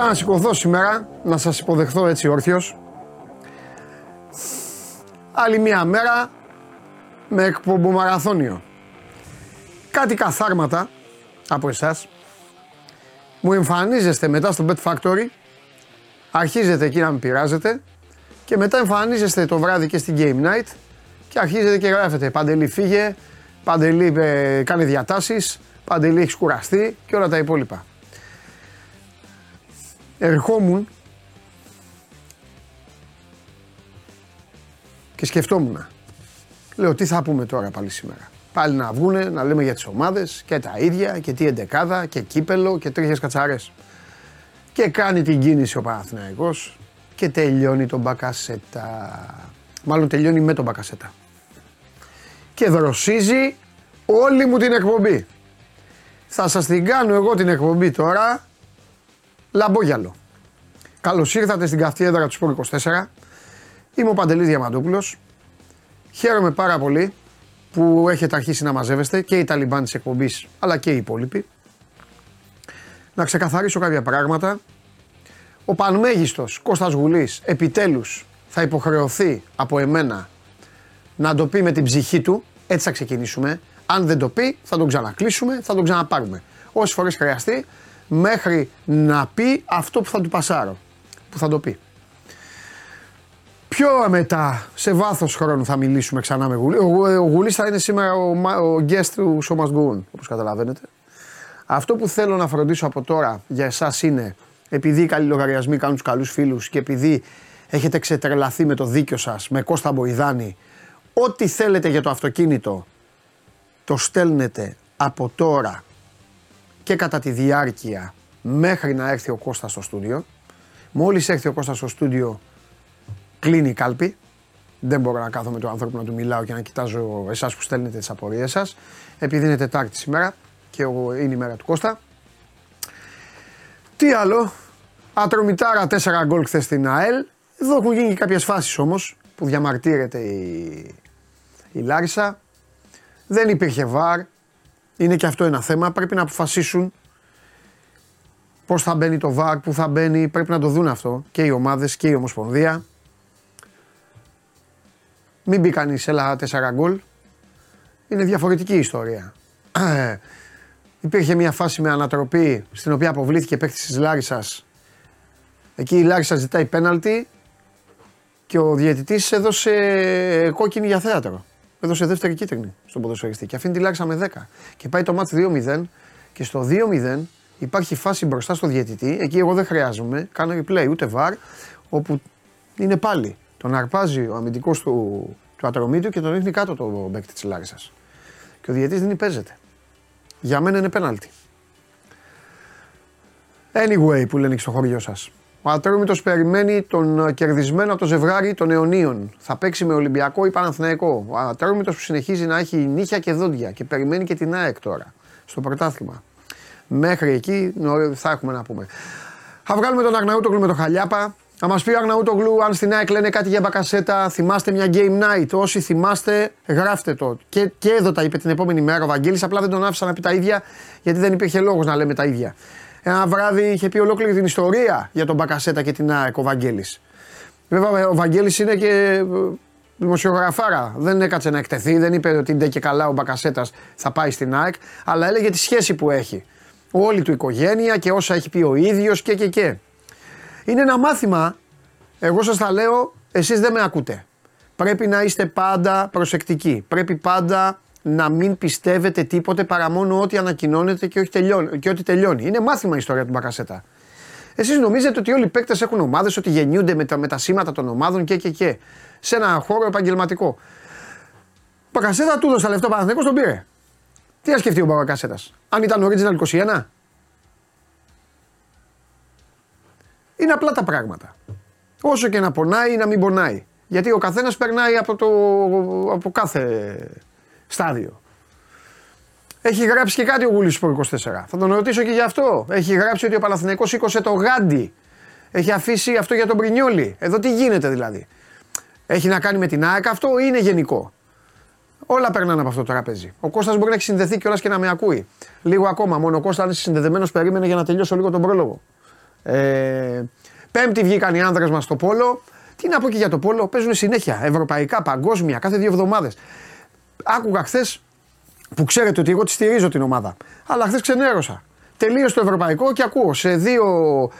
Είπα να σηκωθώ σήμερα, να σας υποδεχθώ έτσι όρθιος. Άλλη μια μέρα με εκπομπομαραθώνιο. Κάτι καθάρματα από εσάς μου εμφανίζεστε μετά στο Bet Factory, αρχίζετε εκεί να με πειράζετε και μετά εμφανίζεστε το βράδυ και στην Game Night και αρχίζετε και γράφετε Παντελή φύγε, Παντελή ε, κάνει διατάσεις, Παντελή έχεις κουραστεί και όλα τα υπόλοιπα. Ερχόμουν και σκεφτόμουν. Λέω τι θα πούμε τώρα πάλι σήμερα. Πάλι να βγούνε, να λέμε για τις ομάδες και τα ίδια και τι εντεκάδα και κύπελο και τρίχες κατσαρές. Και κάνει την κίνηση ο Παναθηναϊκός και τελειώνει τον Μπακασέτα. Μάλλον τελειώνει με τον Μπακασέτα. Και δροσίζει όλη μου την εκπομπή. Θα σας την κάνω εγώ την εκπομπή τώρα λαμπόγιαλο. Καλώς ήρθατε στην καυτή έδρα του Σπορ 24. Είμαι ο Παντελής Διαμαντούπουλος. Χαίρομαι πάρα πολύ που έχετε αρχίσει να μαζεύεστε και οι Ταλιμπάν της εκπομπής αλλά και οι υπόλοιποι. Να ξεκαθαρίσω κάποια πράγματα. Ο πανμέγιστος Κώστας Γουλής επιτέλους θα υποχρεωθεί από εμένα να το πει με την ψυχή του. Έτσι θα ξεκινήσουμε. Αν δεν το πει θα τον ξανακλείσουμε, θα τον ξαναπάρουμε. Όσες φορές χρειαστεί μέχρι να πει αυτό που θα του πασάρω. Που θα το πει. Πιο μετά, σε βάθος χρόνου θα μιλήσουμε ξανά με Γουλή. Ο, ο Γουλής θα είναι σήμερα ο, ο guest του Show Must Go On, όπως καταλαβαίνετε. Αυτό που θέλω να φροντίσω από τώρα για εσάς είναι, επειδή οι καλοί λογαριασμοί κάνουν τους καλούς φίλους και επειδή έχετε ξετρελαθεί με το δίκιο σας, με Κώστα Μποϊδάνη, ό,τι θέλετε για το αυτοκίνητο, το στέλνετε από τώρα και κατά τη διάρκεια μέχρι να έρθει ο Κώστας στο στούντιο. Μόλις έρθει ο Κώστας στο στούντιο κλείνει η κάλπη. Δεν μπορώ να κάθομαι τον άνθρωπο να του μιλάω και να κοιτάζω εσάς που στέλνετε τις απορίες σας. Επειδή είναι Τετάρτη σήμερα και είναι η μέρα του Κώστα. Τι άλλο; Ατρομητάρα 4 γκολ χθες στην ΑΕΛ. Εδώ έχουν γίνει κάποιες φάσεις όμως που διαμαρτύρεται η, η Λάρισα. Δεν υπήρχε βαρ. Είναι και αυτό ένα θέμα. Πρέπει να αποφασίσουν πώς θα μπαίνει το βαρ, πού θα μπαίνει. Πρέπει να το δουν αυτό και οι ομάδες και η Ομοσπονδία. Μην μπει κανείς, έλα 4 γκολ. Είναι διαφορετική η ιστορία. Υπήρχε μια φάση με ανατροπή στην οποία αποβλήθηκε παίκτης της Λάρισας. Εκεί η Λάρισα ζητάει πέναλτι και ο διαιτητής έδωσε κόκκινη για θέατρο. Έδωσε δεύτερη κίτρινη στον ποδοσφαιριστή και αφήνει τη Λάρισα με 10. Και πάει το μάτς 2-0 και στο 2-0 υπάρχει φάση μπροστά στο διαιτητή. Εκεί εγώ δεν χρειάζομαι, κάνω replay ούτε βαρ, όπου είναι πάλι τον αρπάζει ο αμυντικός του, του ατρωμίτου και τον ρίχνει κάτω το μπέκτη της Λάρισας. Και ο διαιτή δεν παίζεται. Για μένα είναι πέναλτι. Anyway, που λένε και στο χωριό σας. Ο Ατρόμητος περιμένει τον κερδισμένο από το ζευγάρι των αιωνίων. Θα παίξει με Ολυμπιακό ή Παναθηναϊκό. Ο Ατρόμητος που συνεχίζει να έχει νύχια και δόντια και περιμένει και την ΑΕΚ τώρα στο πρωτάθλημα. Μέχρι εκεί θα έχουμε να πούμε. Θα βγάλουμε τον Αγναούτογλου με τον Χαλιάπα. Θα μας πει ο Αγναούτογλου αν στην ΑΕΚ λένε κάτι για μπακασέτα. Θυμάστε μια game night. Όσοι θυμάστε, γράφτε το. Και, και εδώ τα είπε την επόμενη μέρα ο Βαγγέλης, απλά δεν τον άφησα να πει τα ίδια γιατί δεν υπήρχε λόγος να λέμε τα ίδια. Ένα βράδυ είχε πει ολόκληρη την ιστορία για τον Μπακασέτα και την ΑΕΚ ο Βαγγέλης. Βέβαια ο Βαγγέλης είναι και ε, δημοσιογραφάρα. Δεν έκατσε να εκτεθεί, δεν είπε ότι ντε και καλά ο Μπακασέτας θα πάει στην ΑΕΚ, αλλά έλεγε τη σχέση που έχει. Όλη του οικογένεια και όσα έχει πει ο ίδιος και και και. Είναι ένα μάθημα. Εγώ σας τα λέω, εσείς δεν με ακούτε. Πρέπει να είστε πάντα προσεκτικοί. Πρέπει πάντα να μην πιστεύετε τίποτε παρά μόνο ό,τι ανακοινώνεται και, όχι τελειώνει, και ό,τι τελειώνει. Είναι μάθημα η ιστορία του Μπακασέτα. Εσείς νομίζετε ότι όλοι οι παίκτες έχουν ομάδες, ότι γεννιούνται με τα, με τα σήματα των ομάδων και, και, και. Σε ένα χώρο επαγγελματικό. Μπακασέτα του έδωσε λεφτό Παναθηναϊκός τον πήρε. Τι θα σκεφτεί ο Μπακασέτας, Αν ήταν original 21. Είναι απλά τα πράγματα. Όσο και να πονάει ή να μην πονάει. Γιατί ο καθένας περνάει από, το, από κάθε στάδιο. Έχει γράψει και κάτι ο Γούλης Σπορ 24. Θα τον ρωτήσω και γι' αυτό. Έχει γράψει ότι ο Παναθηναϊκός σήκωσε το γάντι. Έχει αφήσει αυτό για τον Πρινιόλι. Εδώ τι γίνεται δηλαδή. Έχει να κάνει με την ΑΕΚ αυτό ή είναι γενικό; Όλα περνάνε από αυτό το τραπέζι. Ο Κώστας μπορεί να έχει συνδεθεί κιόλας και να με ακούει. Λίγο ακόμα. Μόνο ο Κώστας, αν είσαι συνδεδεμένος, περίμενε για να τελειώσω λίγο τον πρόλογο. Ε, πέμπτη βγήκαν οι άνδρες μας στο πόλο. Τι να πω και για το πόλο, παίζουν συνέχεια. Ευρωπαϊκά, παγκόσμια, κάθε δύο εβδομάδες. Άκουγα χθες που ξέρετε ότι εγώ τη στηρίζω την ομάδα. Αλλά χθες ξενέρωσα. Τελείωσε το ευρωπαϊκό και ακούω σε δύο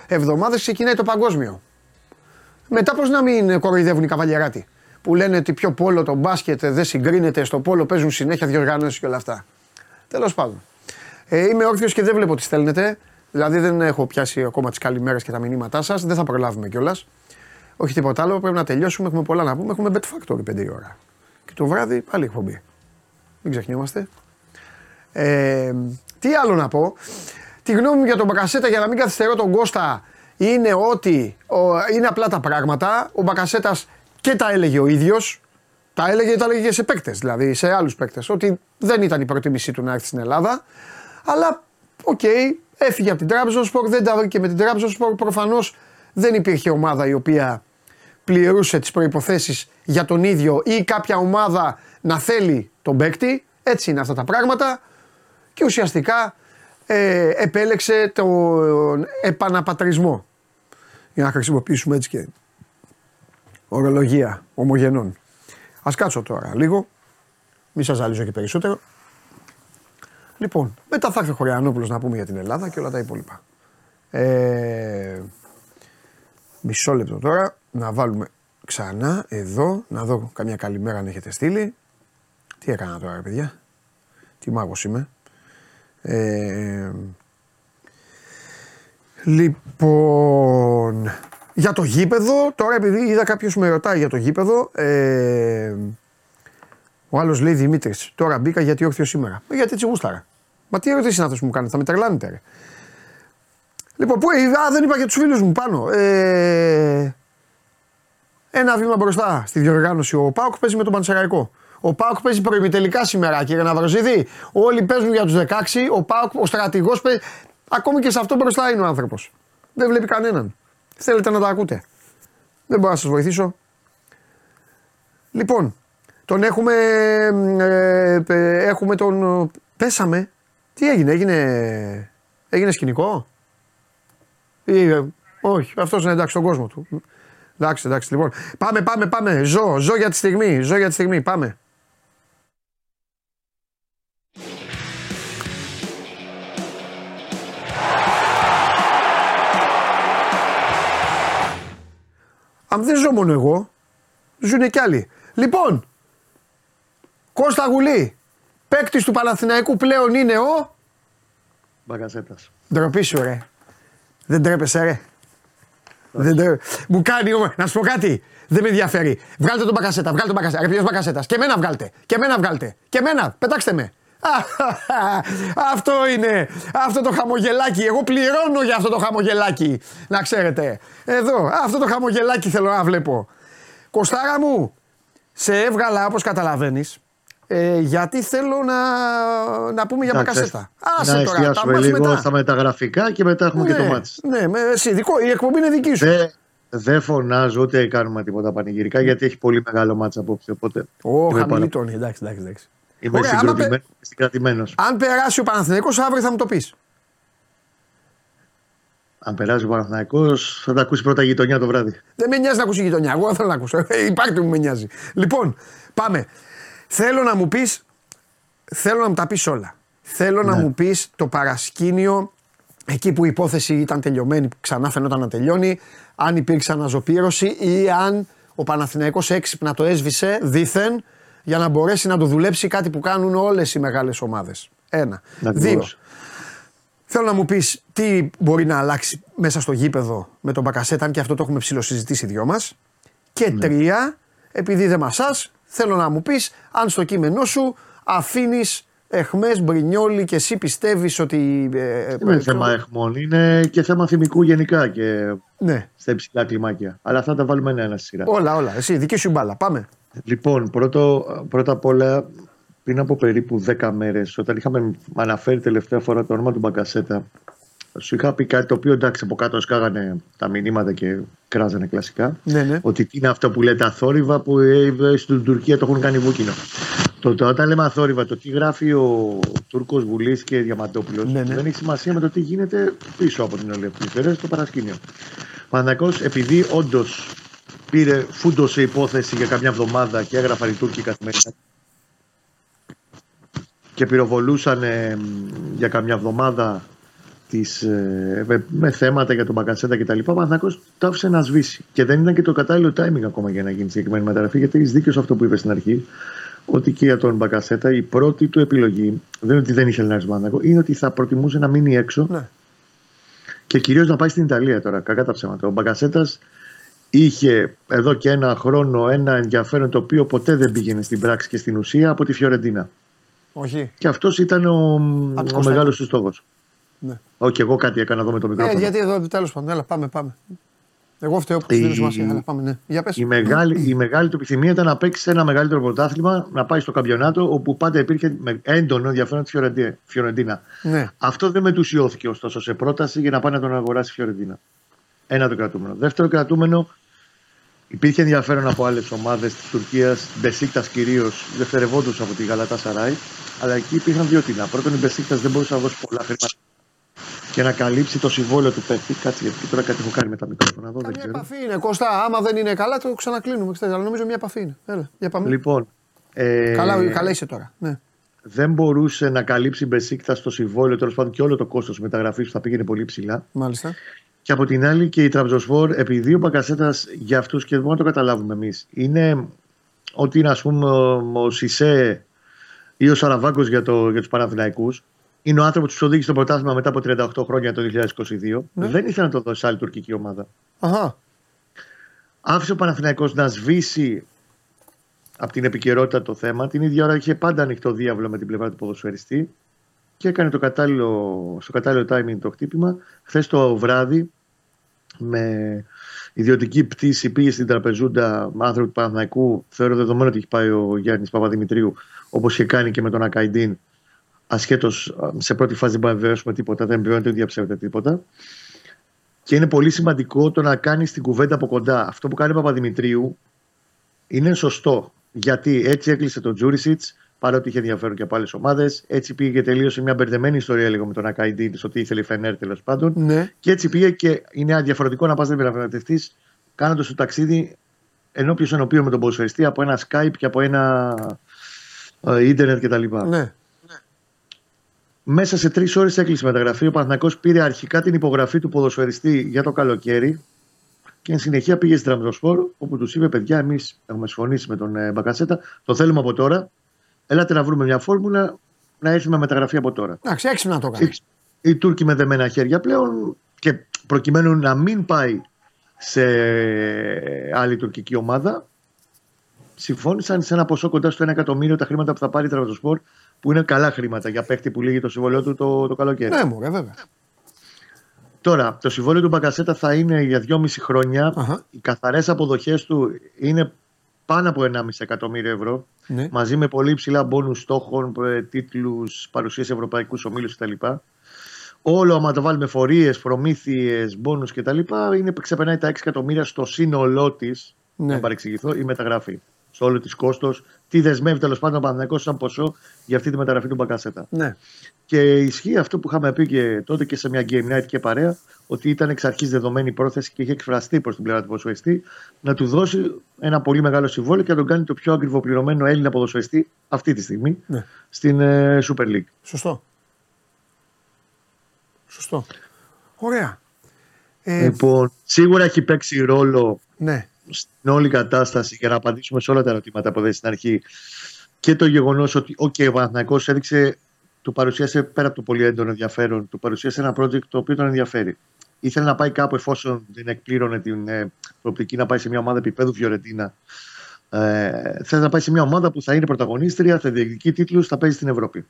εβδομάδες ξεκινάει το παγκόσμιο. Μετά πώς να μην κοροϊδεύουν οι καβαλιαράτοι που λένε ότι πιο πόλο το μπάσκετ δεν συγκρίνεται, στο πόλο παίζουν συνέχεια διοργανώσει και όλα αυτά. Τέλος πάντων. Ε, είμαι όρθιος και δεν βλέπω τι στέλνετε. Δηλαδή δεν έχω πιάσει ακόμα τις καλημέρες και τα μηνύματά σας. Δεν θα προλάβουμε κιόλας. Όχι τίποτα άλλο. Πρέπει να τελειώσουμε. Έχουμε πολλά να πούμε. Έχουμε Bet Factory 5 ώρα. Και το βράδυ πάλι εκπομπή. Μην ξεχνιόμαστε. Ε, τι άλλο να πω; Τη γνώμη μου για τον Μπακασέτα για να μην καθυστερώ τον Κώστα είναι ότι είναι απλά τα πράγματα. Ο Μπακασέτας και τα έλεγε ο ίδιος. Τα έλεγε, τα έλεγε και σε παίκτες, δηλαδή σε άλλους παίκτες. Ότι δεν ήταν η προτίμησή του να έρθει στην Ελλάδα. Αλλά OK, okay, έφυγε από την Trabzonspor, δεν τα βρήκε με την Trabzonspor. Προφανώς δεν υπήρχε ομάδα η οποία πληρούσε τις προποθέσει για τον ίδιο ή κάποια ομάδα να θέλει τον παίκτη. Έτσι είναι αυτά τα πράγματα. Και ουσιαστικά ε, επέλεξε τον επαναπατρισμό. Για να χρησιμοποιήσουμε έτσι και ορολογία ομογενών. Ας κάτσω τώρα λίγο, μη σας ζαλίζω και περισσότερο. Λοιπόν, μετά θα έρθει ο Χωριανόπουλος να πούμε για την Ελλάδα και όλα τα υπόλοιπα. Ε, μισό λεπτό τώρα, να βάλουμε ξανά εδώ, να δω καμιά καλημέρα αν έχετε στείλει. Τι έκανα τώρα παιδιά, τι μάγος είμαι. Ε, λοιπόν, για το γήπεδο, τώρα επειδή είδα κάποιος με ρωτάει για το γήπεδο, ε, ο άλλος λέει Δημήτρης, τώρα μπήκα γιατί όρθιο σήμερα. Ε, γιατί έτσι γούσταρα. Μα τι ερωτήσεις είναι αυτό που μου κάνετε, θα με τρελάνετε. Ρε. Λοιπόν, πού, α, δεν είπα για τους φίλους μου πάνω. Ε, ένα βήμα μπροστά στη διοργάνωση. Ο Πάουκ παίζει με τον Πανσεραϊκό. Ο Πάουκ παίζει προημιτελικά σήμερα, κύριε Ναυροζίδη. Όλοι παίζουν για τους 16. Ο Πάουκ, ο στρατηγός παίζει. Ακόμη και σε αυτό μπροστά είναι ο άνθρωπος. Δεν βλέπει κανέναν. Θέλετε να τα ακούτε. Δεν μπορώ να σας βοηθήσω. Λοιπόν, τον έχουμε, ε, ε, έχουμε τον, πέσαμε. Τι έγινε, έγινε, έγινε σκηνικό; Ή, ε, όχι, αυτός είναι εντάξει στον κόσμο του. Εντάξει, εντάξει, λοιπόν. Πάμε, πάμε, πάμε. Ζω, ζω για τη στιγμή, ζω για τη στιγμή, πάμε. Αν δεν ζω μόνο εγώ, ζουν κι άλλοι. Λοιπόν, Κώστα Γουλή, παίκτης του Παναθηναϊκού πλέον είναι ο. Μπαγκασέτας. Ντροπής σου, ρε. Δεν τρέπεσαι, ρε. Δεν τρέπε. Μου κάνει όμω, να σου πω κάτι. Δεν με ενδιαφέρει. Βγάλτε τον μπακασέτα, βγάλτε τον μπακασέτα. Ρε ποιος μπακασέτα. Και εμένα βγάλτε. Και εμένα βγάλτε. Και εμένα, πετάξτε με. Αυτό είναι. Αυτό το χαμογελάκι. Εγώ πληρώνω για αυτό το χαμογελάκι. Να ξέρετε. Εδώ. Αυτό το χαμογελάκι θέλω να βλέπω. Κοστάρα μου, σε έβγαλα όπως καταλαβαίνεις. Ε, γιατί θέλω να, να πούμε για μακασέτα. Άσε να τώρα, εστιάσουμε λίγο μετά. στα μεταγραφικά και μετά έχουμε ναι, και το μάτι. Ναι, με, εσύ, δικό, η εκπομπή είναι δική σου. Δεν δε φωνάζω ούτε κάνουμε τίποτα πανηγυρικά γιατί έχει πολύ μεγάλο μάτσα απόψε. Οπότε Ω, χαμηλή τόνη, εντάξει, εντάξει. εντάξει. Είμαι συγκρατημένος. Αν περάσει ο Παναθηναϊκός αύριο θα μου το πεις. Αν περάσει ο Παναθηναϊκός θα τα ακούσει πρώτα η γειτονιά το βράδυ. Δεν με νοιάζει να ακούσει η γειτονιά. Εγώ θέλω να ακούσω. Ε, υπάρχει που με νοιάζει. Λοιπόν, πάμε. Θέλω να μου πεις. Θέλω να μου τα πεις όλα. Θέλω ναι. να μου πεις το παρασκήνιο εκεί που η υπόθεση ήταν τελειωμένη, ξανά φαινόταν να τελειώνει, αν υπήρξε αναζωπήρωση ή αν ο Παναθηναϊκός έξυπνα το έσβησε δήθεν για να μπορέσει να το δουλέψει κάτι που κάνουν όλες οι μεγάλες ομάδες. Ένα. Δύο. Θέλω να μου πεις τι μπορεί να αλλάξει μέσα στο γήπεδο με τον Μπακασέτα, αν και αυτό το έχουμε ψηλοσυζητήσει οι δυο μας. Και ναι. τρία, επειδή δεν μασά, θέλω να μου πεις αν στο κείμενό σου αφήνεις εχμές, μπρινιόλι και εσύ πιστεύεις ότι. Ε, είναι ε, θέμα εχμών, είναι και θέμα θυμικού γενικά και ναι. στα υψηλά κλιμάκια. Αλλά αυτά τα βάλουμε ένα-ένα στη σειρά. Όλα, όλα. Εσύ, δική σου μπάλα. Πάμε. Λοιπόν, πρώτο, πρώτα απ' όλα, πριν από περίπου 10 μέρες, όταν είχαμε αναφέρει τελευταία φορά το όνομα του Μπαγκασέτα, σου είχα πει κάτι το οποίο εντάξει από κάτω σκάγανε τα μηνύματα και κράζανε κλασικά. Ναι, ναι. Ότι τι είναι αυτό που λέτε αθόρυβα που ε, στην Τουρκία το έχουν κάνει βούκινο. Το, το, όταν λέμε αθόρυβα, το τι γράφει ο Τούρκος Βουλής και Διαμαντόπουλος Ναι, ναι. δεν έχει σημασία με το τι γίνεται πίσω από την όλη αυτή την ιστορία στο παρασκήνιο. Πανακό, επειδή όντως πήρε, φούντωσε υπόθεση για καμιά εβδομάδα και έγραφαν οι Τούρκοι καθημερινά και πυροβολούσαν ε, για καμιά εβδομάδα τις, ε, με, με θέματα για τον Μπακασέτα κτλ. Ο Παναθηναϊκός το άφησε να σβήσει. Και δεν ήταν και το κατάλληλο timing ακόμα για να γίνει συγκεκριμένη μεταγραφή, γιατί έχεις δίκιο σε αυτό που είπες στην αρχή, ότι και για τον Μπακασέτα η πρώτη του επιλογή δεν είναι ότι δεν ήθελε να έρθει στον Παναθηναϊκό, είναι ότι θα προτιμούσε να μείνει έξω Ναι. και κυρίως να πάει στην Ιταλία τώρα. Κακά τα ψέματα. Ο Μπακασέτας είχε εδώ και ένα χρόνο ένα ενδιαφέρον το οποίο ποτέ δεν πήγαινε στην πράξη και στην ουσία από τη Φιωρεντίνα. Όχι. Και αυτός ήταν ο, Από το ο Κώστα. μεγάλος τους στόχος. Ναι. Όχι, εγώ κάτι έκανα εδώ με το Ε, μικρόφωνο. γιατί εδώ τέλος πάντων, έλα, πάμε, πάμε. Εγώ φταίω που Η- σου δίνω σημασία. Αλλά πάμε, ναι. Για πες. Η μεγάλη, η μεγάλη του επιθυμία ήταν να παίξει σε ένα μεγαλύτερο πρωτάθλημα, να πάει στο καμπιονάτο, όπου πάντα υπήρχε με έντονο ενδιαφέρον της Φιωρεντί- Φιωρεντίνα. Ναι. Αυτό δεν μετουσιώθηκε ωστόσο σε πρόταση για να πάει να τον αγοράσει η Φιωρεντίνα. Ένα το κρατούμενο. Δεύτερο κρατούμενο, υπήρχε ενδιαφέρον από άλλες ομάδες της Τουρκίας, Μπεσίκτας κυρίως, δευτερευόντω από τη Γαλατά Σαράι, αλλά εκεί υπήρχαν δύο τινά. Πρώτον, η Μπεσίκτας δεν μπορούσε να δώσει πολλά χρήματα και να καλύψει το συμβόλαιο του παίκτη. Κάτσε γιατί τώρα κάτι έχω κάνει με τα μικρόφωνα εδώ, δεν Καμιά ξέρω. επαφή είναι, Κώστα. Άμα δεν είναι καλά, το ξανακλίνουμε. Ξέρεις, αλλά νομίζω μια επαφή είναι. Έλα, για πάμε. Λοιπόν, ε, Καλά, καλά είσαι τώρα. Ναι. δεν μπορούσε να καλύψει η Μπεσίκτας στο συμβόλαιο τέλος πάντων και όλο το κόστος μεταγραφής που θα πήγαινε πολύ ψηλά. Μάλιστα. Και από την άλλη και η Τραμπζοσφόρ, επειδή ο Μπακασέτας για αυτούς και δεν μπορούμε να το καταλάβουμε εμείς, είναι ότι είναι ας πούμε ο, ο Σισε ή ο Σαραβάκο για, το, για τους Παναθηναϊκούς Είναι ο άνθρωπος που τους οδήγησε στο πρωτάθλημα μετά από 38 χρόνια το 2022. Ναι. Δεν ήθελε να το δώσει σε άλλη τουρκική ομάδα. Αχα. Άφησε ο Παναθηναϊκός να σβήσει από την επικαιρότητα το θέμα. Την ίδια ώρα είχε πάντα ανοιχτό διάβλο με την πλευρά του ποδοσφαιριστή και έκανε το κατάλληλο, στο κατάλληλο timing το χτύπημα. Χθες το βράδυ με ιδιωτική πτήση πήγε στην τραπεζούντα με άνθρωπο του Παναθηναϊκού. Θεωρώ δεδομένο ότι έχει πάει ο Γιάννης Παπαδημητρίου όπως είχε κάνει και με τον Ακαϊντίν. Ασχέτως σε πρώτη φάση δεν μπορούμε να βεβαιώσουμε τίποτα, δεν επιβεβαιώνεται ότι διαψεύδεται τίποτα. Και είναι πολύ σημαντικό το να κάνει την κουβέντα από κοντά. Αυτό που κάνει ο Παπαδημητρίου είναι σωστό. Γιατί έτσι έκλεισε τον Τζούρισιτς, παρότι είχε ενδιαφέρον και από άλλες ομάδες. Έτσι πήγε και τελείωσε μια μπερδεμένη ιστορία λίγο με τον Ακαϊντίν, στο τι ήθελε η Φενέρ τέλος πάντων. Ναι. Και έτσι πήγε και είναι διαφορετικό να πας να διαπραγματευτεί κάνοντας το ταξίδι ενώπιο ενωπίων με τον ποδοσφαιριστή από ένα Skype και από ένα ε, ίντερνετ κτλ. Ναι. Μέσα σε τρεις ώρες έκλεισε η μεταγραφή. Ο Παναθηναϊκός πήρε αρχικά την υπογραφή του ποδοσφαιριστή για το καλοκαίρι και εν συνεχεία πήγε στην Τραμπζοσπόρ όπου τους είπε: Παιδιά, εμείς έχουμε συμφωνήσει με τον ε, Μπακασέτα, το θέλουμε από τώρα. Ελάτε να βρούμε μια φόρμουλα να έρθει με μεταγραφή από τώρα. Εντάξει, έξυπνα το έκανε. Οι Τούρκοι με δεμένα χέρια πλέον και προκειμένου να μην πάει σε άλλη τουρκική ομάδα, συμφώνησαν σε ένα ποσό κοντά στο 1 εκατομμύριο τα χρήματα που θα πάρει η Τραυζοσπορ, που είναι καλά χρήματα για παίχτη που λύγει το συμβολέο του το, το καλοκαίρι. Ναι, μωρέ, βέβαια. Τώρα, το συμβόλαιο του Μπακασέτα θα είναι για 2,5 χρόνια. Αχα. Οι καθαρές αποδοχές του είναι πάνω από 1,5 εκατομμύριο ευρώ. Ναι. Μαζί με πολύ ψηλά μπόνου στόχων, τίτλους, παρουσία σε ευρωπαϊκούς ομίλους κτλ. Όλο, άμα το βάλουμε φορείες, προμήθειες, μπόνου κτλ., είναι ξεπερνάει τα 6 εκατομμύρια στο σύνολό της. Ναι. Να παρεξηγηθώ, η μεταγραφή. Στο όλο της κόστος, τι δεσμεύει τέλος πάντων ο Παναγενικό σαν ποσό για αυτή τη μεταγραφή του Μπακασέτα. Ναι. Και ισχύει αυτό που είχαμε πει και τότε και σε μια Game Night και παρέα, ότι ήταν εξ αρχής δεδομένη πρόθεση και είχε εκφραστεί προς την πλευρά του ποδοσφαιριστή να του δώσει ένα πολύ μεγάλο συμβόλαιο και να τον κάνει το πιο ακριβοπληρωμένο Έλληνα ποδοσφαιριστή αυτή τη στιγμή Ναι. στην ε, Super League. Σωστό. Σωστό. Ωραία. Ε, Λοιπόν, σίγουρα έχει παίξει ρόλο ναι. Στην όλη κατάσταση για να απαντήσουμε σε όλα τα ερωτήματα που έδωσε στην αρχή και το γεγονός ότι okay, ο Παναθηναϊκός έδειξε, του παρουσίασε πέρα από το πολύ έντονο ενδιαφέρον, του παρουσίασε ένα project το οποίο τον ενδιαφέρει. Ήθελε να πάει κάπου εφόσον δεν εκπλήρωνε την ε, προοπτική να πάει σε μια ομάδα επίπεδου Φιωρεντίνα. Ε, θέλει να πάει σε μια ομάδα που θα είναι πρωταγωνίστρια, θα διεκδικεί τίτλους, θα παίζει στην Ευρώπη.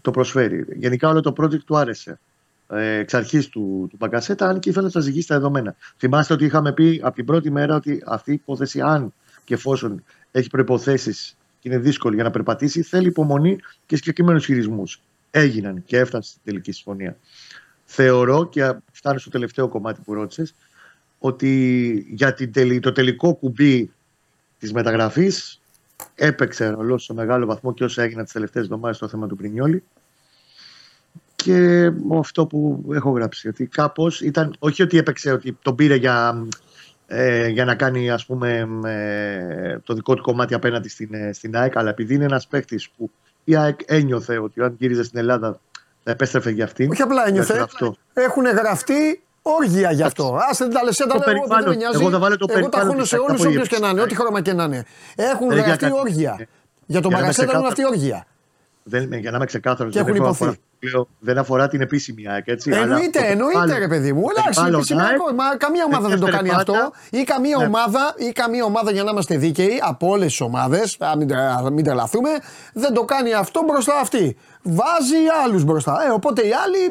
Το προσφέρει. Γενικά όλο το project του άρεσε ε, εξ αρχής του, του Μπαγκασέτα, αν και ήθελε να σας ζυγίσει τα δεδομένα. Θυμάστε ότι είχαμε πει από την πρώτη μέρα ότι αυτή η υπόθεση, αν και εφόσον έχει προποθέσει και είναι δύσκολη για να περπατήσει, θέλει υπομονή και συγκεκριμένους χειρισμούς. Έγιναν και έφτασε στην τελική συμφωνία. Θεωρώ και φτάνω στο τελευταίο κομμάτι που ρώτησες, ότι για την τελη, το τελικό κουμπί της μεταγραφής έπαιξε ρολό σε μεγάλο βαθμό και όσα έγιναν τις τελευταίες εβδομάδες στο θέμα του Πρινιόλη. Και αυτό που έχω γράψει. Ότι κάπως ήταν. Όχι ότι έπαιξε, ότι τον πήρε για, ε, για να κάνει ας πούμε ε, το δικό του κομμάτι απέναντι στην, ε, στην ΑΕΚ, αλλά επειδή είναι ένας παίκτης που η ΑΕΚ ένιωθε ότι αν γύριζε στην Ελλάδα θα επέστρεφε για αυτήν. Όχι απλά ένιωθε. Αυτό. Έχουν γραφτεί όργια γι' αυτό. Άσε τα λεσέ τα εγώ δεν νοιάζει. Εγώ θα βάλω το Εγώ τα έχω σε όλους όποιου και να είναι, ό,τι χρώμα και να είναι. Έχουν γραφτεί όργια. Για τον Μαγκασέτα έχουν αυτή όργια. Δεν, για να είμαι ξεκάθαρος, δεν, αφορά, δεν αφορά την επίσημη ΑΕΚ. Έτσι, εννοείται, αλλά εννοείται, ρε παιδί μου. Εντάξει, επισημιακό. Μα καμία ομάδα δεν το κάνει αυτό. Ή καμία, ναι. ομάδα, ή καμία ομάδα, για να είμαστε δίκαιοι, από όλες τις ομάδες, μην, μην τρελαθούμε, δεν το κάνει αυτό μπροστά αυτή. Βάζει άλλους μπροστά. Ε, οπότε οι άλλοι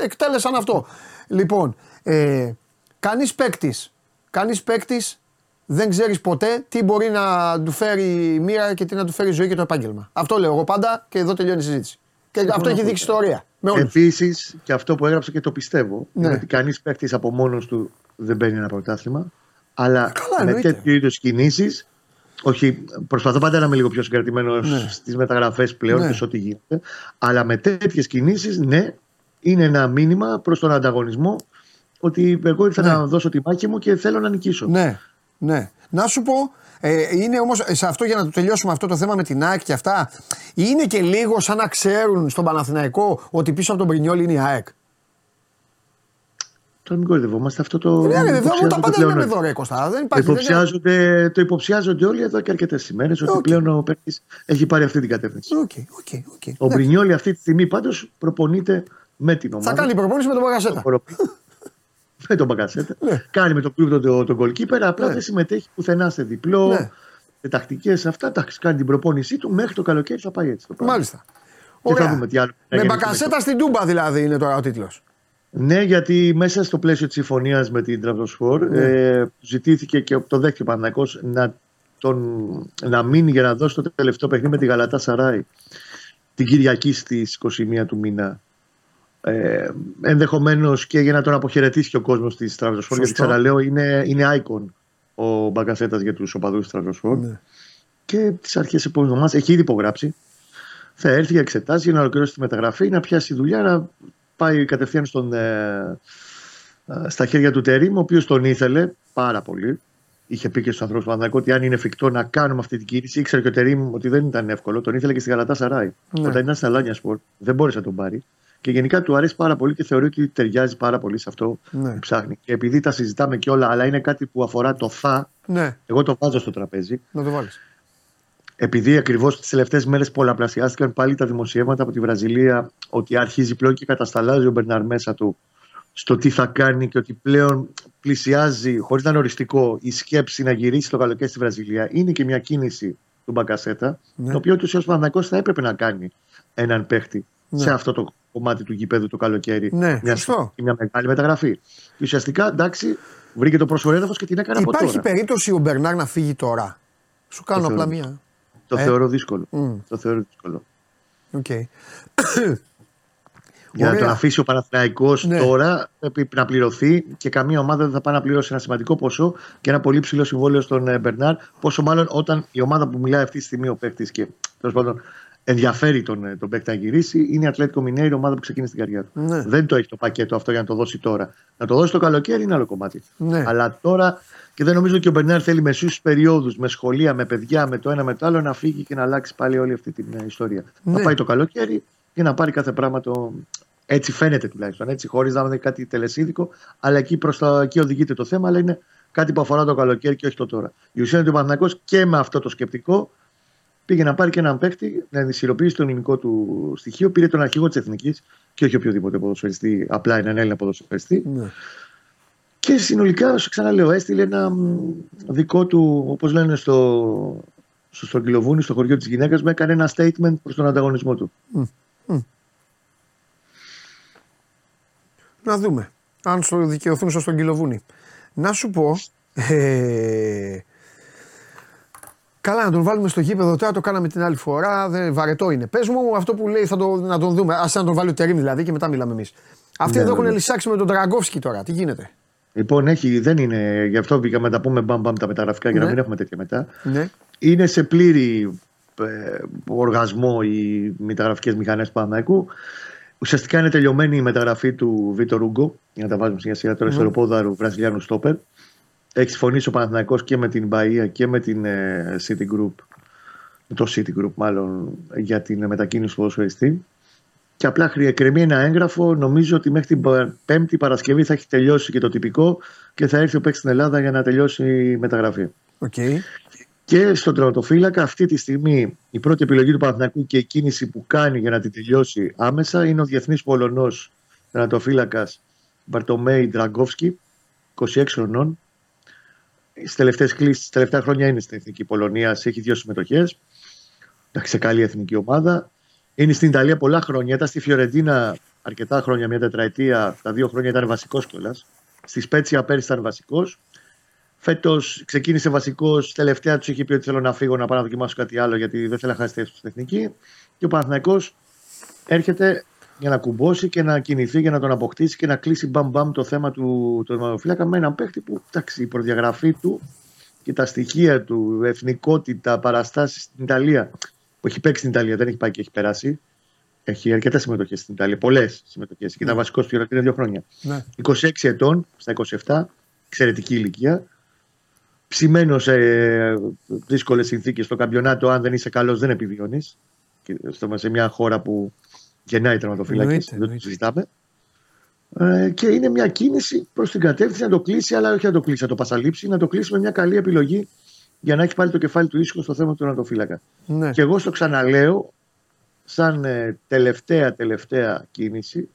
ε, εκτέλεσαν αυτό. Λοιπόν, ε, κανείς παίκτης, κανείς παίκτης δεν ξέρεις ποτέ τι μπορεί να του φέρει η μοίρα και τι να του φέρει η ζωή και το επάγγελμα. Αυτό λέω εγώ πάντα και εδώ τελειώνει η συζήτηση. Και αυτό έχει δείξει ιστορία. Επίσης, και αυτό που έγραψα και το πιστεύω, ναι. είναι ότι κανείς παίκτης από μόνος του δεν παίρνει ένα πρωτάθλημα. Αλλά Καλά, με τέτοιου είδους κινήσεις, όχι, προσπαθώ πάντα να είμαι λίγο πιο συγκρατημένο ναι. στις μεταγραφές πλέον ναι. και σε ό,τι γίνεται. Αλλά με τέτοιες κινήσεις, ναι, είναι ένα μήνυμα προς τον ανταγωνισμό ότι εγώ ήρθα ναι. να δώσω τη μάχη μου και θέλω να νικήσω. Ναι, ναι. Να σου πω, ε, είναι όμως σε αυτό για να το τελειώσουμε αυτό το θέμα με την ΑΕΚ και αυτά, είναι και λίγο σαν να ξέρουν στον Παναθηναϊκό ότι πίσω από τον Μπρινιόλι είναι η ΑΕΚ. Τώρα μην κοροϊδευόμαστε. Αυτό το. Ναι, ναι, εδώ τα πάντα λέμε εδώ, ρε Κώστα. Δεν υπάρχει, υποψιάζονται, Το υποψιάζονται όλοι εδώ και αρκετές ημέρες okay. ότι πλέον ο παίκτης έχει πάρει αυτή την κατεύθυνση. Okay, okay, okay. Ο Μπρινιόλι αυτή τη στιγμή πάντως προπονείται με την ομάδα. Θα κάνει προπόνηση με τον Μπακασέτα. Με τον Μπακασέτα. Ναι. Κάνει με τον κλουμπ τον, τον goalkeeper, απλά ναι. δεν συμμετέχει πουθενά σε διπλό. Ναι. Σε τακτικές αυτά, εντάξει, κάνει την προπόνησή του μέχρι το καλοκαίρι θα πάει έτσι. Το Μάλιστα. Ωραία. δούμε τι άλλο. Με Μπαγκασέτα στην Τούμπα δηλαδή είναι τώρα ο τίτλος. Ναι, γιατί μέσα στο πλαίσιο της συμφωνίας με την Τραυζοσφόρ ναι. ε, ζητήθηκε και το δέχτηκε ο Παναγιώ να, τον, να μείνει για να δώσει το τελευταίο παιχνίδι με τη Γαλατά Σαράι την Κυριακή στις 21 του μήνα ε, Ενδεχομένως και για να τον αποχαιρετήσει και ο κόσμος της Τραβοσφόρ. Γιατί ξαναλέω, είναι, είναι icon ο Μπαγκασέτας για τους οπαδούς της Τραβοσφόρ. Ναι. Και τις αρχές επόμενης εβδομάδας έχει ήδη υπογράψει. Θα έρθει για εξετάσεις για να ολοκληρώσει τη μεταγραφή, να πιάσει δουλειά, να πάει κατευθείαν στον, ε, ε, στα χέρια του Τερήμ, ο οποίος τον ήθελε πάρα πολύ. Είχε πει και στους ανθρώπους του ότι αν είναι εφικτό να κάνουμε αυτή την κίνηση, ήξερε και ο Τερήμ ότι δεν ήταν εύκολο. Τον ήθελε και στη Γαλατά Σαράι. Ναι. Όταν ήταν στα Λάνια Σπορ, δεν μπόρεσε να τον πάρει. Και γενικά του αρέσει πάρα πολύ και θεωρεί ότι ταιριάζει πάρα πολύ σε αυτό ναι. που ψάχνει. Και επειδή τα συζητάμε και όλα, αλλά είναι κάτι που αφορά το θα, ναι. εγώ το βάζω στο τραπέζι. Να το βάλεις. Επειδή ακριβώς τις τελευταίες μέρες πολλαπλασιάστηκαν πάλι τα δημοσιεύματα από τη Βραζιλία ότι αρχίζει πλέον και κατασταλάζει ο Μπερνάρ μέσα του στο τι θα κάνει και ότι πλέον πλησιάζει, χωρίς να είναι οριστικό, η σκέψη να γυρίσει το καλοκαίρι στη Βραζιλία. Είναι και μια κίνηση του Μπακασέτα, ναι. το οποίο του ω θα έπρεπε να κάνει έναν παίχτη ναι. σε αυτό το κομμάτι του γηπέδου το καλοκαίρι. Ναι, μια, μια μεγάλη μεταγραφή. Και ουσιαστικά εντάξει, βρήκε το προσφορέδαφο και την έκανε Υπάρχει από τώρα. Υπάρχει περίπτωση ο Μπερνάρ να φύγει τώρα; Σου κάνω απλά μία. Το ε; θεωρώ δύσκολο. Mm. Το θεωρώ δύσκολο. Okay. Για να τον αφήσει ο Παναθηναϊκός ναι. τώρα πρέπει να πληρωθεί και καμία ομάδα δεν θα πάει να πληρώσει ένα σημαντικό ποσό και ένα πολύ ψηλό συμβόλαιο στον ε, Μπερνάρ. Πόσο μάλλον όταν η ομάδα που μιλάει αυτή τη στιγμή ο παίκτης και τέλος πάντων ενδιαφέρει τον, ε, τον παίκτη να γυρίσει είναι η Ατλέτικο Μινέη, η ομάδα που ξεκίνησε την καριέρα του. Ναι. Δεν το έχει το πακέτο αυτό για να το δώσει τώρα. Να το δώσει το καλοκαίρι είναι άλλο κομμάτι. Ναι. Αλλά τώρα και δεν νομίζω ότι ο Μπερνάρ θέλει μεσού περιόδους, με σχολεία, με παιδιά, με το ένα με το άλλο να φύγει και να αλλάξει πάλι όλη αυτή την ε, ιστορία. Ναι. Να πάει το καλοκαίρι και να πάρει κάθε πράγμα το. Έτσι φαίνεται τουλάχιστον. Έτσι, χωρίς να είναι κάτι τελεσίδικο, αλλά εκεί, προς τα... εκεί οδηγείται το θέμα, αλλά είναι κάτι που αφορά το καλοκαίρι και όχι το τώρα. Η ουσία είναι ότι ο και με αυτό το σκεπτικό πήγε να πάρει και έναν παίκτη να ενισχυροποιήσει το ελληνικό του στοιχείο. Πήρε τον αρχηγό της Εθνικής και όχι οποιοδήποτε ποδοσφαιριστή, απλά έναν Έλληνα ποδοσφαιριστή. Ναι. Και συνολικά, σου ξαναλέω, έστειλε ένα δικό του, όπως λένε στο, στο Στρογγυλοβούνι, στο χωριό της γυναίκας μου, έκανε ένα statement προς τον ανταγωνισμό του. Να δούμε. Αν στο δικαιωθούν στο Στρογγυλοβούνι. Να σου πω. Ε, Καλά, να τον βάλουμε στο γήπεδο τώρα, το κάναμε την άλλη φορά. Δεν, βαρετό είναι. Πες μου αυτό που λέει, θα το, να τον δούμε. Α να τον βάλει ο Τερήμ δηλαδή και μετά μιλάμε εμείς. Αυτοί ναι, εδώ ναι, έχουν ναι. λυσάξει με τον Τραγκόφσκι τώρα. Τι γίνεται; Λοιπόν, έχει, δεν είναι. Γι' αυτό μπήκαμε να τα πούμε μπαμ, μπαμ τα μεταγραφικά για να ναι. μην έχουμε τέτοια μετά. Ναι. είναι σε πλήρη ε, οργασμό οι μεταγραφικές μηχανές του Παναθηναϊκού. Ουσιαστικά είναι τελειωμένη η μεταγραφή του Βίτο Ρούγκο, για να τα βάζουμε σιγά σιγά τώρα, mm. στο Βραζιλιάνου Στόπερ. Έχει συμφωνήσει ο Παναθηναϊκός και με την Μπαία και με την ε, City Group, το City Group μάλλον, για την μετακίνηση του ποδοσφαιριστή. Και απλά κρεμεί ένα έγγραφο. Νομίζω ότι μέχρι την Πέμπτη Παρασκευή θα έχει τελειώσει και το τυπικό και θα έρθει ο παίκτης στην Ελλάδα για να τελειώσει η μεταγραφή. Okay. Και στον τερματοφύλακα αυτή τη στιγμή η πρώτη επιλογή του Παναθηναϊκού και η κίνηση που κάνει για να την τελειώσει άμεσα είναι ο διεθνής Πολωνός τερματοφύλακας Μπαρτομέη Ντραγκόφσκι, 26 χρονών. Στις τελευταίες κλήσεις, τελευταία χρόνια είναι στην Εθνική Πολωνία, έχει δύο συμμετοχές. Εντάξει, σε καλή εθνική ομάδα. Είναι στην Ιταλία πολλά χρόνια. Ήταν στη Φιωρεντίνα αρκετά χρόνια, μια τετραετία. Τα δύο χρόνια ήταν βασικός κιόλας. Στη Σπέτσια πέρυσι ήταν βασικός. Φέτος ξεκίνησε βασικός. Τελευταία τους είχε πει ότι θέλω να φύγω να πάω να δοκιμάσω κάτι άλλο γιατί δεν θέλω να χάσει θέση στην εθνική. Και ο Παναθυναϊκό έρχεται για να κουμπώσει και να κινηθεί για να τον αποκτήσει και να κλείσει μπαμ μπαμ το θέμα του τερματοφύλακα με έναν παίχτη που εντάξει, η προδιαγραφή του και τα στοιχεία του, εθνικότητα, παραστάσεις στην Ιταλία. Που έχει παίξει στην Ιταλία, δεν έχει πάει και έχει περάσει. Έχει αρκετές συμμετοχές στην Ιταλία, πολλές συμμετοχές. Και ήταν ναι. βασικός του δύο χρόνια. Ναι. 26 ετών στα 27, εξαιρετική ηλικία ψημένο σε δύσκολες συνθήκες στο καμπιονάτο, αν δεν είσαι καλός, δεν επιβιώνεις. Σε μια χώρα που γεννάει τερματοφύλακε, δεν το συζητάμε. Ε, και είναι μια κίνηση προς την κατεύθυνση να το κλείσει, αλλά όχι να το κλείσει, να το πασαλείψει, να το κλείσει με μια καλή επιλογή για να έχει πάλι το κεφάλι του ήσυχο στο θέμα του τερματοφύλακα. Ναι. Και εγώ στο ξαναλέω, σαν ε, τελευταία τελευταία κίνηση,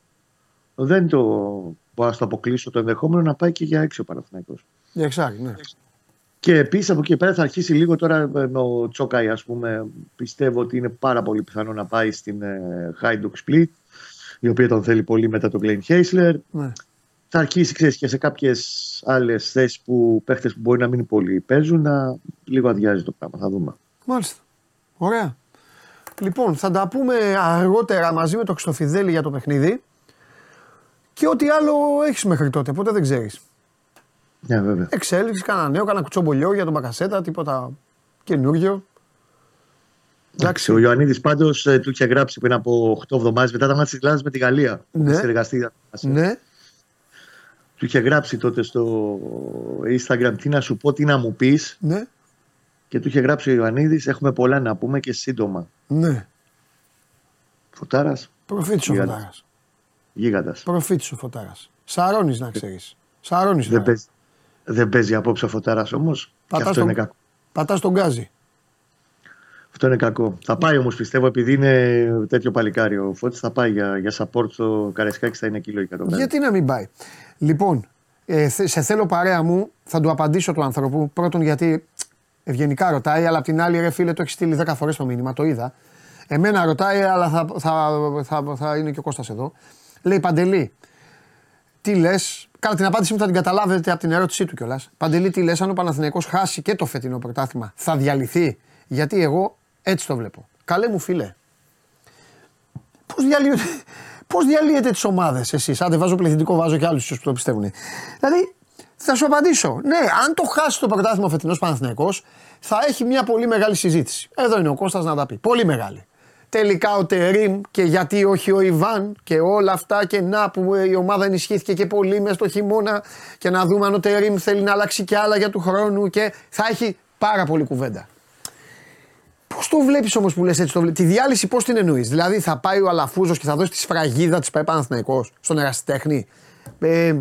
δεν το μπορώ να το αποκλείσω το ενδεχόμενο να πάει και για έξι ο Παναθηναϊκός. Για εξάρι, ναι. Και επίσης από εκεί πέρα θα αρχίσει λίγο τώρα με ο Τσόκαη, ας πούμε. Πιστεύω ότι είναι πάρα πολύ πιθανό να πάει στην ε, Hajduk Split, η οποία τον θέλει πολύ μετά τον Glenn Χέισλερ. Ναι. Θα αρχίσει ξέρεις, και σε κάποιες άλλες θέσεις που παίχτες που μπορεί να μην πολύ παίζουν να λίγο αδειάζει το πράγμα. Θα δούμε. Μάλιστα. Ωραία. Λοιπόν, θα τα πούμε αργότερα μαζί με το Χρυστοφιδέλη για το παιχνίδι. Και ό,τι άλλο έχεις μέχρι τότε, ποτέ δεν ξέρεις. Ναι, βέβαια. Εξέλιξη, κανένα νέο, κανένα κουτσομπολιό για τον Μπακασέτα, τίποτα καινούριο. Εντάξει, ο Ιωαννίδης πάντως ε, του είχε γράψει πριν από 8 εβδομάδες μετά τα μάτια της Ελλάδα με τη Γαλλία. Ναι. Συνεργαστεί. Ναι. Του είχε γράψει τότε στο Instagram τι να σου πω, τι να μου πεις. Ναι. Και του είχε γράψει ο Ιωαννίδης: Έχουμε πολλά να πούμε και σύντομα. Ναι. Φωτάρας. Προφήτης ο Φωτάρας. Γίγαντας. Προφήτης ο Φωτάρας. Σαρώνεις να ξέρεις. Σαρώνεις. Δεν, παίζει, δεν παίζει απόψε ο Φωτάρα όμως. Αυτό είναι κακό. Πατάς τον γκάζι. Αυτό είναι κακό. Θα πάει όμως πιστεύω επειδή είναι τέτοιο παλικάρι ο Φώτης. Θα πάει για, για support στο Καρεσκάκι, θα είναι εκεί λογικά το Γιατί να μην πάει. Λοιπόν, ε, σε θέλω παρέα μου, θα του απαντήσω του άνθρωπου. Πρώτον γιατί ευγενικά ρωτάει, αλλά απ' την άλλη, ρε φίλε, το έχεις στείλει 10 φορές το μήνυμα, το είδα. Εμένα ρωτάει, αλλά θα, θα, θα, θα είναι και ο Κώστας εδώ. Λέει Παντελή, τι λες, Καλά, την απάντηση μου θα την καταλάβετε από την ερώτησή του κιόλας. Παντελή, τι λε, αν ο Παναθηναϊκός χάσει και το φετινό πρωτάθλημα, θα διαλυθεί; Γιατί εγώ έτσι το βλέπω. Καλέ μου φίλε. Πώς διαλύετε, πώς διαλύετε τις ομάδες εσείς; Αν δεν βάζω πληθυντικό, βάζω και άλλους που το πιστεύουν. Δηλαδή, θα σου απαντήσω. Ναι, αν το χάσει το πρωτάθλημα ο φετινός Παναθηναϊκός, θα έχει μια πολύ μεγάλη συζήτηση. Εδώ είναι ο Κώστας να τα πει. Πολύ μεγάλη τελικά ο Τερίμ και γιατί όχι ο Ιβάν και όλα αυτά και να που η ομάδα ενισχύθηκε και πολύ μέσα στο χειμώνα και να δούμε αν ο Τερίμ θέλει να αλλάξει και άλλα για του χρόνου και θα έχει πάρα πολύ κουβέντα. Πώς το βλέπεις όμως που λες έτσι, το βλέπεις. τη διάλυση πώς την εννοείς; Δηλαδή θα πάει ο Αλαφούζος και θα δώσει τη σφραγίδα της ΠαΕ Παναθηναϊκός στον ερασιτέχνη. Ε,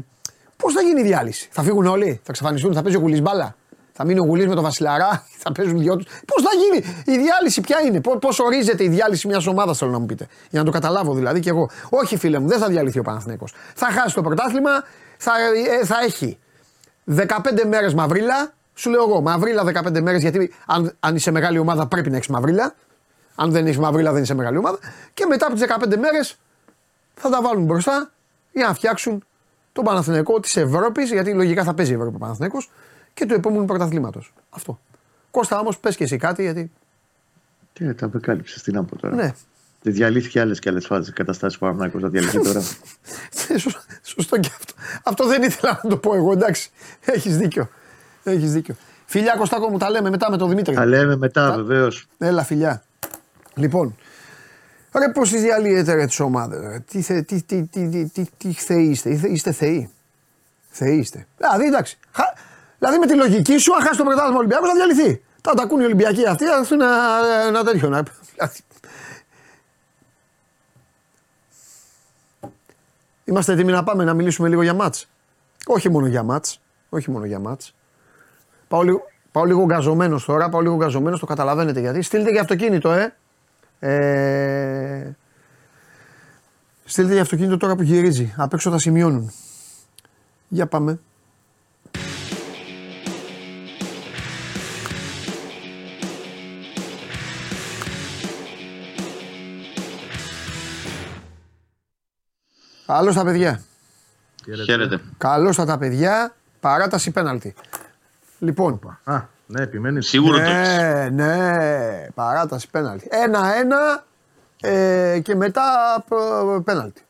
Πώς θα γίνει η διάλυση, θα φύγουν όλοι, θα εξαφανιστούν, θα παίζει ο Γουλή μπάλα. Θα μείνει ο Γουλή με τον Βασιλαρά, θα παίζουν δυο τους. Πώς θα γίνει; Η διάλυση, ποια είναι, πώς ορίζεται η διάλυση μιας ομάδας, θέλω να μου πείτε. Για να το καταλάβω δηλαδή και εγώ. Όχι, φίλε μου, δεν θα διαλυθεί ο Παναθηναίκος. Θα χάσει το πρωτάθλημα, θα, ε, θα έχει 15 μέρες μαυρίλα. Σου λέω εγώ, μαυρίλα 15 μέρες, γιατί αν, αν είσαι μεγάλη ομάδα πρέπει να έχεις μαυρίλα. Αν δεν έχεις μαυρίλα, δεν είσαι μεγάλη ομάδα. Και μετά από τις 15 μέρες θα τα βάλουν μπροστά για να φτιάξουν τον Παναθηναϊκό της Ευρώπης, γιατί λογικά θα παίζει η Ευρώπη ο Παναθηναϊκός, και του επόμενου πρωταθλήματος. Αυτό. Κώστα όμω, πες και εσύ κάτι γιατί. Τι τα απεκάλυψε, τι να πω τώρα. Ναι. Δεν διαλύθηκε άλλες και άλλες φάσεις καταστάσει που Παναθυνακό να διαλυθεί τώρα. Ναι, σωστό και αυτό. Αυτό δεν ήθελα να το πω εγώ, εντάξει. Έχεις δίκιο. Έχεις δίκιο. Φιλιά Κωστάκο μου, τα λέμε μετά με τον Δημήτρη. Τα λέμε μετά, βεβαίως. Έλα, φιλιά. Λοιπόν, ρε πώς διαλύετε ρε τις ομάδες, ρε; Τι, θε, τι, τι, τι, τι, τι, τι θεοί είστε, είστε, είστε θεοί. Θεοί είστε. Δηλαδή, εντάξει. Χα, δηλαδή με τη λογική σου, αν χάσει το πρωτάθλημα Ολυμπιακός θα διαλυθεί. Θα τα ακούνε οι Ολυμπιακοί αυτοί, θα έρθουν ένα, ένα τέτοιο. Να, δηλαδή. Είμαστε έτοιμοι να πάμε να μιλήσουμε λίγο για μάτς. Όχι μόνο για μάτς. Όχι μόνο για μάτς. Πάω λίγο, πάω λίγο γκαζωμένος τώρα, πάω λίγο γκαζωμένος, το καταλαβαίνετε γιατί. Στείλτε για αυτοκίνητο, ε. ε... Στείλτε για αυτοκίνητο τώρα που γυρίζει. Απ' έξω θα σημειώνουν. Για πάμε. Καλώς τα παιδιά. Χαίρετε. Καλώς τα τα παιδιά. Παράταση πέναλτη. Λοιπόν. Α, ναι, επιμένεις. Σίγουρο το ναι, έχεις. ναι, παράταση πέναλτη. Ένα-ένα ε, και μετά π- πέναλτη.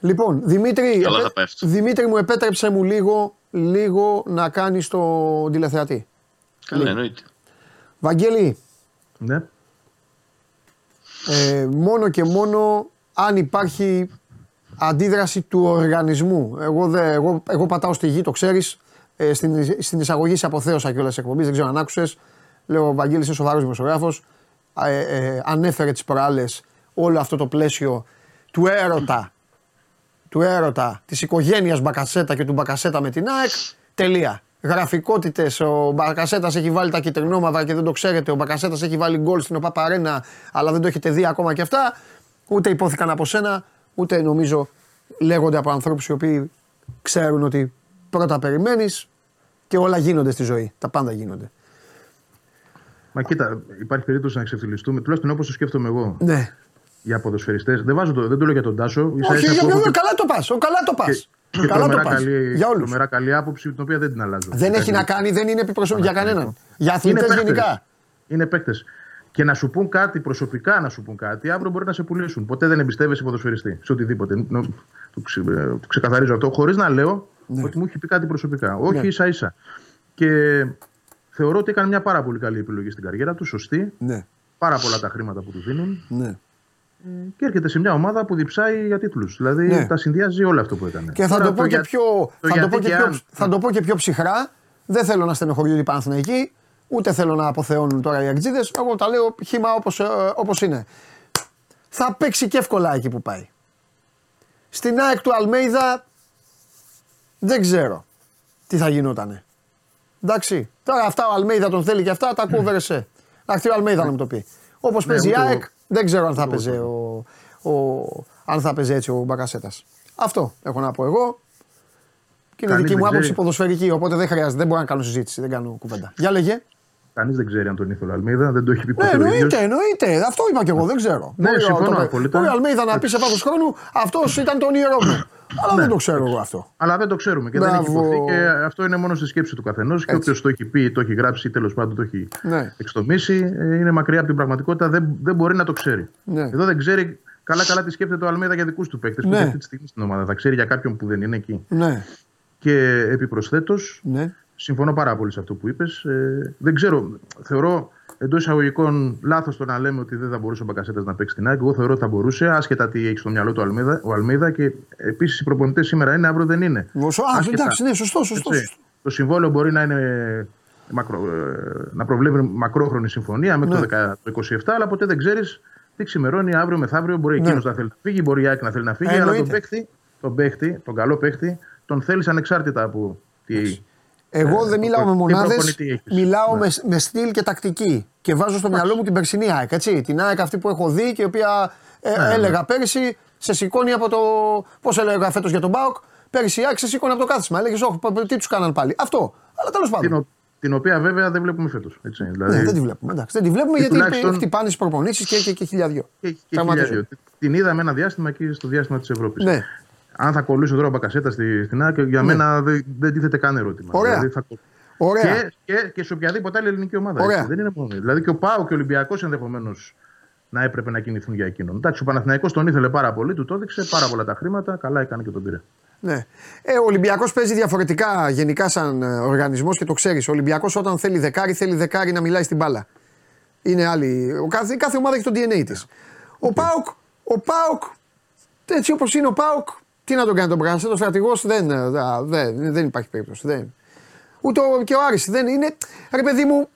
Λοιπόν, Δημήτρη, Καλά επέ- θα πέφτει. Δημήτρη μου επέτρεψε μου λίγο, λίγο να κάνεις το τηλεθεατή. Καλά, εννοείται. Βαγγέλη, Ναι. ε, μόνο και μόνο αν υπάρχει αντίδραση του οργανισμού. Εγώ, δε, εγώ, εγώ πατάω στη γη, το ξέρεις. Ε, στην, στην εισαγωγή σε αποθέωσα και όλε τι εκπομπέ, δεν ξέρω αν άκουσες. Λέω: Ο Βαγγέλης είναι σοβαρός δημοσιογράφος. Ε, ε, ανέφερε τις προάλλες όλο αυτό το πλαίσιο του έρωτα. Του έρωτα της οικογένειας Μπακασέτα και του Μπακασέτα με την ΑΕΚ. Τελεία. Γραφικότητες. Ο Μπακασέτας έχει βάλει τα κυτρινόμαυρα και δεν το ξέρετε. Ο Μπακασέτας έχει βάλει γκολ στην ΟΠΑΠΑΡΕΝΑ, αλλά δεν το έχετε δει ακόμα και αυτά. Ούτε υπόθηκαν από σένα, ούτε νομίζω λέγονται από ανθρώπους οι οποίοι ξέρουν ότι πρώτα περιμένεις και όλα γίνονται στη ζωή. Τα πάντα γίνονται. Μα κοίτα, υπάρχει περίπτωση να ξεφτυλιστούμε, τουλάχιστον όπως το σκέφτομαι εγώ Ναι. για ποδοσφαιριστές. Δεν, βάζω το, δεν το λέω για τον Τάσο. ίσα Όχι, ίσα για που έχω ποιον και- καλά το πας. Καλά το πας. και Καλά το τρομερά πας. καλή, Για όλους. τρομερά καλή άποψη, την οποία δεν την αλλάζω. Δεν έχει να κάνει, δεν είναι επιπροσωπή για κανέναν. Για αθλητές παίκτες. γενικά. Είναι παίκτες. Και να σου πούν κάτι προσωπικά, να σου πούν κάτι, αύριο μπορεί να σε πουλήσουν. Ποτέ δεν εμπιστεύεσαι ποδοσφαιριστή σε οτιδήποτε. Νο- Το, ξε- ε, το ξεκαθαρίζω αυτό, χωρίς να λέω ότι μου έχει πει κάτι προσωπικά. Όχι Ναι. ίσα ίσα. Και θεωρώ ότι έκανε μια πάρα πολύ καλή επιλογή στην καριέρα του, σωστή. Ναι, Πάρα πολλά τα χρήματα που του δίνουν. ναι. Και έρχεται σε μια ομάδα που διψάει για τίτλους. Δηλαδή Ναι. τα συνδυάζει όλο αυτό που έκανε. Και θα Τώρα το, πω και για- πιο, το θα, το γιατί πω και και πιο, αν. θα το πω και πιο ψυχρά. Δεν θέλω να στενοχωριούνται οι Παναθηναϊκοί, ούτε θέλω να αποθεώνουν τώρα οι Αγτζίδε. Εγώ τα λέω χήμα όπως όπως είναι. Θα παίξει και εύκολα εκεί που πάει. Στην ΑΕΚ του Αλμέιδα δεν ξέρω τι θα γινότανε. Εντάξει. Τώρα αυτά ο Αλμέιδα τον θέλει και αυτά τα ακούω Βερεσέ. Εντάξει, ο Αλμέιδα να μου το πει. Όπως παίζει η ούτε εγώ. ΑΕΚ, δεν ξέρω αν θα παίζει ο, ο, αν θα παίζει έτσι ο Μπακασέτας. Αυτό έχω να πω εγώ. Και είναι Κανείς δική μου δεν άποψη ξέρει. ποδοσφαιρική, οπότε δεν χρειάζεται, δεν μπορώ να κάνω συζήτηση, δεν κάνω κουβέντα. Για λέγε. Κανείς δεν ξέρει αν τον ήθελε ο Αλμίδα, δεν το έχει πει Ναι, ποτέ ο ίδιος. εννοείται, εννοείται. Αυτό είπα και εγώ, δεν ξέρω. Ναι, Μπορεί ο- συμφωνώ το- απόλυτα. Μπορεί ο Αλμέιδα να πει σε βάθος χρόνου αυτός ήταν το όνειρό μου. Αλλά δεν το ξέρω εγώ αυτό. Αλλά δεν το ξέρουμε και δεν έχει Μπράβο. υποθεί και αυτό είναι μόνο στη σκέψη του καθενός. Και όποιος το έχει πει, το έχει γράψει ή τέλος πάντων το έχει Ναι. εξτομίσει, ε, είναι μακριά από την πραγματικότητα, δεν, δεν μπορεί να το ξέρει. Ναι. Εδώ δεν ξέρει καλά-καλά τι σκέφτεται ο Αλμίδα για δικούς του παίκτες που Ναι. είναι αυτή τη στιγμή στην ομάδα. Θα ξέρει για κάποιον που δεν είναι εκεί. Ναι, Και επιπροσθέτως, ναι. Συμφωνώ πάρα πολύ σε αυτό που είπες. Ε, δεν ξέρω, θεωρώ εντός εισαγωγικών λάθος το να λέμε ότι δεν θα μπορούσε ο Μπακασέτας να παίξει την ΑΕΚ. Εγώ θεωρώ ότι θα μπορούσε, άσχετα τι έχει στο μυαλό του Αλμίδα, ο Αλμίδα. Και επίσης οι προπονητές σήμερα είναι, αύριο δεν είναι. Βοσο- Α, Άσχετα. εντάξει, ναι, σωστό, σωστό. Έτσι. σωστό. Το συμβόλαιο μπορεί να είναι μακρο, ε, να προβλέπει μακρόχρονη συμφωνία μέχρι Ναι. το, 10 το 27, αλλά ποτέ δεν ξέρεις τι ξημερώνει αύριο μεθαύριο. Μπορεί Ναι. εκείνο να θέλει να φύγει, μπορεί η ΑΕΚ να θέλει να φύγει, αλλά τον Εννοείται. παίχτη, τον παίχτη, τον καλό παίχτη, τον θέλεις ανεξάρτητα από τι. Εγώ Ε, δεν μιλάω τι με μονάδες, προπονητή έχεις; μιλάω Ναι. με, με στυλ και τακτική. Και βάζω στο μυαλό μου την περσινή ΑΕΚ. Έτσι. Την ΑΕΚ αυτή που έχω δει και η οποία ε, Ναι, έλεγα πέρυσι σε σηκώνει από το. Πώς έλεγα φέτος για τον Μπάουκ. Πέρυσι η ΑΕΚ σε σηκώνει από το κάθισμα. Έλεγες, Όχι, πα- τι τους κάναν πάλι. Αυτό. Αλλά τέλος Την, πάντων. ο- την οποία βέβαια δεν βλέπουμε φέτος. Δηλαδή, Ναι, δεν τη βλέπουμε. Εντάξει, δεν τη βλέπουμε Και γιατί τουλάχιστον- χτυπάνε τι προπονήσεις και, και, και χιλιάδιο. και, και Τραυματίζονται. χιλιάδιο. Την είδαμε ένα διάστημα εκεί στο διάστημα της Ευρώπης. Ναι. Αν θα κολλήσει τώρα ο Μπακασέτα στη, στην ΑΕΚ, για μένα δεν, δεν τίθεται καν ερώτημα. Ωραία. Δηλαδή θα, Ωραία. Και, και, και σε οποιαδήποτε άλλη ελληνική ομάδα. Ωραία. Έτσι. Δεν είναι μόνο. Δηλαδή και ο Πάο και ο Ολυμπιακός ενδεχομένως να έπρεπε να κινηθούν για εκείνον. Εντάξει, ο Παναθηναϊκός τον ήθελε πάρα πολύ, του το έδειξε πάρα πολλά τα χρήματα, καλά έκανε και τον πήρε. Ναι. Ε, ο Ολυμπιακός παίζει διαφορετικά γενικά σαν οργανισμός και το ξέρεις. Ο Ολυμπιακός όταν θέλει δεκάρι, θέλει δεκάρι να μιλάει στην μπάλα. Είναι άλλη. Ο κάθε, κάθε ομάδα έχει το DNA της. Ο Πάοκ, ο Πάοκ, έτσι όπως είναι ο Πάοκ, τι να τον κάνει τον Μπράνσετ, ο στρατηγό δεν, ε, δεν, δεν υπάρχει περίπτωση. Δεν. Ούτε ο, και ο Άρης δεν είναι. Ρε παιδί μου,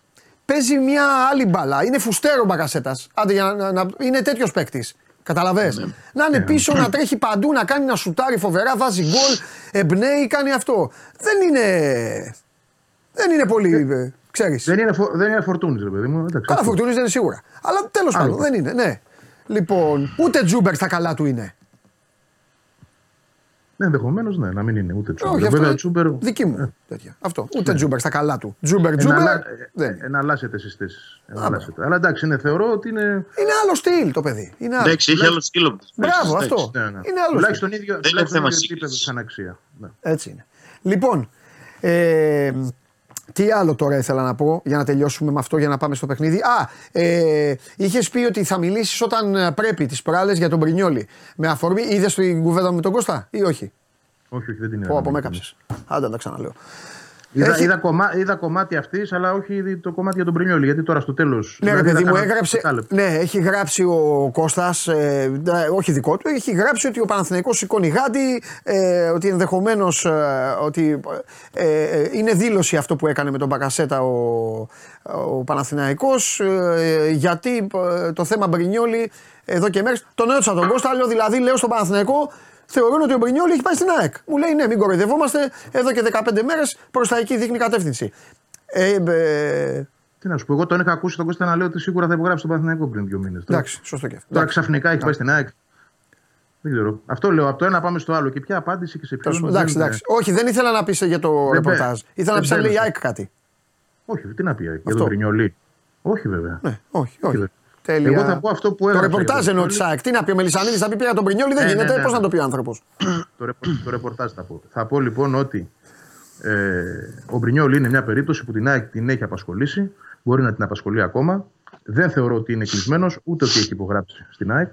παίζει μια άλλη μπάλα. Είναι φουστέρο μπακασέτα. Άντε για να, να, είναι τέτοιος παίκτης. Καταλαβέ. Ναι. Να είναι πίσω, να τρέχει παντού, να κάνει να σουτάρει φοβερά, βάζει γκολ, εμπνέει, κάνει αυτό. Δεν είναι. Δεν είναι πολύ. ε, Ξέρεις. Δεν είναι, φο, δεν είναι Φορτούνης, ρε παιδί μου. Εντάξει, Καλά, αυτό. Φορτούνης δεν είναι σίγουρα. Αλλά τέλος Άλλο. πάντων δεν είναι. Ναι. Λοιπόν, ούτε Τσούμπερ στα καλά του είναι. Ναι, ενδεχομένως ναι, να μην είναι ούτε Τσούμπερ. Όχι, αυτό Βέβαια, είναι Τσούμπερ. δική μου. τέτοια. Αυτό. Ούτε Τσούμπερ στα καλά του. Τσούμπερ, Εναλλα- Τσούμπερ. Δεν. Εναλλάσσεται στις θέσεις. Αλλά εντάξει, είναι, θεωρώ ότι είναι. Είναι άλλο στυλ το παιδί. Είναι άλλο. Εντάξει, έχει άλλο στυλ. Μπράβο, Εντάξει. αυτό. Ναι, ναι. Είναι άλλο. Τουλάχιστον στυλ. ίδιο, είναι τουλάχιστον θέμα ίδιο σύγκρισης. επίπεδο σαν αξία. Ναι. Έτσι είναι. Λοιπόν, ε, τι άλλο τώρα ήθελα να πω για να τελειώσουμε με αυτό για να πάμε στο παιχνίδι. Α, ε, είχες πει ότι θα μιλήσεις όταν ε, πρέπει τις προάλλες για τον Πρινιόλη. Με αφορμή, είδες την κουβέντα μου με τον Κώστα ή όχι; Όχι, όχι, δεν την Πω, είδα. από με έκαψε. Άντε, τα ξαναλέω. Είδα, Έχει- είδα, κομμά, είδα κομμάτι αυτής, αλλά όχι το κομμάτι για τον Πρινιόλη. Γιατί τώρα στο τέλος. Ναι, ρε παιδί μου, έγραψε. Ναι, έχει γράψει ο Κώστας, ε, ναι, όχι δικό του, έχει γράψει ότι ο Παναθηναϊκός σηκώνει γάντι, ε, ότι ενδεχομένως ότι ε, ε, είναι δήλωση αυτό που έκανε με τον Μπακασέτα ο, ο Παναθηναϊκός, ε, γιατί ε, το θέμα Μπρινιόλη εδώ και μέρες. Τον έρωσα τον Κώστα, λέω δηλαδή, λέω στον Παναθηναϊκό, θεωρούν ότι ο Μπρινιόλη έχει πάει στην ΑΕΚ. Μου λέει ναι, μην κοροϊδευόμαστε, εδώ και 15 μέρες προς τα εκεί δείχνει κατεύθυνση. Ε, ε, Τι να σου πω, εγώ τον είχα ακούσει τον Κώστα να λέω ότι σίγουρα θα υπογράψει τον Παναθηναϊκό πριν δύο μήνες. εντάξει, σωστό και αυτό. Τώρα Εντάξει. ξαφνικά έχει πάει στην ΑΕΚ. Δεν ξέρω. Αυτό λέω. Από το ένα πάμε στο άλλο. Και ποια απάντηση και σε Τέλος ποιον. πάντων, Εντάξει, δεν- εντάξει. Όχι, δεν ήθελα να πεις για το Δεν ρεπορτάζ. πέ- Ήθελα να δεν πεις αν λέει η πέρασε. ΑΕΚ κάτι. Όχι, τι να πει για Αυτό. τον Πρινιόλη. Όχι, βέβαια. Ναι, όχι, όχι. Βέβαια. Τέλεια. Εγώ θα πω αυτό που Το έγραψε ρεπορτάζ για τον εννοώ τη ΑΕΚ. Τι να πει ο Μελισανίδης, θα πει πήρα τον Πρινιόλη, δεν Ναι, γίνεται. ναι, ναι, Πώ να ναι. το πει ο άνθρωπος; το, ρεπο, το ρεπορτάζ θα πω. Θα πω λοιπόν ότι ε, ο Μπρινιόλ είναι μια περίπτωση που την ΑΕΚ την έχει απασχολήσει. Μπορεί να την απασχολεί ακόμα. Δεν θεωρώ ότι είναι κλεισμένος, ούτε ότι έχει υπογράψει στην ΑΕΚ.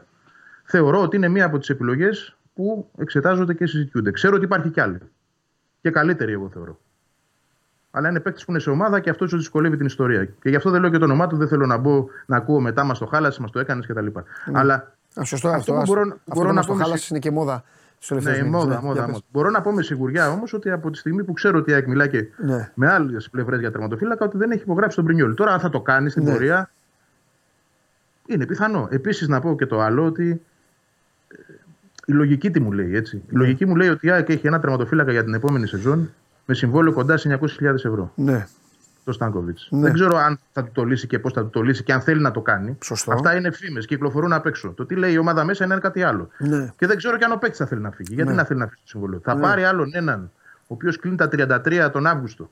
Θεωρώ ότι είναι μία από τις επιλογές που εξετάζονται και συζητιούνται. Ξέρω ότι υπάρχει κι άλλη. Και καλύτερη, εγώ θεωρώ. Αλλά είναι παίκτη που είναι σε ομάδα και αυτός σου δυσκολεύει την ιστορία. Και γι' αυτό δεν λέω και το όνομά του, δεν θέλω να μπω να ακούω μετά μας το χάλασες, μας το έκανες κτλ. Αλλά Α, Σωστό Αυτό αυτό. που άστο. μπορώ- Αυτό μπορώ που να μας το πω με χάλασες είναι και μόδα στους ναι, τελευταίου μόδα, μόδα, μόδα. Μπορώ να πω με σιγουριά όμως ότι από τη στιγμή που ξέρω ότι η ΑΕΚ μιλάει και Ναι. με άλλες πλευρές για τερματοφύλακα, ότι δεν έχει υπογράψει τον Πρινιόλ. Τώρα, αν θα το κάνει στην Ναι. πορεία, είναι πιθανό. Επίσης, να πω και το άλλο ότι ε, η λογική τι μου λέει, έτσι. Η Ναι. λογική μου λέει ότι η ΑΕΚ έχει ένα τερματοφύλακα για την επόμενη σεζόν με συμβόλαιο κοντά σε 900.000 ευρώ. Ναι, Το Στάνκοβιτς. Ναι. Δεν ξέρω αν θα του το λύσει και πώς θα του το λύσει και αν θέλει να το κάνει. Σωστό. Αυτά είναι φήμες, κυκλοφορούν απ' έξω. Το τι λέει η ομάδα μέσα είναι κάτι άλλο. ναι. Και δεν ξέρω και αν ο παίκτης θα θέλει να φύγει. Γιατί Ναι. να θέλει να φύγει το συμβόλαιο. Θα Ναι. πάρει άλλον έναν, ο οποίος κλείνει τα 33 τον Αύγουστο.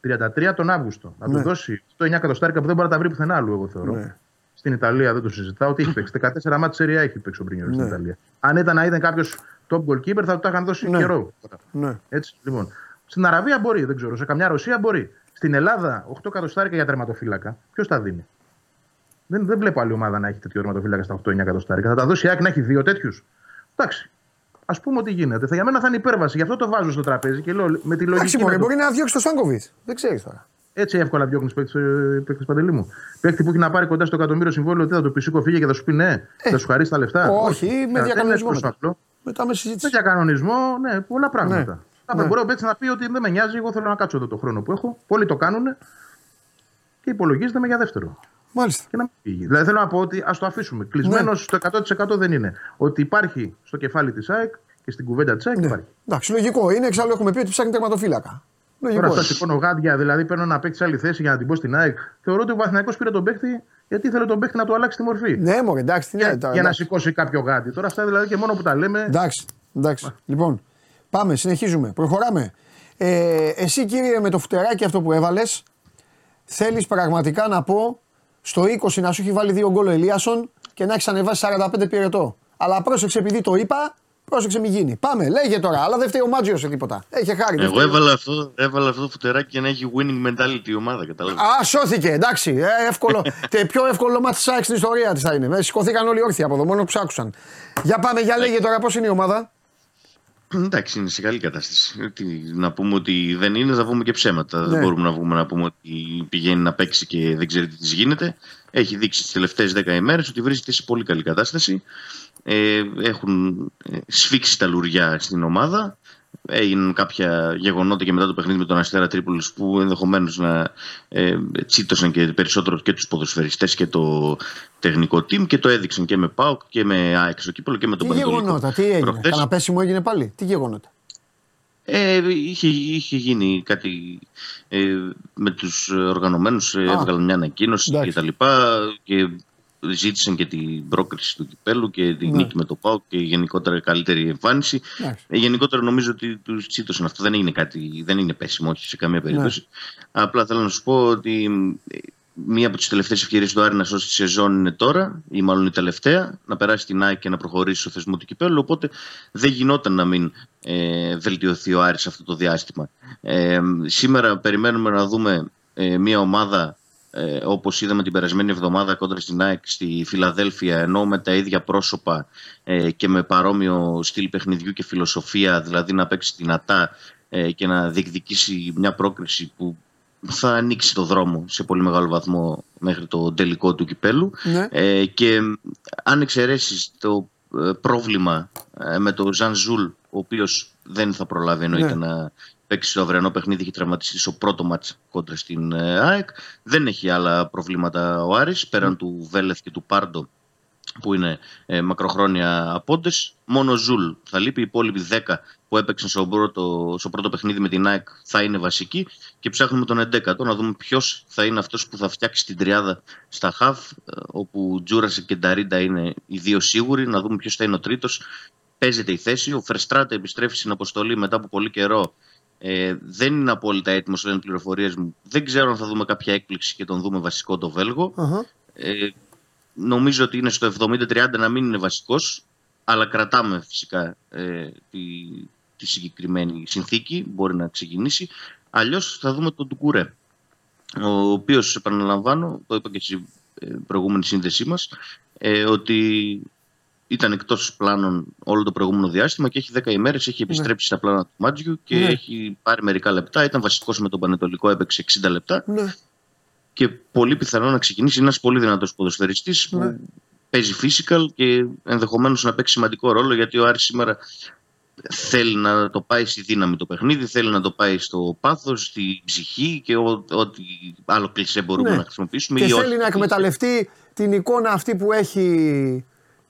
33 τον Αύγουστο. Να Ναι. του δώσει το 9 εκατοστάρικα που δεν μπορεί να τα βρει πουθενά άλλου, εγώ θεωρώ. Ναι. Στην Ιταλία δεν το συζητάω. Ότι έχει παίξει 14 μάτια σεριά έχει παίξει ο Μπρινιόλ στην Ναι. Ιταλία. Αν ήταν να ήταν κάποιος top goalkeeper θα του τα είχαν δώσει Ναι. καιρό. ναι. Έτσι, λοιπόν. Στην Αραβία μπορεί, δεν ξέρω. Σε καμιά Ρωσία μπορεί. Στην Ελλάδα 8 εκατοστάρικα για τερματοφύλακα. Ποιος τα δίνει; Δεν, δεν βλέπω άλλη ομάδα να έχει τέτοιο τερματοφύλακα στα 8-9 εκατοστάρικα. Θα τα δώσει η ΑΕΚ να έχει δύο τέτοιους; Εντάξει. Α πούμε ότι γίνεται. Θα, για μένα θα είναι υπέρβαση. Γι' αυτό το βάζω στο τραπέζι και λέω με τη Εντάξει, λογική. μωρέ, να το- μπορεί να διώξει το Στάνκοβιτ. Δεν ξέρεις τώρα. Έτσι εύκολα διώχνεις παίκτη παντελή μου. Παίκτη που έχει να πάρει κοντά στο εκατομμύριο συμβόλαιο, τι θα το πει σήκω φύγε και θα σου πει ναι, θα σου χαρίσει τα λεφτά. Ε. Όχι, με δεν είναι διακανονισμό τόσο μετά. απλό. Μετά με συζήτηση. Με διακανονισμό, ναι, πολλά πράγματα. Ναι. Θα Ναι. μπορεί ο παίκτη να πει ότι δεν με νοιάζει, εγώ θέλω να κάτσω εδώ το χρόνο που έχω. Πολλοί το κάνουν και υπολογίζεται με για δεύτερο. Μάλιστα. Και να μην φύγει. Δηλαδή θέλω να πω ότι ας το αφήσουμε. Κλεισμένος Ναι. στο 100% δεν είναι. Ότι υπάρχει στο κεφάλι της ΑΕΚ και στην κουβέντα της ΑΕΚ Ναι. υπάρχει. Εντάξει, λογικό είναι. Εξάλλου έχουμε πει ότι ψάχνει τερματοφύλακα. Λογικό. Τώρα αυτά είναι. σηκώνω γάντια, δηλαδή παίρνω ένα παίκτη σε άλλη θέση για να την πω στην ΑΕΚ. Θεωρώ ότι ο Βαθναϊκό πήρε τον παίκτη γιατί ήθελε τον παίκτη να του αλλάξει τη μορφή. Ναι, μωρέ, εντάξει, τι για, είναι τώρα, για να εντάξει. σηκώσει κάποιο γάντι. Τώρα αυτά δηλαδή και μόνο που τα λέμε. Εντάξει, εντάξει. Λοιπόν, πάμε, συνεχίζουμε. Προχωράμε. Ε, εσύ κύριε με το φουτεράκι αυτό που έβαλες, θέλεις πραγματικά να πω στο 20 να σου έχει βάλει δύο γκολ ο Ελίασον και να έχεις ανεβάσει 45 πυρετό. Αλλά πρόσεξε επειδή το είπα, πρόσεξε μη γίνει. Πάμε, λέγε τώρα, αλλά δεν φταίει ο Μάτζιος σε τίποτα. Έχει χάρη. δεν Εγώ φταίει. έβαλα αυτό, έβαλα αυτό το φουτεράκι για να έχει winning mentality η ομάδα, κατάλαβα. Α, σώθηκε, εντάξει. Ε, εύκολο. Τε, πιο εύκολο μάτι Σάικ στην ιστορία της θα είναι. Ε, σηκωθήκαν όλοι όρθιοι από εδώ, μόνο που σ' άκουσαν. Για πάμε, για λέγε τώρα πώς είναι η ομάδα; Εντάξει, είναι σε καλή κατάσταση. Τι, να πούμε ότι δεν είναι, θα πούμε και ψέματα. Ναι. Δεν μπορούμε να, πούμε, να πούμε ότι πηγαίνει να παίξει και δεν ξέρει τι της γίνεται. Έχει δείξει τις τελευταίες 10 ημέρες ότι βρίσκεται σε πολύ καλή κατάσταση. Ε, έχουν ε, σφίξει τα λουριά στην ομάδα. Έγιναν κάποια γεγονότα και μετά το παιχνίδι με τον Αστέρα Τρίπολης που ενδεχομένως να ε, τσίτωσαν και περισσότερο και τους ποδοσφαιριστές και το τεχνικό team και το έδειξαν και με ΠΑΟΚ και με ΑΕΚ στο κύπελο και με τον Τι Πανετολικό. γεγονότα, τι έγινε. προχθές. Κανένα πέσιμο έγινε πάλι; Τι γεγονότα; Ε, είχε, είχε γίνει κάτι ε, με τους οργανωμένους, ε, Α. έβγαλαν μια ανακοίνωση Εντάξει. και τα λοιπά και ζήτησαν και την πρόκριση του κυπέλου και τη Ναι. νίκη με το ΠΑΟΚ και γενικότερα καλύτερη εμφάνιση. Εντάξει. Ε, γενικότερα νομίζω ότι τους τσίτωσαν αυτό. Δεν είναι κάτι, δεν είναι πέσιμο, όχι σε καμία περίπτωση. Απλά θέλω να σου πω ότι ε, μία από τις τελευταίες ευκαιρίες του Άρη να σώσει τη σεζόν είναι τώρα, ή μάλλον η τελευταία, να περάσει την ΑΕΚ και να προχωρήσει στο θεσμό του κυπέλου. Οπότε δεν γινόταν να μην ε, βελτιωθεί ο Άρης αυτό το διάστημα. Ε, σήμερα περιμένουμε να δούμε ε, μία ομάδα ε, όπως είδαμε την περασμένη εβδομάδα κόντρα στην ΑΕΚ στη Φιλαδέλφια ενώ με τα ίδια πρόσωπα ε, και με παρόμοιο στυλ παιχνιδιού και φιλοσοφία δηλαδή να παίξει δυνατά ε, και να διεκδικήσει μια πρόκριση που θα ανοίξει το δρόμο σε πολύ μεγάλο βαθμό μέχρι το τελικό του κυπέλλου Ναι. ε, και αν εξαιρέσεις το ε, πρόβλημα ε, με τον Ζαν Ζουλ, ο οποίος δεν θα προλάβει εννοείται Ναι. να παίξει το αυριανό παιχνίδι, έχει τραυματιστεί στο πρώτο ματς κόντρα στην ε, ΑΕΚ. Δεν έχει άλλα προβλήματα ο Άρης, πέραν του Βέλεθ και του Πάρντο που είναι ε, μακροχρόνια απόντες. Μόνο ο Ζουλ θα λείπει. Οι υπόλοιποι 10 που έπαιξαν στο πρώτο, στο πρώτο παιχνίδι με την ΑΕΚ θα είναι βασικοί. Και ψάχνουμε τον 11ο να δούμε ποιος θα είναι αυτός που θα φτιάξει την τριάδα στα χαφ. ε, Όπου Τζούρασεκ και Νταρίντα είναι οι δύο σίγουροι. Να δούμε ποιος θα είναι ο τρίτος. Παίζεται η θέση. Ο Φερστράτε επιστρέφει στην αποστολή μετά από πολύ καιρό. Ε, δεν είναι απόλυτα έτοιμος, λένε πληροφορίες μου. Δεν ξέρω αν θα δούμε κάποια έκπληξη και τον δούμε βασικό το Βέλγο. Αχα. Ε, νομίζω ότι είναι στο 70-30 να μην είναι βασικός, αλλά κρατάμε φυσικά ε, τη, τη συγκεκριμένη συνθήκη, μπορεί να ξεκινήσει. Αλλιώς θα δούμε τον Τουκουρέ, ο οποίος, επαναλαμβάνω, το είπα και στη ε, προηγούμενη σύνδεσή μας, ε, ότι ήταν εκτός πλάνων όλο το προηγούμενο διάστημα και έχει 10 ημέρες, έχει επιστρέψει στα πλάνα του Μάτζιου και Ναι. έχει πάρει μερικά λεπτά. Ήταν βασικός με τον Πανετολικό, έπαιξε 60 λεπτά Ναι. και πολύ πιθανό να ξεκινήσει ένας πολύ δυνατός ποδοσφαιριστής που Ναι. παίζει physical και ενδεχομένως να παίξει σημαντικό ρόλο γιατί ο Άρης σήμερα θέλει να το πάει στη δύναμη το παιχνίδι, θέλει να το πάει στο πάθος, στη ψυχή και ό- ό,τι άλλο κλεισέ μπορούμε Ναι. να χρησιμοποιήσουμε. Και ή θέλει όχι. να εκμεταλλευτεί την εικόνα αυτή που έχει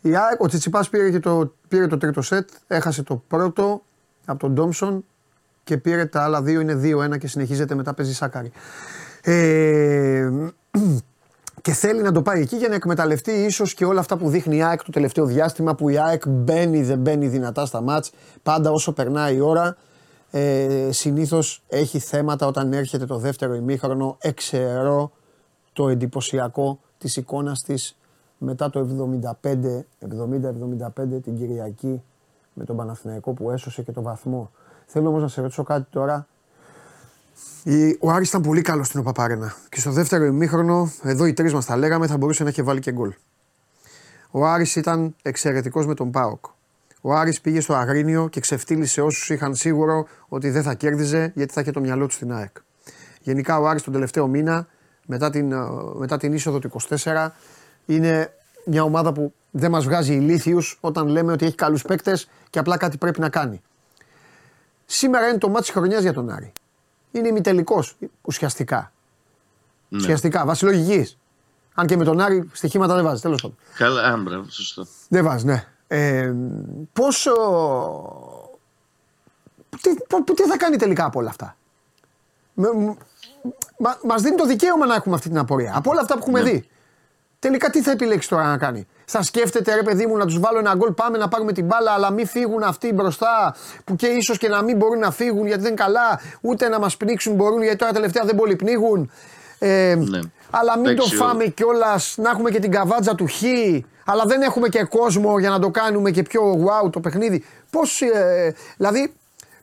η ΑΕΚ. Ο Τσιτσιπάς πήρε, και το, πήρε το τρίτο σετ, έχασε το πρώτο από τον Ντόμσον και πήρε τα άλλα δύο, είναι 2-1 και συνεχίζεται μετά παίζει Σάκαρη. Ε, και θέλει να το πάει εκεί για να εκμεταλλευτεί ίσως και όλα αυτά που δείχνει η ΑΕΚ το τελευταίο διάστημα που η ΑΕΚ μπαίνει δεν μπαίνει δυνατά στα μάτς πάντα όσο περνάει η ώρα ε, συνήθως έχει θέματα όταν έρχεται το δεύτερο ημίχρονο εξαιρώ το εντυπωσιακό της εικόνας της μετά το 75, 70-75 την Κυριακή με τον Παναθηναϊκό που έσωσε και το βαθμό. Θέλω όμως να σε ρωτήσω κάτι τώρα. Η- Ο Άρης ήταν πολύ καλός στην Οπαπαρένα. Και στο δεύτερο ημίχρονο, εδώ οι τρεις μας τα λέγαμε, θα μπορούσε να είχε βάλει και γκολ. Ο Άρης ήταν εξαιρετικός με τον Πάοκ. Ο Άρης πήγε στο Αγρίνιο και ξεφτύλισε όσους είχαν σίγουρο ότι δεν θα κέρδιζε γιατί θα είχε το μυαλό του στην ΑΕΚ. Γενικά ο Άρης τον τελευταίο μήνα, μετά την, ε, μετά την είσοδο του 24, είναι μια ομάδα που δεν μας βγάζει ηλίθιους όταν λέμε ότι έχει καλούς παίκτες και απλά κάτι πρέπει να κάνει. Σήμερα είναι το μάτι χρονιάς για τον Άρη. Είναι ημιτελικός ουσιαστικά. Ναι. Ουσιαστικά, βάσει λογική. Αν και με τον Άρη στοιχήματα δεν βάζει, τέλος πάντων. Καλά, α, μπράβο, σωστό. Δεν βάζει, ναι. Ε, πόσο. Τι, πο- τι θα κάνει τελικά από όλα αυτά; Με, μ- μα, μας δίνει το δικαίωμα να έχουμε αυτή την απορία. Από όλα αυτά που έχουμε δει. Τελικά τι θα επιλέξεις τώρα να κάνει; Θα σκέφτεται ρε παιδί μου να τους βάλω ένα γκολ, πάμε να πάρουμε την μπάλα, αλλά μην φύγουν αυτοί μπροστά που και ίσως και να μην μπορούν να φύγουν γιατί δεν είναι καλά, ούτε να μας πνίξουν μπορούν γιατί τώρα τελευταία δεν πολύ πνίγουν. Ε, Ναι. Αλλά μην Εντάξει, το φάμε κιόλας, να έχουμε και την καβάτζα του Χ, αλλά δεν έχουμε και κόσμο για να το κάνουμε και πιο wow το παιχνίδι. Πώς. Ε, δηλαδή,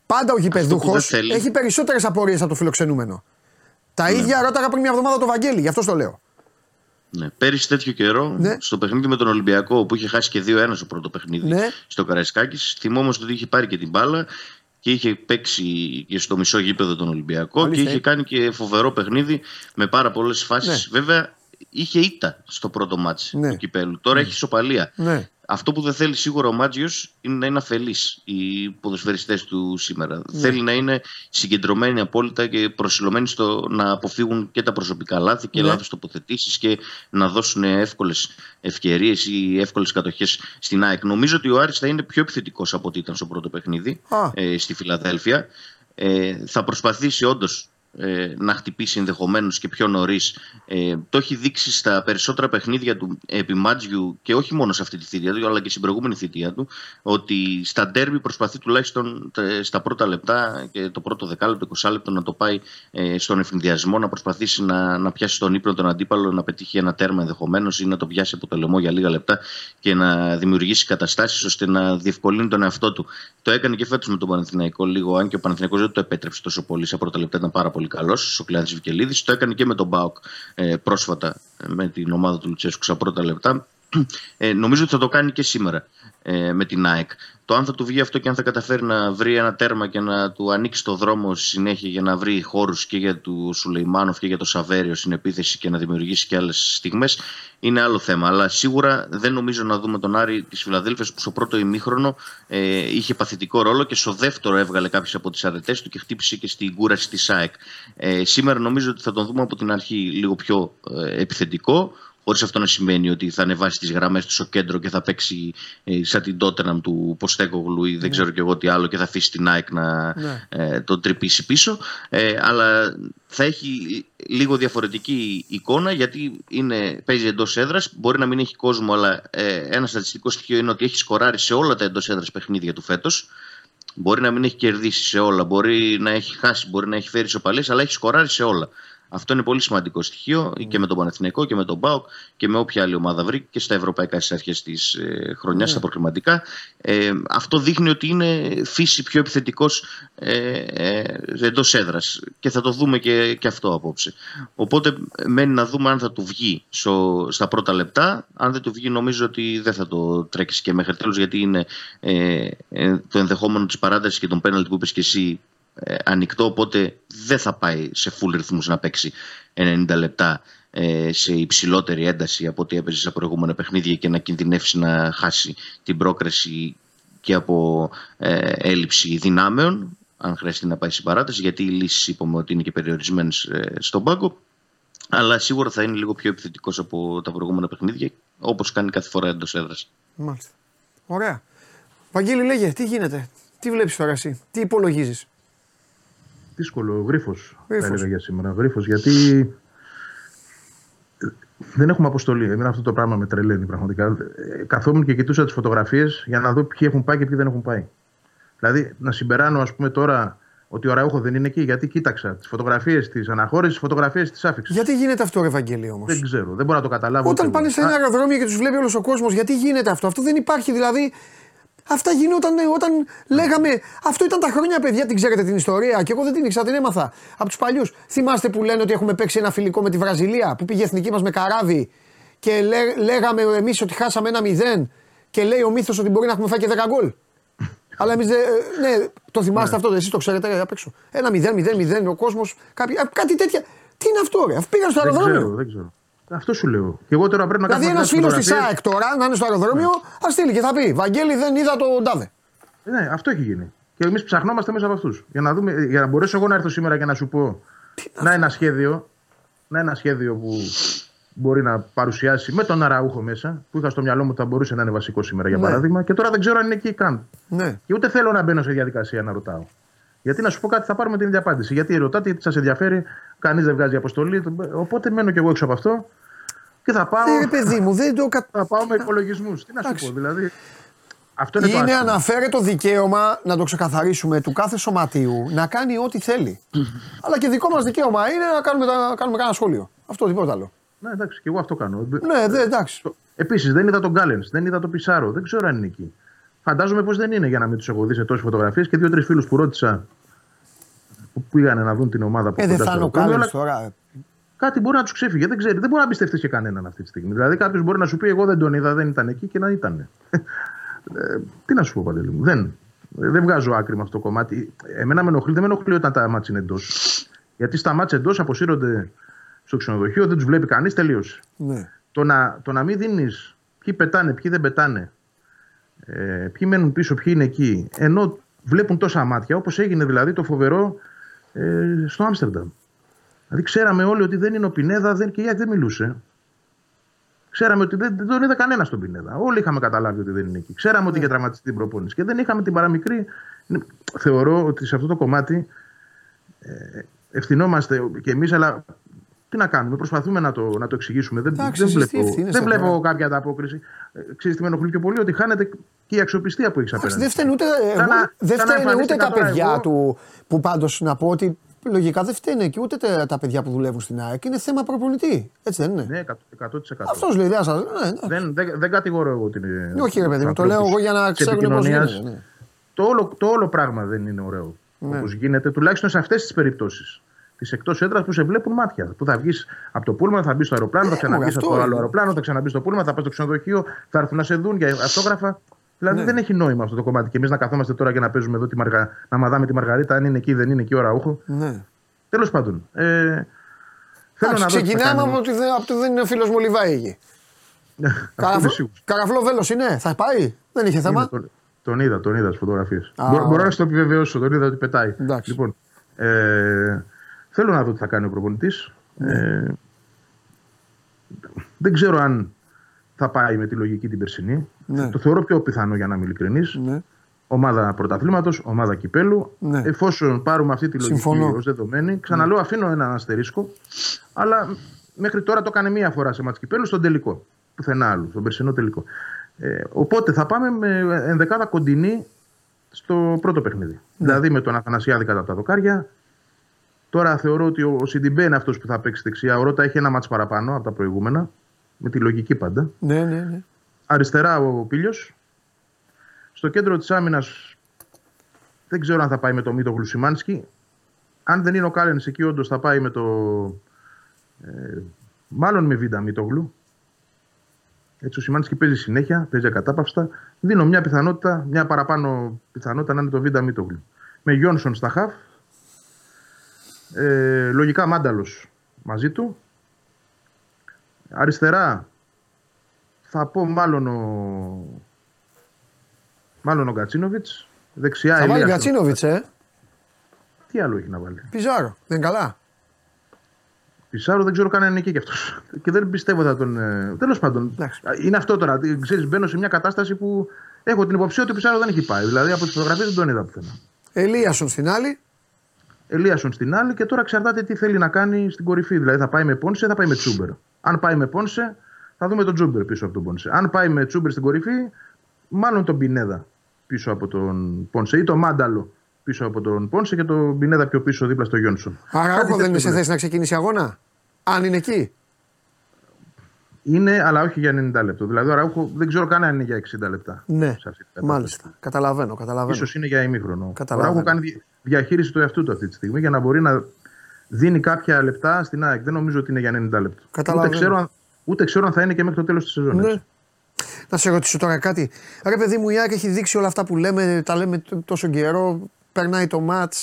πάντα ο γηπεδούχος δεν θέλει. έχει περισσότερες απορίες από το φιλοξενούμενο. Τα ίδια ρώταγα πριν μια εβδομάδα το Βαγγέλη, γι' αυτό το λέω. Ναι. Πέρυσι τέτοιο καιρό, Ναι. στο παιχνίδι με τον Ολυμπιακό, που είχε χάσει και 2-1 στο πρώτο παιχνίδι Ναι. στο Καραϊσκάκης, θυμόμαστε ότι είχε πάρει και την μπάλα και είχε παίξει και στο μισό γήπεδο τον Ολυμπιακό Αλήθεια. και είχε κάνει και φοβερό παιχνίδι με πάρα πολλές φάσεις. Ναι. Βέβαια, είχε ήττα στο πρώτο μάτς Ναι. του κυπέλου. Τώρα έχει ισοπαλία. Ναι. Αυτό που δεν θέλει σίγουρα ο Μάτζιος είναι να είναι αφελεί οι ποδοσφαιριστές του σήμερα. Ναι. Θέλει να είναι συγκεντρωμένοι απόλυτα και προσιλωμένοι στο να αποφύγουν και τα προσωπικά λάθη και Ναι. λάθος τοποθετήσεις και να δώσουν εύκολες ευκαιρίες ή εύκολες κατοχές στην ΑΕΚ. Νομίζω ότι ο Άρης θα είναι πιο επιθετικός από ό,τι ήταν στο πρώτο παιχνίδι Α. ε, στη Φιλαδέλφια. Ε, θα προσπαθήσει όντως ε, να χτυπήσει ενδεχομένως και πιο νωρίς. Ε, το έχει δείξει στα περισσότερα παιχνίδια του επί Μάτζιου και όχι μόνο σε αυτή τη θητεία του, αλλά και στην προηγούμενη θητεία του, ότι στα ντέρμπι προσπαθεί τουλάχιστον ε, στα πρώτα λεπτά και το πρώτο δεκάλεπτο, 20 λεπτό να το πάει ε, στον ευνηδιασμό, να προσπαθήσει να, να πιάσει τον ύπνο τον αντίπαλο, να πετύχει ένα τέρμα ενδεχομένως ή να το πιάσει από το λαιμό για λίγα λεπτά και να δημιουργήσει καταστάσεις ώστε να διευκολύνει τον εαυτό του. Το έκανε και φέτος με τον Παναθηναϊκό λίγο, αν και ο Παναθηναϊκός δεν το επέτρεψε τόσο πολύ. Στα πρώτα λεπτά ήταν πάρα πολύ καλός. Ο Κλάδη Βικελίδη. Το έκανε και με τον Μπάουκ ε, πρόσφατα ε, με την ομάδα του Λουτσέσκου στα πρώτα λεπτά. Ε, νομίζω ότι θα το κάνει και σήμερα ε, με την ΑΕΚ. Το αν θα του βγει αυτό και αν θα καταφέρει να βρει ένα τέρμα και να του ανοίξει το δρόμο στη συνέχεια για να βρει χώρους και για του Σουλεϊμάνοφ και για το Σαβέριο στην επίθεση και να δημιουργήσει και άλλες στιγμές, είναι άλλο θέμα. Αλλά σίγουρα δεν νομίζω να δούμε τον Άρη της Φιλαδέλφια που στο πρώτο ημίχρονο ε, είχε παθητικό ρόλο και στο δεύτερο έβγαλε κάποιες από τις αρετές του και χτύπησε και στην κούραση της ΑΕΚ. Ε, σήμερα νομίζω ότι θα τον δούμε από την αρχή λίγο πιο ε, επιθετικό. Χωρίς αυτό να σημαίνει ότι θα ανεβάσει τις γραμμές του στο κέντρο και θα παίξει ε, σαν την Τότεναμ του Ποστέκογλου ή δεν ξέρω κι εγώ τι άλλο και θα αφήσει την ΑΕΚ να Ναι. ε, τον τρυπήσει πίσω. Ε, αλλά θα έχει λίγο διαφορετική εικόνα γιατί είναι, παίζει εντός έδρας. Μπορεί να μην έχει κόσμο, αλλά ε, ένα στατιστικό στοιχείο είναι ότι έχει σκοράρει σε όλα τα εντός έδρας παιχνίδια του φέτος. Μπορεί να μην έχει κερδίσει σε όλα, μπορεί να έχει χάσει, μπορεί να έχει φέρει ισοπαλίες, αλλά έχει σκοράρει σε όλα. Αυτό είναι πολύ σημαντικό στοιχείο και με τον Παναθηναϊκό και με τον ΠΑΟΚ και με όποια άλλη ομάδα βρει και στα ευρωπαϊκά στις αρχές της ε, χρονιάς, στα προκριματικά. Ε, αυτό δείχνει ότι είναι φύση πιο επιθετικός ε, ε, εντός έδρας και θα το δούμε και, και αυτό απόψε. Οπότε μένει να δούμε αν θα του βγει στο, στα πρώτα λεπτά. Αν δεν του βγει, νομίζω ότι δεν θα το τρέξεις και μέχρι τέλου γιατί είναι ε, ε, το ενδεχόμενο της παράτασης και των πέναλτ που είπες και εσύ ε, ανοιχτό, οπότε δεν θα πάει σε full ρυθμούς να παίξει 90 λεπτά ε, σε υψηλότερη ένταση από ό,τι έπαιζε σε προηγούμενα παιχνίδια και να κινδυνεύσει να χάσει την πρόκριση και από ε, έλλειψη δυνάμεων, αν χρειαστεί να πάει στην παράταση, γιατί οι λύσεις είπαμε ότι είναι και περιορισμένες ε, στον πάγκο. Αλλά σίγουρα θα είναι λίγο πιο επιθετικός από τα προηγούμενα παιχνίδια, όπως κάνει κάθε φορά εντός έδρας. Μάλιστα. Ωραία. Βαγγέλη, λέγε, τι γίνεται, τι βλέπεις τώρα εσύ, τι υπολογίζεις; Δύσκολο, γρίφος. Θα Γρίφος. έλεγα για σήμερα. Γρίφος γιατί δεν έχουμε αποστολή. Εμένα αυτό το πράγμα με τρελαίνει πραγματικά. Ε, Καθόμουν και κοιτούσα τις φωτογραφίες για να δω ποιοι έχουν πάει και ποιοι δεν έχουν πάει. Δηλαδή να συμπεράνω, ας πούμε, τώρα ότι ο Ραούχο δεν είναι εκεί, γιατί κοίταξα τις φωτογραφίες της αναχώρησης, τις φωτογραφίες της άφηξης. Γιατί γίνεται αυτό, ρε Βαγγέλη όμως; Δεν ξέρω, δεν μπορώ να το καταλάβω. Όταν ούτε πάνε εγώ. σε ένα Α, αεροδρόμιο και τους βλέπει όλος ο κόσμος, γιατί γίνεται αυτό; Αυτό δεν υπάρχει δηλαδή. Αυτά γινόταν ε, όταν λέγαμε. Αυτό ήταν τα χρόνια, παιδιά, την ξέρετε την ιστορία. Και εγώ δεν την ήξερα, την έμαθα από τους παλιούς. Θυμάστε που λένε ότι έχουμε παίξει ένα φιλικό με τη Βραζιλία που πήγε η εθνική μας με καράβι και λέ, λέγαμε εμείς ότι χάσαμε ένα μηδέν και λέει ο μύθος ότι μπορεί να έχουμε φάει και 10 γκολ. Αλλά εμείς δεν. ε, Ναι, το θυμάστε αυτό, εσείς το ξέρετε απ' έξω. Ένα μηδέν, μηδέν, μηδέν, ο κόσμος. Κάτι τέτοια. Τι είναι αυτό, ρε. Αφού πήγαν στο δεν αεροδρόμιο. ξέρω, δεν ξέρω. Αυτό σου λέω. Και εγώ τώρα πρέπει να κάνω. Δηλαδή, ένας φίλος της φωτογραφίες. ΑΕΚ τώρα να είναι στο αεροδρόμιο, ας στείλει και θα πει Βαγγέλη, δεν είδα τον τάδε. Ναι, αυτό έχει γίνει. Και εμείς ψαχνόμαστε μέσα από αυτούς. Για, να δούμε- για να μπορέσω εγώ να έρθω σήμερα και να σου πω να ένα σχέδιο, να ένα σχέδιο που μπορεί να παρουσιάσει με τον Αραούχο μέσα, που είχα στο μυαλό μου ότι θα μπορούσε να είναι βασικό σήμερα για Ναι. παράδειγμα, και τώρα δεν ξέρω αν είναι εκεί καν. Ναι. Και ούτε θέλω να μπαίνω σε διαδικασία να ρωτάω. Γιατί να σου πω κάτι, θα πάρουμε την ίδια απάντηση. Γιατί ρωτάτε, γιατί σας ενδιαφέρει, κανείς δεν βγάζει αποστολή. Οπότε μένω κι εγώ έξω από αυτό και θα πάω, Ε, ρε παιδί μου, δεν το κα... θα πάω με υπολογισμούς. Τι να σου Εντάξει. πω, δηλαδή. Αυτό είναι, το Είναι άσχημο. αναφέρετο δικαίωμα, να το ξεκαθαρίσουμε, του κάθε σωματείου να κάνει ό,τι θέλει. Αλλά και δικό μας δικαίωμα είναι να κάνουμε, να κάνουμε κανένα σχόλιο. Αυτό τίποτα άλλο. Ναι, εντάξει, και εγώ αυτό κάνω. Ναι, δε, εντάξει. Επίσης, δεν είδα τον Γκάλεν, δεν είδα τον Πισάρο. Δεν ξέρω αν είναι εκεί. Φαντάζομαι πως δεν είναι για να μην τους έχω δει σε τόσες φωτογραφίες και δύο-τρεις φίλους που ρώτησα που πήγανε να δουν την ομάδα που Ε, δεν κοντά θα στο είναι ο αεροδρόμιο, Κάλενς αλλά τώρα. Κάτι μπορεί να τους ξέφυγε. Δεν, ξέρει, δεν μπορεί να εμπιστευτείς και κανέναν αυτή τη στιγμή. Δηλαδή κάποιος μπορεί να σου πει: Εγώ δεν τον είδα, δεν ήταν εκεί και να ήταν. Ε, τι να σου πω, Παντελή μου. Δεν, δεν βγάζω άκρη με αυτό το κομμάτι. Εμένα με ενοχλεί, δεν με ενοχλεί όταν τα μάτια είναι εντός. Γιατί στα μάτια εντός αποσύρονται στο ξενοδοχείο, δεν τους βλέπει κανείς, τελείωσε. Ναι. Το να, το να μην δίνεις ποιοι πετάνε, ποιοι δεν πετάνε, ε, ποιοι μένουν πίσω, ποιοι είναι εκεί, ενώ βλέπουν τόσα μάτια, όπως έγινε δηλαδή το φοβερό ε, στο Άμστερνταμ. Δηλαδή ξέραμε όλοι ότι δεν είναι ο Πινέδα δεν, και γιατί δεν μιλούσε. Ξέραμε ότι δεν, δεν τον είδα κανένας στον Πινέδα. Όλοι είχαμε καταλάβει ότι δεν είναι εκεί. Ξέραμε ότι είχε τραυματιστεί την προπόνηση. Και δεν είχαμε την παραμικρή. Θεωρώ ότι σε αυτό το κομμάτι ε, ευθυνόμαστε κι εμείς, αλλά τι να κάνουμε, προσπαθούμε να το, να το εξηγήσουμε. Δεν, Εντάξει, δεν εσείς τι βλέπω, ευθύνες δεν θα βλέπω φέρω. κάποια ανταπόκριση. Ε, Ξέρεις τι με ενοχλεί πιο πολύ, ότι χάνεται και η αξιοπιστία που έχεις Εντάξει, απέναντι. δεν φταίνε ούτε, εγώ- Σαν να- δεν σαν να φταίνε ούτε εμφανίστηκα τα τώρα παιδιά εγώ. του. Που πάντως να πω ότι λογικά δεν φταίνε και ούτε τα, τα παιδιά που δουλεύουν στην ΑΕΚ. Είναι θέμα προπονητή. Έτσι δεν είναι. Ναι, 100%. Αυτός λέει, δεν σα. Ναι, εντάξει. Δεν, δεν, δεν κατηγορώ εγώ την. ε, Όχι, ρε παιδί μου, το ανθρώπους λέω εγώ για να της ξέρουν πώς επικοινωνίας. γίνεται. Ναι. Το, όλο, το όλο πράγμα δεν είναι ωραίο. Ναι. Όπως γίνεται, τουλάχιστον σε αυτές τις περιπτώσεις. Τις εκτός έδρας που σε βλέπουν μάτια. Που θα βγεις από το πούλμα, θα μπεις στο αεροπλάνο, θα Ε, ξαναμπεί αυτό από το είναι. άλλο αεροπλάνο, θα ξαναμπείς στο πούλμα, θα πας στο ξενοδοχείο, θα έρθουν να σε δουν για αυτόγραφα. Δηλαδή Ναι. δεν έχει νόημα αυτό το κομμάτι. Και εμείς να καθόμαστε τώρα και να παίζουμε εδώ τη μαργα... να μαδάμε τη Μαργαρίτα, αν είναι εκεί, δεν είναι εκεί, ώρα ούχο. Ναι. Τέλος πάντων. Ε, θέλω Εντάξει, να δω τι θα ξεκινάμε κάνει. από ότι δεν, από ότι δεν είναι φίλος μου ο Λιβάη εκεί. Αυτός είμαι σίγουρος. Καραφλό βέλος είναι, θα πάει, δεν είχε θέμα; Είναι, τον, τον είδα, τον είδα στι φωτογραφίες. Α, Μπορώ, μπορώ ωραία. να σου το επιβεβαιώσω, τον είδα ότι πετάει. Εντάξει. Λοιπόν, ε, θέλω να δω τι θα κάνει ο προπονητής. Ε, δεν ξέρω αν θα πάει με τη λογική την περσινή. Ναι. Το θεωρώ πιο πιθανό για να είμαι ειλικρινής. Ναι. Ομάδα πρωταθλήματος, ομάδα κυπέλου. Ναι. Εφόσον πάρουμε αυτή τη λογική Συμφωνώ. ως δεδομένη, ξαναλέω αφήνω έναν αστερίσκο. Αλλά μέχρι τώρα το έκανε μία φορά σε μάτς κυπέλου στον τελικό. Πουθενά άλλου, στον περσινό τελικό. Ε, οπότε θα πάμε με ενδεκάδα κοντινή στο πρώτο παιχνίδι. Δηλαδή με τον Αθανασιάδη κατά τα δοκάρια. Τώρα θεωρώ ότι ο, ο Σιντιμπέ είναι αυτός που θα παίξει δεξιά. Ο Ρότα έχει ένα μάτς παραπάνω από τα προηγούμενα. Με τη λογική πάντα. Ναι, ναι, ναι. Αριστερά ο Πίλιος. Στο κέντρο της άμυνας δεν ξέρω αν θα πάει με το Μίτο Γλουσιμάνσκι. Αν δεν είναι ο Κάλενς εκεί όντως θα πάει με το... Ε, μάλλον με Βίντα Μίτογλου. Έτσι ο Σιμάνσκι παίζει συνέχεια, παίζει ακατάπαυστα. Δίνω μια πιθανότητα, μια παραπάνω πιθανότητα να είναι το Βίντα Μίτογλου. Με Γιόνσον στα χαφ. Ε, λογικά Μάνταλος μαζί του. Αριστερά θα πω μάλλον ο, μάλλον ο Γκατσίνοβιτς. Δεξιά Θα βάλει Ελίασον. Γκατσίνοβιτ, ε. Τι άλλο έχει να βάλει; Πιζάρο. Δεν είναι καλά. Πισάρο δεν ξέρω καν αν είναι εκεί κι αυτός. Και δεν πιστεύω θα τον. Τέλος πάντων. Εντάξει. Είναι αυτό τώρα. Ξέρεις, μπαίνω σε μια κατάσταση που έχω την υποψία ότι ο Πισάρο δεν έχει πάει. Δηλαδή από τις φωτογραφίες δεν τον είδα πουθενά. Ελίασον στην άλλη. Ελίασον στην άλλη και τώρα εξαρτάται τι θέλει να κάνει στην κορυφή. Δηλαδή θα πάει με Πόνσε, θα πάει με Τσούμπερ. Αν πάει με Πόνσε, θα δούμε τον Τσούμπερ πίσω από τον Πόνσε. Αν πάει με Τσούμπερ στην κορυφή, μάλλον τον Πινέδα πίσω από τον Πόνσε ή τον Μάνταλο πίσω από τον Πόνσε και τον Πινέδα πιο πίσω δίπλα στο Γιόνσον. Άρα Κάτι δεν είναι τέτοιο σε βλέπω. θέση να ξεκινήσει αγώνα. Αν είναι εκεί. Είναι, αλλά όχι για 90 λεπτό. Δηλαδή, ο Ραούχο δεν ξέρω καν αν είναι για 60 λεπτά. Ναι. σε αυτή την κατάσταση. Μάλιστα. Καταλαβαίνω, καταλαβαίνω. Ίσως είναι για ημίχρονο. Καταλαβαίνω. Ο Ραούχο κάνει δι- διαχείριση του εαυτού του αυτή τη στιγμή για να μπορεί να δίνει κάποια λεπτά στην ΑΕΚ. Δεν νομίζω ότι είναι για 90 λεπτό. Ούτε Καταλαβαίνω. ξέρω, αν, ούτε ξέρω αν θα είναι και μέχρι το τέλος της σεζόν. Ναι. έτσι. Να σε ρωτήσω τώρα κάτι. Ρε παιδί μου, η ΑΕΚ έχει δείξει όλα αυτά που λέμε, τα λέμε τ- τόσο καιρό. Περνάει το μάτ,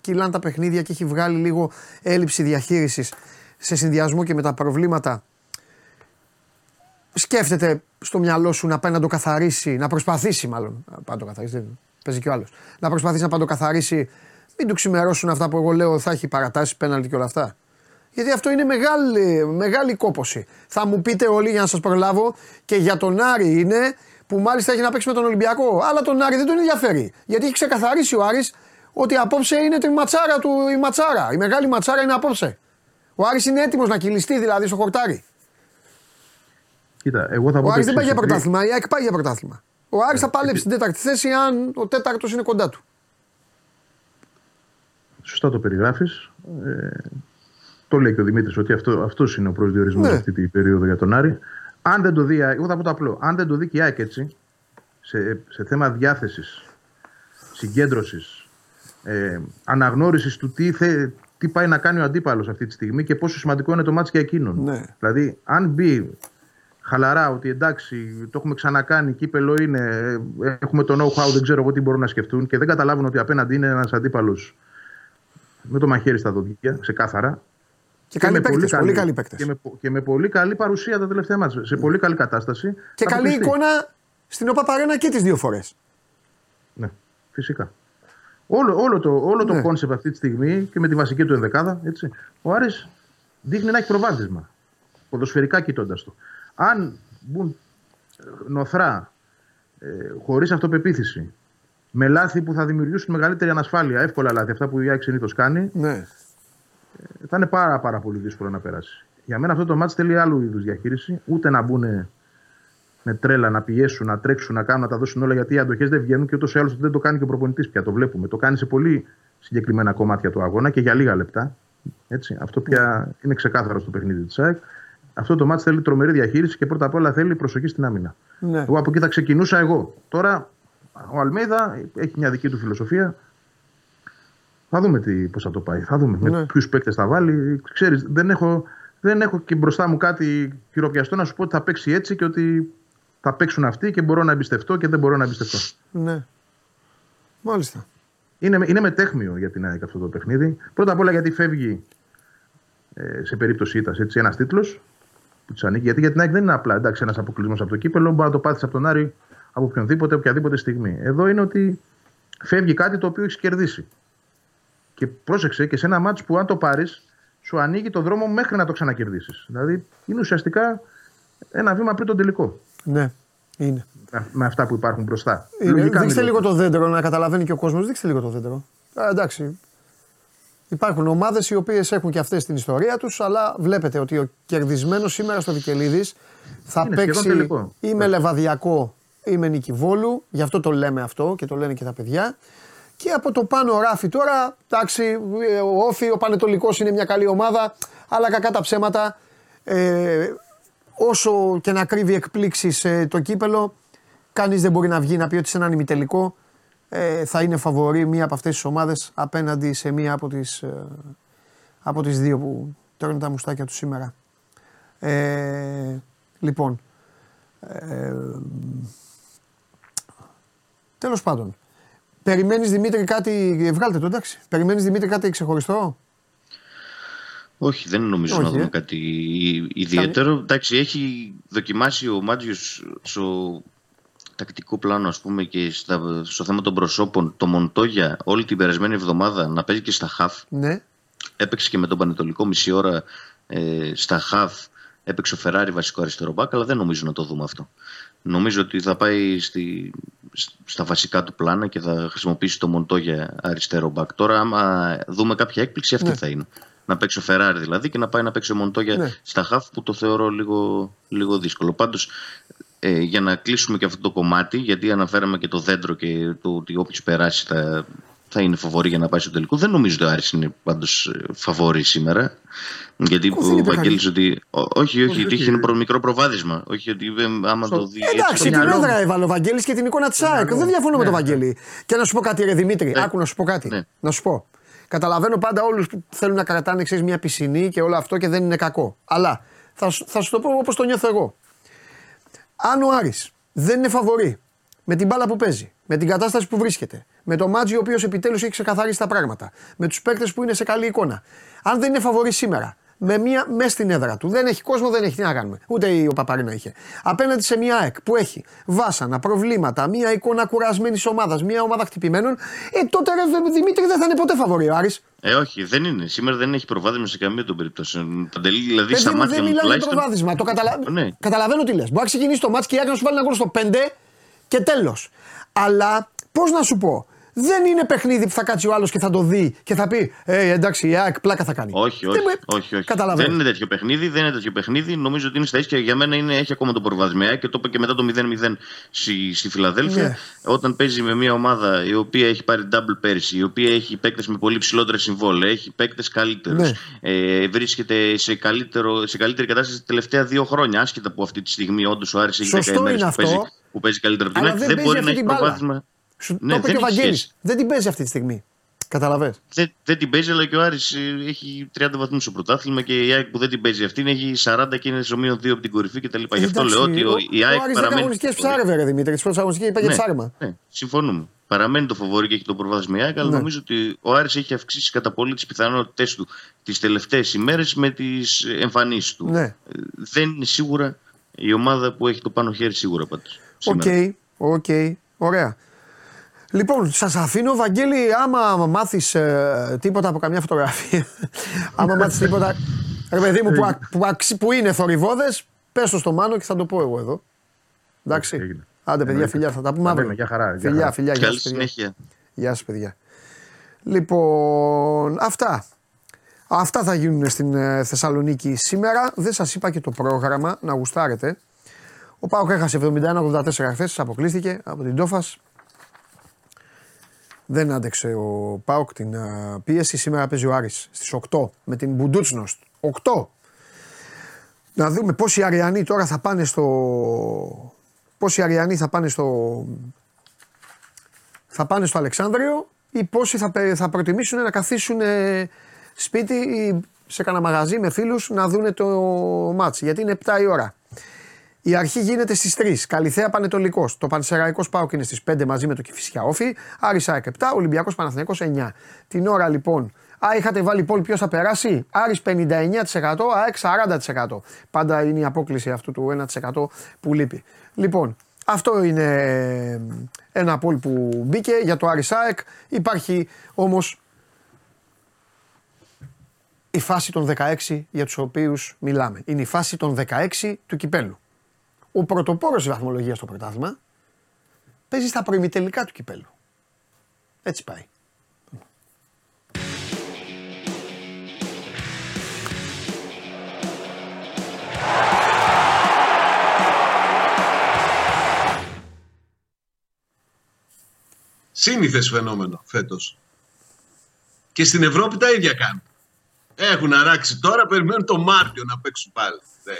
κυλάνε τα παιχνίδια και έχει βγάλει λίγο έλλειψη διαχείρισης σε συνδυασμό και με τα προβλήματα. Σκέφτεται στο μυαλό σου να πάει να το καθαρίσει, να προσπαθήσει μάλλον. Να πάει να το καθαρίσει, δεν παίζει και ο άλλος. Να προσπαθήσει να πάει να το καθαρίσει, μην του ξημερώσουν αυτά που εγώ λέω θα έχει παρατάσεις, πέναλτι και όλα αυτά. Γιατί αυτό είναι μεγάλη, μεγάλη κόποση. Θα μου πείτε όλοι για να σας προλάβω και για τον Άρη είναι που μάλιστα έχει να παίξει με τον Ολυμπιακό. Αλλά τον Άρη δεν τον ενδιαφέρει. Γιατί έχει ξεκαθαρίσει ο Άρης ότι απόψε είναι τη ματσάρα του η ματσάρα. Η μεγάλη ματσάρα είναι απόψε. Ο Άρης είναι έτοιμος να κυλιστεί δηλαδή στο χορτάρι. Κοίτα, εγώ θα πω Ο το Άρης δεν πάει για εξής, επειδή- πρωτάθλημα, η ΑΕΚ πάει για πρωτάθλημα. Ο Άρης θα παλέψει την τέταρτη θέση αν ο τέταρτος είναι κοντά του. Σωστά το περιγράφεις. Ε, το λέει και ο Δημήτρης ότι αυτό αυτός είναι ο προσδιορισμός Ναι. αυτή την περίοδο για τον Άρη. Αν δεν το δει, η ΑΕΚ- εγώ θα πω το απλό. Αν δεν το δει και η ΑΕΚ έτσι, σε, σε θέμα διάθεσης, συγκέντρωσης, ε, αναγνώρισης του τι, θε, τι πάει να κάνει ο αντίπαλος αυτή τη στιγμή και πόσο σημαντικό είναι το μάτς για εκείνον. Ναι. Δηλαδή, αν μπει χαλαρά ότι εντάξει, το έχουμε ξανακάνει, κύπελο είναι, ε, έχουμε το know-how, δεν ξέρω εγώ τι μπορούν να σκεφτούν και δεν καταλάβουν ότι απέναντι είναι ένας αντίπαλος με το μαχαίρι στα δόντια, ξεκάθαρα. Και καλοί με παίκτες, πολύ καλοί παίκτες. Και με, και με πολύ καλή παρουσία τα τελευταία ματς. Σε πολύ καλή κατάσταση. Και Θα καλή αποκλειστεί. εικόνα στην OPAP Arena και τις δύο φορές. Ναι, φυσικά. Όλο, όλο το, όλο Ναι. το κόνσεπτ αυτή τη στιγμή και με τη βασική του ενδεκάδα, έτσι, ο Άρης δείχνει να έχει προβάδισμα. Ποδοσφαιρικά κοιτώντας το. Αν μπουν ε, νωθρά, ε, χωρίς αυτοπεποίθηση, με λάθη που θα δημιουργήσουν μεγαλύτερη ανασφάλεια, εύκολα λάθη, αυτά που η Άκη συνήθως κάνει, Ναι. Θα είναι πάρα, πάρα πολύ δύσκολο να περάσει. Για μένα αυτό το μάτι θέλει άλλου είδους διαχείριση. Ούτε να μπουν με τρέλα, να πιέσουν, να τρέξουν, να κάνουν, να τα δώσουν όλα. Γιατί οι αντοχές δεν βγαίνουν και ούτως ή άλλως δεν το κάνει και ο προπονητής πια. Το βλέπουμε. Το κάνει σε πολύ συγκεκριμένα κομμάτια του αγώνα και για λίγα λεπτά. Έτσι. Αυτό πια είναι ξεκάθαρο στο παιχνίδι της ΑΕΚ. Αυτό το μάτι θέλει τρομερή διαχείριση και πρώτα απ' όλα θέλει προσοχή στην άμυνα. ναι. Εγώ από εκεί θα ξεκινούσα εγώ. Τώρα ο Αλμέιδα έχει μια δική του φιλοσοφία. Θα δούμε τι, πώς θα το πάει. Θα δούμε Ναι. με ποιους παίκτες θα βάλει. Ξέρεις, δεν έχω, δεν έχω και μπροστά μου κάτι χειροπιαστό να σου πω ότι θα παίξει έτσι και ότι θα παίξουν αυτοί και μπορώ να εμπιστευτώ και δεν μπορώ να εμπιστευτώ. ναι. Μάλιστα. Είναι, είναι μετέχμιο για την ΑΕΚ αυτό το παιχνίδι. Πρώτα απ' όλα γιατί φεύγει ε, σε περίπτωση ήττας ένας τίτλος που της ανήκει. Γιατί για την ΑΕΚ δεν είναι απλά εντάξει, ένας αποκλεισμός από το κύπελο. Μπορεί να το πάθεις από τον Άρη από οποιονδήποτε, οποιαδήποτε στιγμή. Εδώ είναι ότι φεύγει κάτι το οποίο έχεις κερδίσει. Και πρόσεξε και σε ένα μάτσο που αν το πάρεις, σου ανοίγει το δρόμο μέχρι να το ξανακερδίσεις. Δηλαδή είναι ουσιαστικά ένα βήμα πριν τον τελικό. Ναι. Είναι. Με- Με αυτά που υπάρχουν μπροστά. είναι. Λογικά Δείξτε μιλώ. λίγο το δέντρο να καταλαβαίνει και ο κόσμος. Δείξτε λίγο το δέντρο. Α, εντάξει. Υπάρχουν ομάδες οι οποίες έχουν και αυτές την ιστορία τους, αλλά βλέπετε ότι ο κερδισμένος σήμερα στο Βικελίδης θα Είναι σχεδόν παίξει τελικό. ή με λεβαδιακό ή με νικηβόλου. Γι' αυτό το λέμε αυτό και το λένε και τα παιδιά. Και από το πάνω ράφι τώρα, εντάξει, ο Όφη, ο Πανετολικός είναι μια καλή ομάδα, αλλά κακά τα ψέματα. Ε, όσο και να κρύβει εκπλήξεις ε, το κύπελο, κανείς δεν μπορεί να βγει να πει ότι σε έναν ημιτελικό ε, θα είναι φαβορή μία από αυτές τις ομάδες απέναντι σε μία από τις, ε, από τις δύο που τρώνε τα μουστάκια τους σήμερα. Ε, λοιπόν, ε, τέλος πάντων, περιμένεις Δημήτρη κάτι, βγάλτε το εντάξει, περιμένεις Δημήτρη κάτι ξεχωριστό; Όχι, δεν νομίζω Όχι, να δούμε ε. κάτι ιδιαίτερο. Εντάξει, έχει δοκιμάσει ο Μάτζιος στο τακτικό πλάνο, ας πούμε, και στα, στο θέμα των προσώπων, το Μοντόγια όλη την περασμένη εβδομάδα να παίζει και στα χαφ. Ναι, Έπαιξε και με τον Πανετολικό μισή ώρα ε, στα χαφ. Έπαιξε ο Φεράρι βασικό αριστερό μπακ, αλλά δεν νομίζω να το δούμε αυτό. Νομίζω ότι θα πάει στη, στα βασικά του πλάνα και θα χρησιμοποιήσει το Μοντό για αριστερό μπακ. Τώρα, άμα δούμε κάποια έκπληξη, αυτή Ναι. θα είναι. Να παίξει ο Φεράρι δηλαδή και να πάει να παίξει ο Μοντόγια Ναι. στα χαφ που το θεωρώ λίγο, λίγο δύσκολο. Πάντως, ε, για να κλείσουμε και αυτό το κομμάτι, γιατί αναφέραμε και το δέντρο και το ότι όποιος περάσει θα, θα είναι φαβορή για να πάει στο τελικό. Δεν νομίζω ότι ο Άρης είναι πάντως ε, φαβορή σήμερα. Γιατί Όχι, δεν ο είπε Βαγγέλης ότι. ό- όχι, όχι, Όχι, γιατί όχι. έχει ένα προ- μικρό προβάδισμα. Όχι, ότι ε, άμα Στο- το δει. Εντάξει, έτσι, την μυαλό μου. έδρα έβαλε ο Βαγγέλης και την εικόνα της ΑΕΚ. Δεν διαφωνώ με Ναι, τον ναι. Βαγγέλη. Και να σου πω κάτι, ρε Δημήτρη, Ναι. άκου να σου πω κάτι. Ναι. Να σου πω. Καταλαβαίνω πάντα όλους που θέλουν να κρατάνε ξέρεις, μια πισινή και όλο αυτό και δεν είναι κακό. Αλλά θα, σου- θα σου το πω όπως το νιώθω εγώ. Αν ο Άρης δεν είναι φαβορή με την μπάλα που παίζει, με την κατάσταση που βρίσκεται, με το Μάτζι ο οποίος επιτέλους έχει ξεκαθαρίσει τα πράγματα, με τους παίκτες που είναι σε καλή εικόνα. Αν δεν είναι φαβορή σήμερα, με μία μέσα στην έδρα του, δεν έχει κόσμο, δεν έχει τι να κάνουμε. Ούτε ο Παπαρίνα είχε. Απέναντι σε μια ΑΕΚ που έχει βάσανα, προβλήματα, μια εικόνα κουρασμένης ομάδας, μια ομάδα χτυπημένων, ε τότε ρε Δημήτρη δεν θα είναι ποτέ φαβορή ο Άρης. Ε, όχι, δεν είναι. Σήμερα δεν έχει προβάδισμα σε καμία των περιπτώσεων. Παντελή, δηλαδή Παιδί στα μου, μάτια δεν μου μιλάω για τουλάχιστον. προβάδισμα. Το καταλα... Ναι. Καταλαβαίνω τι λες. Μπορεί να ξεκινήσει το μάτς και η Άκη να σου βάλει ένα γκολ στο 5 και τέλος. Αλλά πώς να σου πω, δεν είναι παιχνίδι που θα κάτσει ο άλλος και θα το δει και θα πει Ε, εντάξει, η ΑΕΚ πλάκα θα κάνει. Όχι, Δεν όχι, μου- όχι, όχι. Καταλαβαίνω. Δεν είναι τέτοιο παιχνίδι, δεν είναι τέτοιο παιχνίδι. Νομίζω ότι είναι στα ίσια. Για μένα είναι, έχει ακόμα το προβάδισμα και το είπα και μετά το 0-0 στη, στη Φιλαδέλφια. Ναι. Όταν παίζει με μια ομάδα η οποία έχει πάρει double πέρσι, η οποία έχει παίκτες με πολύ ψηλότερα συμβόλαια, έχει παίκτες καλύτερους, Ναι. ε, βρίσκεται σε, καλύτερο, σε καλύτερη κατάσταση τα τελευταία δύο χρόνια. Άσχετα που αυτή τη στιγμή όντως ο Άρης έχει 10 Σωστό ημέρες είναι που αυτό. παίζει, που παίζει καλύτερα από την Αλλά ΑΕΚ. δεν Δεν παίζει μπορεί αυτή να έχει την μπάλα. προβάδισμα. Σου Ναι, το είπε δεν και ο έχει Βαγγέλης. σχέση. Δεν την παίζει αυτή τη στιγμή. Καταλαβέ. Δεν, δεν την παίζει, αλλά και ο Άρης ε, έχει 30 βαθμούς στο πρωτάθλημα και η ΑΕΚ που δεν την παίζει αυτήν έχει 40 και είναι στο μείον 2 από την κορυφή κτλ. Γι' αυτό λέω ότι ο, η ΑΕΚ ο παραμένει. αγωνιστικέ ψάρευε, ρε Δημήτρη. Τι πρώτε αγωνιστικέ είπα για ψάρεμα. Ναι, συμφωνούμε. Παραμένει το φοβόρι και έχει το προβάδισμα η ΑΕΚ, αλλά Ναι. νομίζω ότι ο Άρης έχει αυξήσει κατά πολύ τις πιθανότητέ του τις τελευταίες ημέρες με τις εμφανίσεις του. Ναι. Ε, Δεν είναι σίγουρα η ομάδα που έχει το πάνω χέρι σίγουρα πάντως. OK, OK, ωραία. Λοιπόν, σας αφήνω, Βαγγέλη, άμα μάθεις τίποτα από καμιά φωτογραφία, άμα μάθεις τίποτα. Ρε παιδί μου, που, α- που, αξι- που είναι θορυβώδες, πες το στο Μάνο και θα το πω εγώ εδώ. Εντάξει. έγινε. Άντε, παιδιά, Εννοείται. φιλιά, θα τα πούμε Τα αύριο. λέμε, γεια χαρά, γεια Φιλιά, χαρά. φιλιά, γεια Καλή σας, παιδιά. συνέχεια. Γεια σας παιδιά. Λοιπόν, αυτά. Αυτά θα γίνουν στην ε, Θεσσαλονίκη σήμερα. Δεν σας είπα και το πρόγραμμα, να γουστάρετε. Ο Πάοκ έχασε 71-84 χθες, αποκλείστηκε από την Τόφας. Δεν άντεξε ο Πάοκ την ε, πίεση. Σήμερα παίζει ο Άρης στις 8 με την Μπουντούτσνοστ. 8. Να δούμε πόσοι Αριανοί τώρα θα πάνε στο... Πόσοι Αριανοί θα πάνε στο θα πάνε στο Αλεξάνδριο ή πόσοι θα, πε- θα προτιμήσουν να καθίσουν ε, σπίτι ή σε κανένα μαγαζί με φίλους να δούνε το μάτς. Γιατί είναι 7 η ώρα. Η αρχή γίνεται στις 3. Καλυθέα Πανετολικός. Το Πανσεραϊκός Πάοκ είναι στις 5 μαζί με το Κηφισιά Όφη. Άρης ΑΕΚ 7, Ολυμπιακός Παναθηναϊκός 9. Την ώρα λοιπόν, Α, είχατε βάλει πόλη ποιος θα περάσει; Άρης 59%, ΑΕΚ 40%. Πάντα είναι η απόκληση αυτού του 1% που λείπει. Λοιπόν, αυτό είναι ε, ένα πόλ που μπήκε για το Άρης ΑΕΚ. Υπάρχει όμως η φάση των 16 για τους οποίους μιλάμε. Είναι η φάση των 16 του κυπέλου. Ο πρωτοπόρος της βαθμολογίας στο πρωτάθλημα παίζει στα προημιτελικά του κυπέλου. Έτσι πάει. Σύνηθες φαινόμενο φέτος. Και στην Ευρώπη τα ίδια κάνουν. Έχουν αράξει τώρα, περιμένουν το Μάρτιο να παίξουν πάλι. Δεν,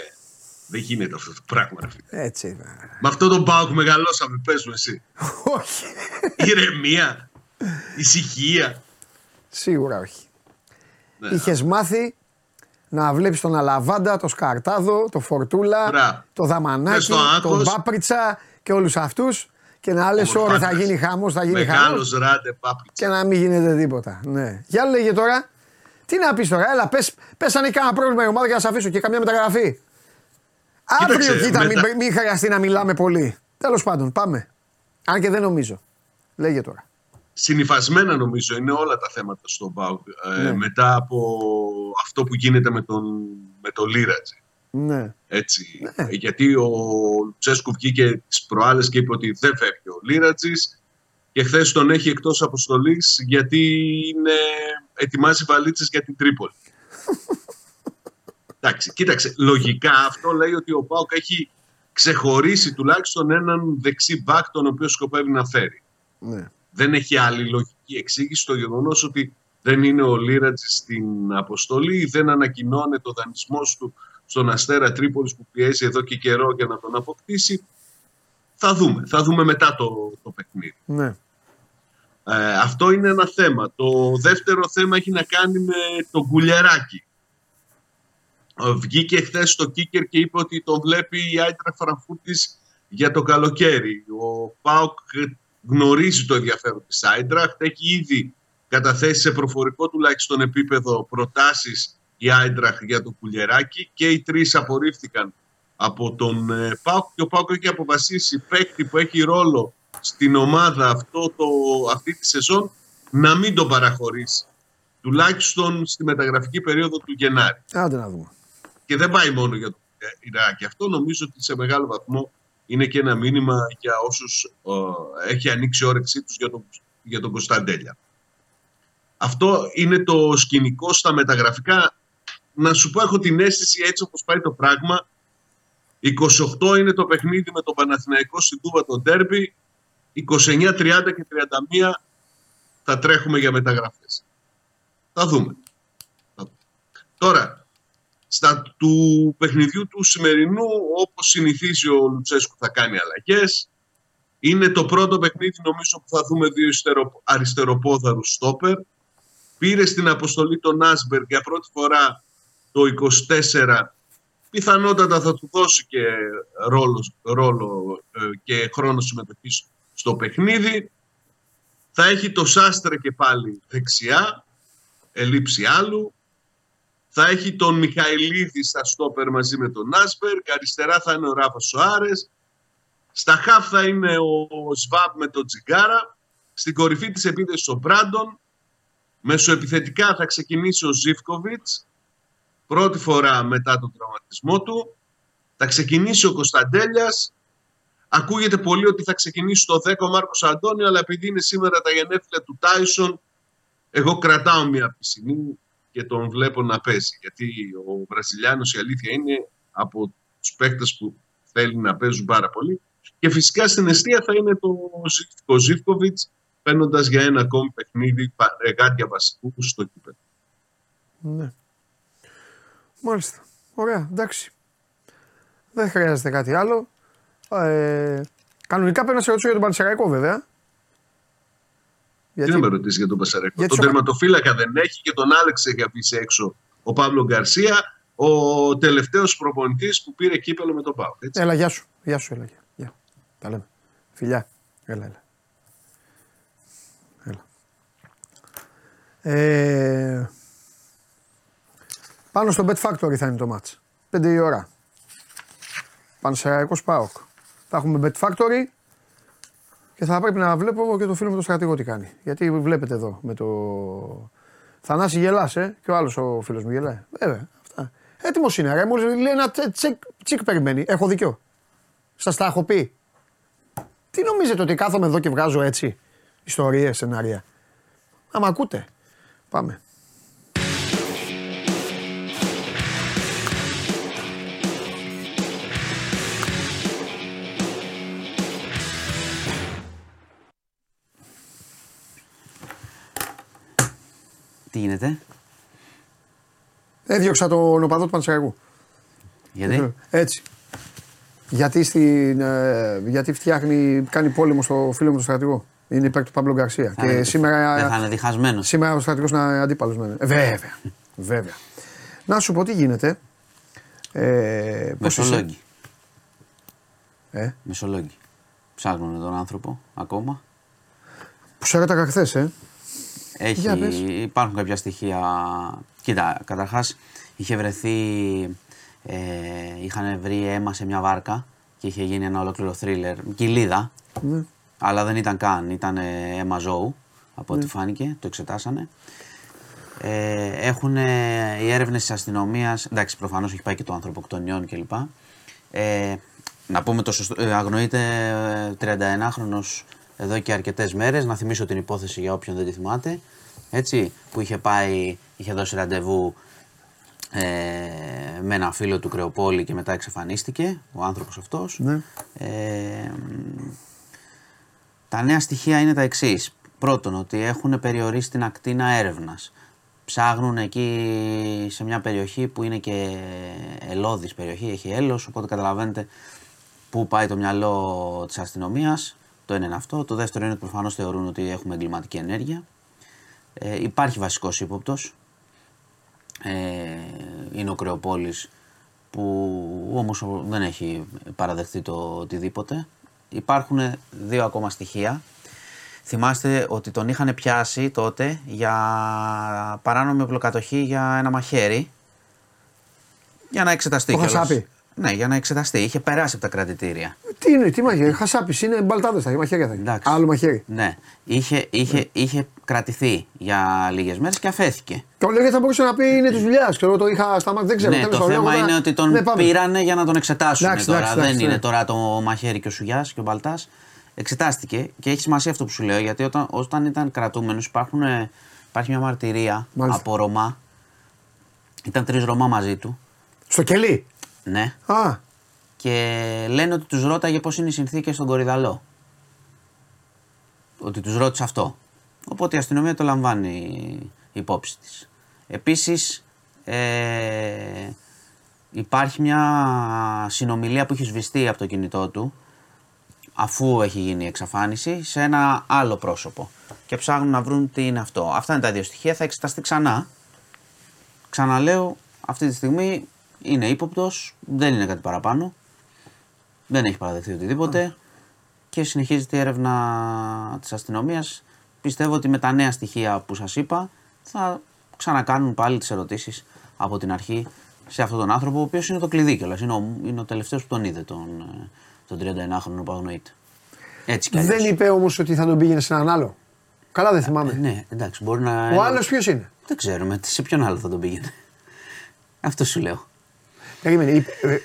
δεν γίνεται αυτό το πράγμα. ρε φίλε. Έτσι είναι. Με αυτό τον Πάοκ μεγαλώσαμε, πες μου εσύ. όχι. Ηρεμία, ησυχία. Σίγουρα όχι. Ναι. Είχες μάθει να βλέπεις τον Αλαβάντα, τον Σκαρτάδο, τον Φορτούλα, Μπράβο. τον Δαμανάκη, Μες στο τον άγχος. Πάπριτσα και όλους αυτούς και να λες Ομορφά ωραία θα τρες. γίνει χαμός, θα γίνει χαμός Μεγάλος ράντε πάπλιτσα. και να μην γίνεται τίποτα. Ναι. Για λέγε τώρα, τι να πεις τώρα, έλα πες, πες αν έχει κανένα πρόβλημα η ομάδα και να σε αφήσω και καμιά μεταγραφή. Αύριο Κοίταξε, κοίτα, μετα- μην, μην χρειαστεί να μιλάμε πολύ. Τέλος πάντων, πάμε. Αν και δεν νομίζω. Λέγε τώρα. Συνυφασμένα νομίζω είναι όλα τα θέματα στον ΠΑΟΚ ε, Ναι. μετά από αυτό που γίνεται με τον, με τον Λίρατζη. Ναι. Έτσι. Ναι. Γιατί ο Λουτσέσκου βγήκε τις προάλλες και είπε ότι δεν φεύγει ο Λίρατζης και χθες τον έχει εκτός αποστολής γιατί είναι, ετοιμάζει βαλίτσες για την Τρίπολη. Εντάξει, κοίταξε, λογικά αυτό λέει ότι ο Πάοκ έχει ξεχωρίσει τουλάχιστον έναν δεξί μπακ τον οποίο σκοπεύει να φέρει. ναι. Δεν έχει άλλη λογική εξήγηση το γεγονός ότι δεν είναι ο Λίρατζη στην αποστολή, δεν ανακοινώνεται ο δανεισμός του στον Αστέρα Τρίπολης που πιέζει εδώ και καιρό για να τον αποκτήσει. Θα δούμε. Θα δούμε μετά το, το παιχνίδι. ναι. Ε, αυτό είναι ένα θέμα. Το δεύτερο θέμα έχει να κάνει με το γκουλιαράκι. Ε, Βγήκε χθες στο Κίκερ και είπε ότι τον βλέπει η Άιτρα Φραγκφούρτης για το καλοκαίρι. Ο Πάοκ γνωρίζει το ενδιαφέρον της Άιντραχτ. Έχει ήδη καταθέσει σε προφορικό τουλάχιστον επίπεδο προτάσεις η Άιντραχτ για το κουλιεράκι και οι τρεις απορρίφθηκαν από τον ε, ΠΑΟΚ και ο ΠΑΟΚ έχει αποφασίσει παίκτη που έχει ρόλο στην ομάδα αυτό το, αυτή τη σεζόν να μην τον παραχωρήσει. Τουλάχιστον στη μεταγραφική περίοδο του Γενάρη. Άντε να δούμε. Και δεν πάει μόνο για το Ιράκ. Αυτό νομίζω ότι σε μεγάλο βαθμό είναι και ένα μήνυμα για όσους ε, έχει ανοίξει η όρεξή τους για τον, για τον Κωνσταντέλια. Αυτό είναι το σκηνικό στα μεταγραφικά. Να σου πω, έχω την αίσθηση έτσι όπως πάει το πράγμα. 28 είναι το παιχνίδι με τον Παναθηναϊκό στην Τούβα το Ντέρμπι. 29, 30 και 31 θα τρέχουμε για μεταγραφές. Θα δούμε. Θα δούμε. Τώρα, στα του παιχνιδιού του σημερινού, όπως συνηθίζει ο Λουτσέσκου θα κάνει αλλαγές. Είναι το πρώτο παιχνίδι νομίζω που θα δούμε δύο αριστερο- αριστεροπόδαρους στόπερ. πήρε στην αποστολή τον Άσμπερ για πρώτη φορά το 24 πιθανότατα θα του δώσει και ρόλος, ρόλο ε, και χρόνο συμμετοχής στο παιχνίδι. Θα έχει το Σάστρε και πάλι δεξιά, ελείψη άλλου. Θα έχει τον Μιχαηλίδη στα στόπερ μαζί με τον Άσπερ. Αριστερά θα είναι ο Ράφα Σοάρες. Στα χαφ θα είναι ο Σβάμπ με τον Τζιγκάρα. Στην κορυφή της επίθεσης ο Μπράντον. Μεσοεπιθετικά θα ξεκινήσει ο Ζίφκοβιτς. Πρώτη φορά μετά τον τραυματισμό του. Θα ξεκινήσει ο Κωνσταντέλιας. Ακούγεται πολύ ότι θα ξεκινήσει το 10 ο Μάρκος Αντώνιο, αλλά επειδή είναι σήμερα τα γενέθλια του Τάισον, εγώ κρατάω μια πισινή και τον βλέπω να παίζει. Γιατί ο Βραζιλιάνος η αλήθεια είναι από τους παίκτες που θέλει να παίζουν πάρα πολύ. Και φυσικά στην αιστεία θα είναι το Ζήφκοβιτς παίρνοντας για ένα ακόμη παιχνίδι παρεγάτια βασικού στο κύπελο. Ναι. Μάλιστα. Ωραία. Εντάξει. Δεν χρειάζεται κάτι άλλο. Ε, κανονικά πρέπει να σε ρωτήσω για τον Πανσεραϊκό βέβαια. Γιατί... Τι να με ρωτήσεις για τον Πανσεραϊκό. Τον τερματοφύλακα δεν έχει και τον Άλεξ έχει αφήσει έξω ο Παύλο Γκαρσία, ο τελευταίος προπονητής που πήρε κύπελο με τον Πάο. Έλα, γεια σου. Γεια σου, έλα. Γεια. Τα λέμε. Φιλιά. Έλα, έλα. έλα. Ε, πάνω στο Bet Factory θα είναι το match. 5 η ώρα. Πανσεραϊκός ΠΑΟΚ. Θα έχουμε Bet Factory και θα πρέπει να βλέπω και το φίλο με το στρατηγό τι κάνει. Γιατί βλέπετε εδώ με το. Θανάση γελάς, ε, και ο άλλος ο φίλος μου γελάει. Βέβαια, αυτά. Έτοιμος είναι, ρε. Μου λέει ένα τσεκ, τσικ περιμένει. Έχω δίκιο. Σας τα έχω πει. Τι νομίζετε ότι κάθομαι εδώ και βγάζω έτσι ιστορίες, σενάρια; Άμα ακούτε. Πάμε. Τι γίνεται; Έδιωξα τον οπαδό του Πανσεραϊκού. Γιατί; Έτσι. Γιατί, στην, ε, γιατί φτιάχνει, κάνει πόλεμο στο φίλο μου τον στρατηγό. Είναι υπέρ του Παύλο Γκαρσία. Θα είναι- δεν θα είναι διχασμένος. Σήμερα ο στρατηγός είναι αντίπαλος με. Ε, βέβαια. βέβαια. Να σου πω τι γίνεται. Ε, πώς είσαι; Μεσολόγγι. Ε, Μεσολόγγι. Ψάχνουν τον άνθρωπο ακόμα. που σε έρωταγα χθες, ε. Έχει, Για πες. υπάρχουν κάποια στοιχεία. Κοίτα, καταρχάς είχε βρεθεί. Ε, είχαν βρει αίμα σε μια βάρκα και είχε γίνει ένα ολόκληρο θρίλερ. Κοιλίδα. Ναι. Αλλά δεν ήταν καν. Ήταν ε, αίμα ζώου από Ναι. ό,τι φάνηκε. Το εξετάσανε. Ε, έχουν οι έρευνες της αστυνομίας. Εντάξει, προφανώς έχει πάει και το ανθρωποκτονιών κλπ. Ε, να πούμε το σωστό. Ε, αγνοείται 31χρονο εδώ και αρκετές μέρες. Να θυμίσω την υπόθεση για όποιον δεν τη θυμάται. Έτσι, που είχε πάει, είχε δώσει ραντεβού ε, με ένα φίλο του Κρεοπόλη και μετά εξαφανίστηκε ο άνθρωπος αυτός. Ναι. Ε, τα νέα στοιχεία είναι τα εξής. Πρώτον, ότι έχουν περιορίσει την ακτίνα έρευνας. Ψάχνουν εκεί σε μια περιοχή που είναι και ελώδης περιοχή, έχει έλος, οπότε καταλαβαίνετε πού πάει το μυαλό της αστυνομίας. Το ένα είναι αυτό. Το δεύτερο είναι ότι προφανώς θεωρούν ότι έχουμε εγκληματική ενέργεια. Ε, υπάρχει βασικός ύποπτος. Ε, είναι ο Κρεοπόλης που όμως ο- δεν έχει παραδεχτεί το οτιδήποτε. Υπάρχουν δύο ακόμα στοιχεία. Θυμάστε ότι τον είχαν πιάσει τότε για παράνομη οπλοκατοχή για ένα μαχαίρι. Για να εξεταστεί. Το κιόλας. Χασάπι. Ναι, για να εξεταστεί. Είχε περάσει από τα κρατητήρια. Τι είναι, τι μαχαίρι, χασάπης είναι μπαλτάδες τα μαχαίρια θα είναι. Εντάξει. Άλλο μαχαίρι. Ναι. Είχε, είχε, είχε κρατηθεί για λίγες μέρες και αφέθηκε. Το λέγε θα μπορούσε να πει είναι της δουλειάς. Ξέρω, το είχα στα μάτια, δεν ξέρω. ναι, τέλος το πάντων, θέμα εγώ είναι τώρα- ότι τον Ναι, πάμε. πήρανε για να τον εξετάσουν Εντάξει, τώρα. εντάξει, δεν εντάξει, είναι ναι. τώρα το μαχαίρι και ο Σουγιάς και ο Μπαλτάς. Εξετάστηκε και έχει σημασία αυτό που σου λέω γιατί όταν, όταν ήταν κρατούμενος υπάρχει μια μαρτυρία Μάλιστα. από Ρωμά. Ήταν τρεις Ρωμά μαζί του. Στο κελί. Ναι. Α, Και λένε ότι τους ρώταγε πώς είναι οι συνθήκες στον Κορυδαλό. Ότι τους ρώτησε αυτό. Οπότε η αστυνομία το λαμβάνει υπόψη της. Επίσης, ε, υπάρχει μια συνομιλία που έχει σβηστεί από το κινητό του αφού έχει γίνει η εξαφάνιση σε ένα άλλο πρόσωπο και ψάχνουν να βρουν τι είναι αυτό. Αυτά είναι τα δύο στοιχεία, θα εξεταστεί ξανά. Ξαναλέω, αυτή τη στιγμή είναι ύποπτος, δεν είναι κάτι παραπάνω. Δεν έχει παραδεχθεί οτιδήποτε και συνεχίζεται η έρευνα της αστυνομίας. Πιστεύω ότι με τα νέα στοιχεία που σας είπα θα ξανακάνουν πάλι τις ερωτήσεις από την αρχή σε αυτόν τον άνθρωπο, ο οποίος είναι το κλειδί κιόλας. Είναι ο, είναι ο τελευταίος που τον είδε, τον, ε, τον 31χρονο Παγνοήτη. Έτσι κι αλλιώς. Δεν είπε όμως ότι θα τον πήγαινε σε έναν άλλο. Καλά δεν θυμάμαι. Ναι, εντάξει, μπορεί να. Ο άλλος ποιος είναι; Δεν ξέρουμε τι- σε ποιον άλλο θα τον πήγαινε. Αυτό σου λέω. Περίμενε. Είπε, ε,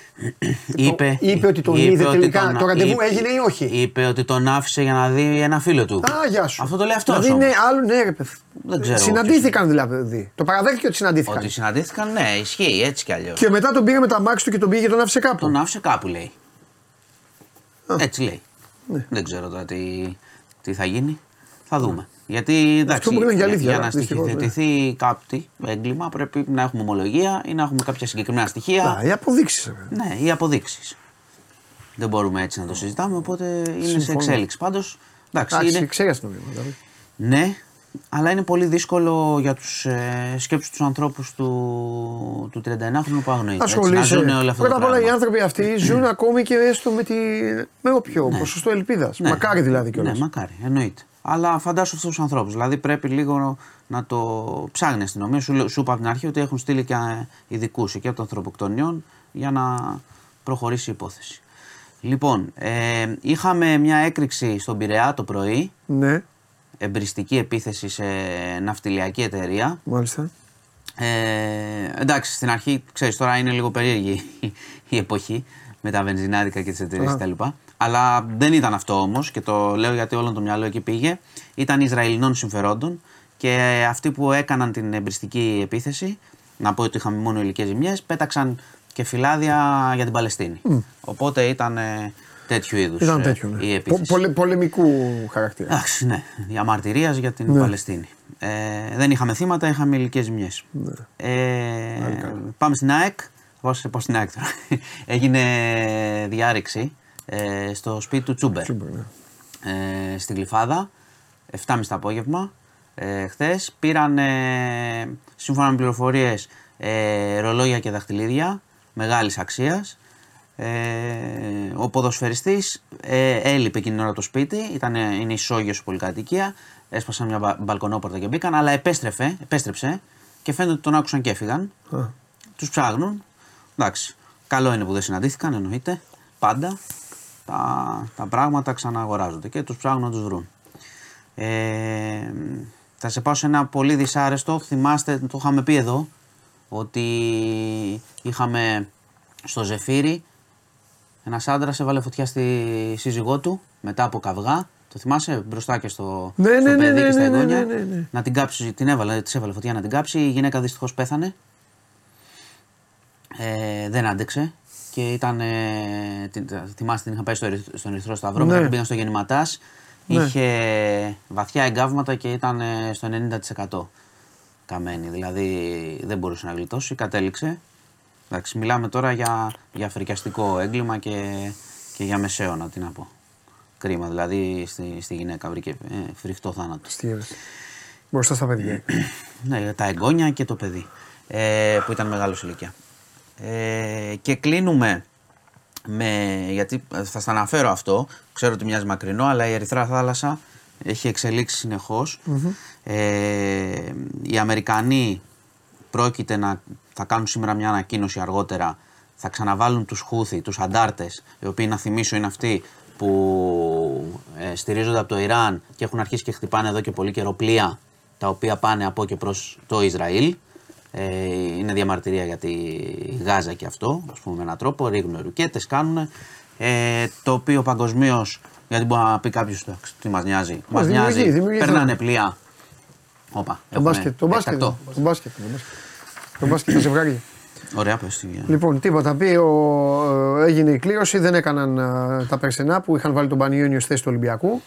Είπε, είπε ότι τον είπε είδε ότι τελικά. τον- Το ραντεβού είπε- έγινε ή όχι; Είπε ότι τον άφησε για να δει ένα φίλο του. Α, γεια σου. Αυτό το λέει αυτός. Δηλαδή είναι άλλο, ναι, ρε παιδί. Δεν ξέρω Συναντήθηκαν δηλαδή. Το παραδέχτηκε ότι συναντήθηκαν. Ότι συναντήθηκαν, ναι, ισχύει έτσι κι αλλιώς. Και μετά τον πήγε με τα μάξι του και τον πήγε και τον άφησε κάπου. Τον άφησε κάπου, λέει. Έτσι λέει. Ναι. Δεν ξέρω τώρα τι, τι θα γίνει. Θα δούμε. Γιατί εντάξει, μπορεί να είναι και αλήθεια, για να δυστυχώς, ναι. στοιχειοθετηθεί κάτι έγκλημα πρέπει να έχουμε ομολογία ή να έχουμε κάποια συγκεκριμένα στοιχεία. Α, οι αποδείξεις. Ναι, οι αποδείξεις. Δεν μπορούμε έτσι να το συζητάμε, οπότε είναι σε Συμφωνώ. εξέλιξη. Πάντως, εντάξει, Εντάξει, είναι, ξέρει αστυνομία. Δηλαδή. ναι, αλλά είναι πολύ δύσκολο για τους ε, σκέψου τους ανθρώπους του, του 39χρονου που αγνοείται. έτσι, Να Ασχολείσαι. ζουν όλο αυτό Πρώτα το απ' όλα οι πράγμα. άνθρωποι αυτοί ζουν ακόμη και έστω με, τη, με όποιο ποσοστό ελπίδας. Ναι. Μακάρι δηλαδή κιόλας. Ναι, μακάρι, εννοείται. Αλλά φαντάσου αυτούς τους ανθρώπους. Δηλαδή πρέπει λίγο να το ψάχνει η αστυνομία. Σου, λέ- σου είπα από την αρχή ότι έχουν στείλει και ειδικούς εκεί από των ανθρωποκτονιών για να προχωρήσει η υπόθεση. Λοιπόν, ε, είχαμε μια έκρηξη στον Πειραιά το πρωί. ναι, Εμπριστική επίθεση σε ναυτιλιακή εταιρεία. μάλιστα. Ε, εντάξει, στην αρχή, ξέρεις, τώρα είναι λίγο περίεργη η- η εποχή με τα βενζινάδικα και τις εταιρείες Α. κτλ. Αλλά δεν ήταν αυτό όμως και το λέω γιατί όλο το μυαλό εκεί πήγε. Ήταν Ισραηλινών συμφερόντων και αυτοί που έκαναν την εμπριστική επίθεση, να πω ότι είχαμε μόνο υλικές ζημιές, πέταξαν και φυλάδια για την Παλαιστίνη. Οπότε ήταν ε, τέτοιου είδους Ήταν ε, τέτοιο. Ναι. η Πο- επίθεση. πολε- πολεμικού χαρακτήρα. Εντάξει, ναι. Διαμαρτυρία για την Ναι. Παλαιστίνη. Ε, δεν είχαμε θύματα, είχαμε υλικέ ζημιές. Ναι. Ε, πάμε στην ΑΕΚ. Πώς πώς στην ΑΕΚ τώρα. Έγινε διάρρηξη ε, στο σπίτι του Τσούμπερ. Τσούμπερ, ναι. Ε, στην Γλυφάδα, 7.30 το απόγευμα. Ε, Χθες πήραν, ε, σύμφωνα με πληροφορίες, ε, ρολόγια και δαχτυλίδια μεγάλης αξίας. Ε, ο ποδοσφαιριστής ε, έλειπε εκείνη την ώρα από το σπίτι, ήταν, είναι ισόγειος πολυκατοικία, έσπασαν μια μπα- μπαλκονόπορτα και μπήκαν, αλλά επέστρεφε, επέστρεψε και φαίνεται ότι τον άκουσαν και έφυγαν. Α. Τους ψάχνουν. Εντάξει, καλό είναι που δεν συναντήθηκαν, εννοείται, πάντα. Τα, τα πράγματα ξαναγοράζονται και τους ψάχνουν να τους βρουν. Ε, θα σε πάω σε ένα πολύ δυσάρεστο, θυμάστε, το είχαμε πει εδώ, ότι είχαμε στο Ζεφύρι ένας άντρας έβαλε φωτιά στη σύζυγό του μετά από καυγά. Το θυμάσαι μπροστά και στο, Ναι, στο ναι, ναι, παιδί ναι, και στα ναι, ναι, εγγόνια. ναι, ναι, ναι. Να την κάψει, την έβαλε, της έβαλε φωτιά να την κάψει. Η γυναίκα δυστυχώς πέθανε. Ε, δεν άντεξε και ήταν. Ε, την, θυμάστε την είχα πάει στο, Ερυθ- στον Ερυθρό Σταυρό. Ναι. Μετά την πήγαν στο Γεννηματάς. Ναι. Είχε βαθιά εγκάβματα και ήταν ε, στο 90% καμένη. Δηλαδή δεν μπορούσε να γλιτώσει. Κατέληξε. Εντάξει, μιλάμε τώρα για, για φρικιαστικό έγκλημα και, και για μεσαίωνα, τι να πω. Κρίμα, δηλαδή στη, στη γυναίκα βρήκε ε, φρικτό θάνατο. Τι έβρεσε. Μπροστά στα παιδιά. Ναι, τα εγγόνια και το παιδί ε, που ήταν μεγάλος ηλικία. Ε, και κλείνουμε με, γιατί θα στα αναφέρω αυτό, ξέρω ότι μοιάζει μακρινό, αλλά η Ερυθρά Θάλασσα έχει εξελίξει συνεχώς. Ε, οι Αμερικανοί πρόκειται να θα κάνουν σήμερα μια ανακοίνωση αργότερα, θα ξαναβάλουν τους Χούθη, τους αντάρτες, οι οποίοι να θυμίσω είναι αυτοί που ε, στηρίζονται από το Ιράν και έχουν αρχίσει και χτυπάνε εδώ και πολύ καιρό πλοία τα οποία πάνε από και προς το Ισραήλ. Ε, είναι διαμαρτυρία για τη Γάζα και αυτό, ας πούμε με έναν τρόπο, ρίχνουν ρουκέτες, κάνουν. Ε, το οποίο παγκοσμίως, γιατί μπορεί να πει κάποιος τι μας νοιάζει, μας δημιουργεί, νοιάζει, δημιουργεί περνάνε θέμα. πλοία. Όπα, Το έχουμε μπάσκετ. Το μπάσκετ. εκτακτό. Το μπάσκετ. Το μπάσκετ. Το μπάσκετ, τα ζευγάρια. Ωραία, πες τι. Λοιπόν, τίποτα. Πει, ο, ε, έγινε η κλήρωση. Δεν έκαναν ε, τα περσινά που είχαν βάλει τον Πανιόνιο στη θέση του Ολυμπιακού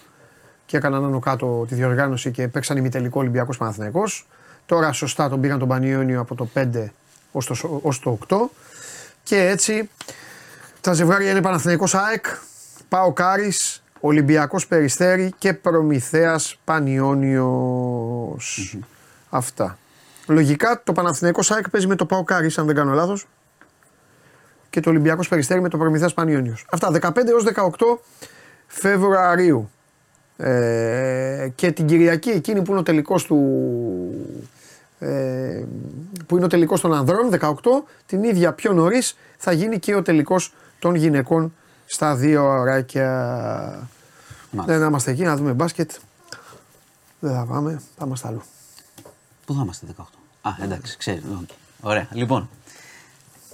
και έκαναν άνω κάτω τη διοργάνωση και παίξαν ημιτελικό Ολυμπιακός Παναθηναϊκός. Τώρα σωστά τον πήγαν τον Πανιόνιο από το 5 ως το, ως το 8. Και έτσι τα ζευγάρια είναι Παναθηναϊκός ΑΕΚ, Πάο Κάρης, Ολυμπιακός Περιστέρη και Προμηθέας Πανιόνιος. Αυτά. Λογικά το Παναθηναϊκός ΣΑΕΚ παίζει με το Πάο Κάρις, αν δεν κάνω λάθος. Και το Ολυμπιακός Περιστέρη με το Προμηθέας Πανιόνιος. Αυτά 15 έως 18 Φεβρουαρίου. Ε, και την Κυριακή εκείνη που είναι ο τελικός του ε, που είναι ο τελικός των ανδρών 18 την ίδια πιο νωρίς θα γίνει και ο τελικός των γυναικών στα δύο ωράκια Μάλιστα. δεν είμαστε εκεί να δούμε μπάσκετ δεν θα πάμε θα είμαστε αλλού Πού θα είμαστε 18. Α, εντάξει, ξέρει. οκ. Ωραία. Λοιπόν.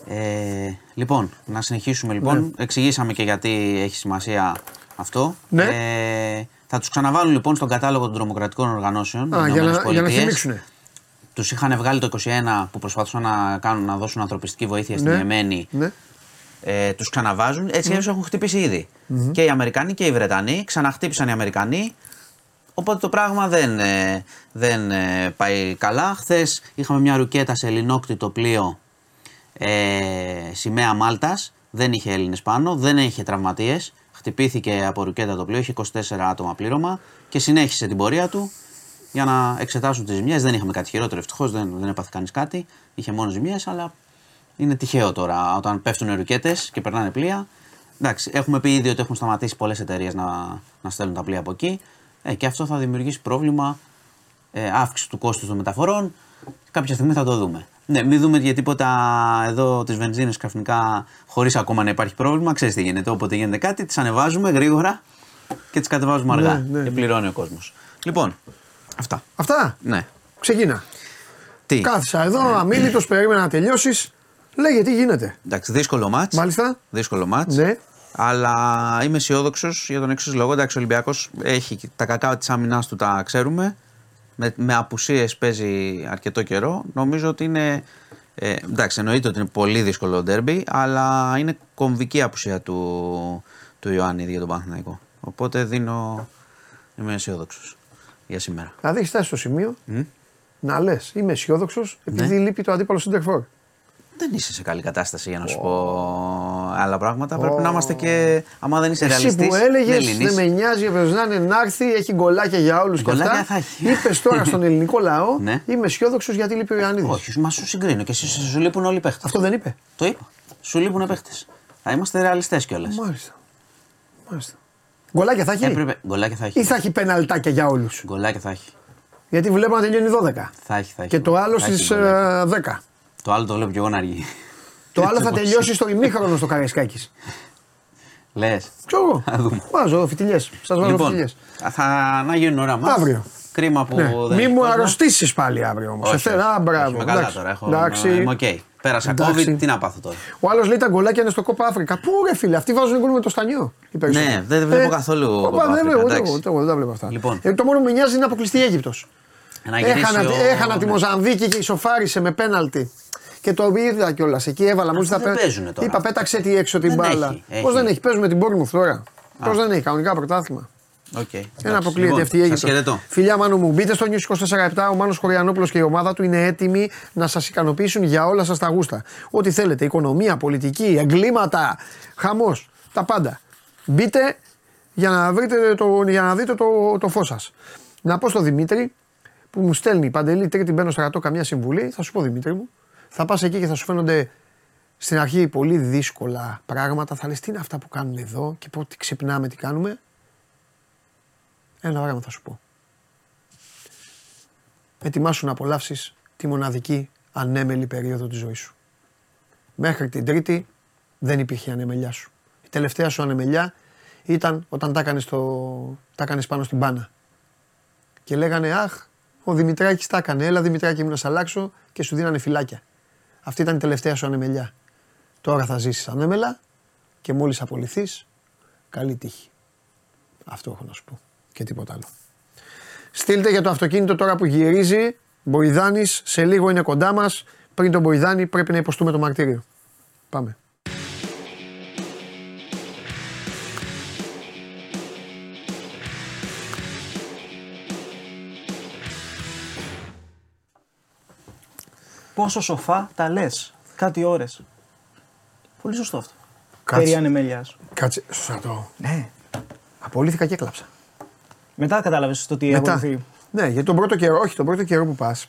Ε, λοιπόν, να συνεχίσουμε λοιπόν. Εξηγήσαμε και γιατί έχει σημασία αυτό. Ναι. Ε, θα τους ξαναβάλουν λοιπόν στον κατάλογο των τρομοκρατικών οργανώσεων. Α, οι για, Ηνωμένες να, για να Πολιτείες. Θυμίξουνε Τους είχαν βγάλει το 21 που προσπαθούσαν να, κάνουν, να δώσουν ανθρωπιστική βοήθεια στην Ναι. Εμένη. ναι. Ε, τους ξαναβάζουν. Έτσι mm. έχουν χτυπήσει ήδη. Και οι Αμερικανοί και οι Βρετανοί. Ξαναχτύπησαν οι Αμερικανοί. Οπότε το πράγμα δεν, ε, δεν ε, πάει καλά. Χθες είχαμε μια ρουκέτα σε ελληνόκτητο πλοίο ε, σημαία Μάλτας. Δεν είχε Έλληνες πάνω, δεν είχε τραυματίες. Χτυπήθηκε από ρουκέτα το πλοίο, είχε 24 άτομα πλήρωμα και συνέχισε την πορεία του για να εξετάσουν τις ζημιές. Δεν είχαμε κάτι χειρότερο, ευτυχώς δεν, δεν έπαθε κανείς κάτι. Είχε μόνο ζημιές, αλλά είναι τυχαίο τώρα όταν πέφτουν ρουκέτες και περνάνε πλοία. Εντάξει, έχουμε πει ήδη ότι έχουν σταματήσει πολλές εταιρείες να, να στέλνουν τα πλοία από εκεί. Ε, και αυτό θα δημιουργήσει πρόβλημα ε, αύξηση του κόστους των μεταφορών. Κάποια στιγμή θα το δούμε. Ναι, μην δούμε για τίποτα εδώ τις βενζίνες ξαφνικά χωρίς ακόμα να υπάρχει πρόβλημα. Ξέρεις τι γίνεται. Όποτε γίνεται κάτι, τις ανεβάζουμε γρήγορα και τις κατεβάζουμε αργά. Ναι, ναι, και ναι. πληρώνει ο κόσμος. Λοιπόν, αυτά. αυτά; Ναι. ξεκίνα Τι; κάθισα εδώ αμήλυτος περίμενα να τελειώσεις λέγε τι γίνεται; Εντάξει, δύσκολο μάτς. μάλιστα Δύσκολο μάτς. ναι Αλλά είμαι αισιόδοξος για τον εξής λόγο. Εντάξει, ο Ολυμπιακός έχει και τα κακά της άμυνάς του, τα ξέρουμε. Με, με απουσίες παίζει αρκετό καιρό. Νομίζω ότι είναι. Ε, εντάξει, εννοείται ότι είναι πολύ δύσκολο ντέρμπι, αλλά είναι κομβική απουσία του, του Ιωάννη για τον Παναθηναϊκό. Οπότε δίνω. Είμαι αισιόδοξος για σήμερα. Δηλαδή έχει φτάσει στο σημείο να λες: Είμαι αισιόδοξο Ναι. επειδή λείπει το αντίπαλο Σιντερφόρ. Δεν είσαι σε καλή κατάσταση για να σου πω άλλα πράγματα. Πρέπει να είμαστε και. Άμα δεν είσαι Εσύ ρεαλιστής. που έλεγες δεν με νοιάζει όποιο να είναι να έρθει, έχει γκολάκια για όλους και Γκολάκια αυτά. θα έχει. Είπες τώρα στον ελληνικό λαό: Ναι. Είμαι αισιόδοξος γιατί λείπει ο Ιωαννίδης. Όχι, μα σου συγκρίνω και εσύ σου λείπουν όλοι οι παίχτες. Αυτό δεν είπε. Το είπα. Σου λείπουν παίχτες. Θα είμαστε ρεαλιστές κιόλας. Μάλιστα. Μάλιστα. Γκολάκια θα έχει; Έπρεπε. Γκολάκια θα έχει. Ή θα έχει πεναλτάκια για όλους; Γκολάκια θα έχει. Γιατί βλέπω να τελειώνει 12. Θα έχει, θα έχει. Και το άλλο Θα έχει στις γκολάκια. 10. Το άλλο το βλέπω κι εγώ να αργεί. Το άλλο θα τελειώσει στο ημίχρονο στο Καραϊσκάκης. Λες. Ξέρω εγώ. Θα δούμε. Βάζω φιτιλιές. Σας βάζω Λοιπόν, φιτιλιές. θα να γίνουν ώρα μας. Αύριο. Κρίμα που Ναι. δεν. Μη έχει μου κόσμο. αρρωστήσεις πάλι αύριο όμως. Όχι, όχι, Α, όχι, μπράβο. Είμαι καλά εντάξει. τώρα. Έχω, Εντάξει. Είμαι οκ. Πέρασα Εντάξει. COVID, τι να πάθω τώρα. Ο άλλος λέει τα γκολάκια είναι στο Κόπα Άφρικα. Πού ρε φίλε, αυτοί βάζουν γκολ με το στανιό. οι περισσότεροι. Ναι, δεν βλέπω καθόλου Κόπα Κόπα δεν Άφρικα, βλέπω, ούτε εντάξει. εγώ, ούτε εγώ δεν τα βλέπω αυτά. Λοιπόν. Ε, το μόνο που με νοιάζει είναι να αποκλειστεί η Αίγυπτος. Να γυρίσει Έχανα, ο- έχανα τη ναι. Μοζαμβίκη και ισοφάρισε με πέναλτι. Και το είδα κιόλας. Εκεί έβαλα. Μου Αυτά ζητά δεν παίζουνε τώρα. Είπα, πέταξε τη έξω την Δεν μπάλα. έχει, έχει. Πώς δεν έχει, παίζουμε την Bournemouth τώρα. Πώς δεν έχει, κανονικά πρωτάθλημα. Οκ. Δεν εντάξει. αποκλείεται Λοιπόν, αυτή η σας Αίγυπτο. χαιρετώ. Φιλιά Μάνου μου, μπείτε στο News 24-7. Ο Μάνος Χωριανόπουλος και η ομάδα του είναι έτοιμοι να σας ικανοποιήσουν για όλα σας τα γούστα. Ό,τι θέλετε, οικονομία, πολιτική, εγκλήματα, χαμός, τα πάντα. Μπείτε για να, βρείτε το, για να δείτε το, το φως σας. Να πω στο Δημήτρη που μου στέλνει Παντελή, τρίτη μπαίνω στρατό καμιά συμβουλή, θα σου πω Δημήτρη μου. Θα πας εκεί και θα σου φαίνονται στην αρχή πολύ δύσκολα πράγματα. Θα λες τι είναι αυτά που κάνουν εδώ και πότε ξυπνάμε, τι κάνουμε. Ένα πράγμα θα σου πω. Ετοιμάσου να απολαύσεις τη μοναδική ανέμελη περίοδο της ζωής σου. Μέχρι την τρίτη δεν υπήρχε η ανεμελιά σου. Η τελευταία σου ανεμελιά ήταν όταν τα έκανες, το... τα έκανες πάνω στην μπάνα. Και λέγανε αχ, ο Δημητράκης τα έκανε, έλα Δημητράκη μου να σ' αλλάξω και σου δίνανε φυλάκια. Αυτή ήταν η τελευταία σου ανεμελιά. Τώρα θα ζήσεις ανέμελα και μόλις απολυθείς, καλή τύχη. Αυτό έχω να σου πω και τίποτα άλλο. Στείλτε για το αυτοκίνητο τώρα που γυρίζει. Μποϊδάνης σε λίγο είναι κοντά μας. Πριν τον Μποϊδάνη πρέπει να υποστούμε το μαρτύριο. Πάμε. Πόσο σοφά τα λες. Κάτι ώρες. Πολύ σωστό αυτό. Κάτσε. Περί ανεμελιάς. Κάτσε, στο στρατό. Ναι. Απολύθηκα και έκλαψα. Μετά κατάλαβε το τι Μετά. έχω Ναι, για τον πρώτο καιρό, όχι τον πρώτο καιρό που πας.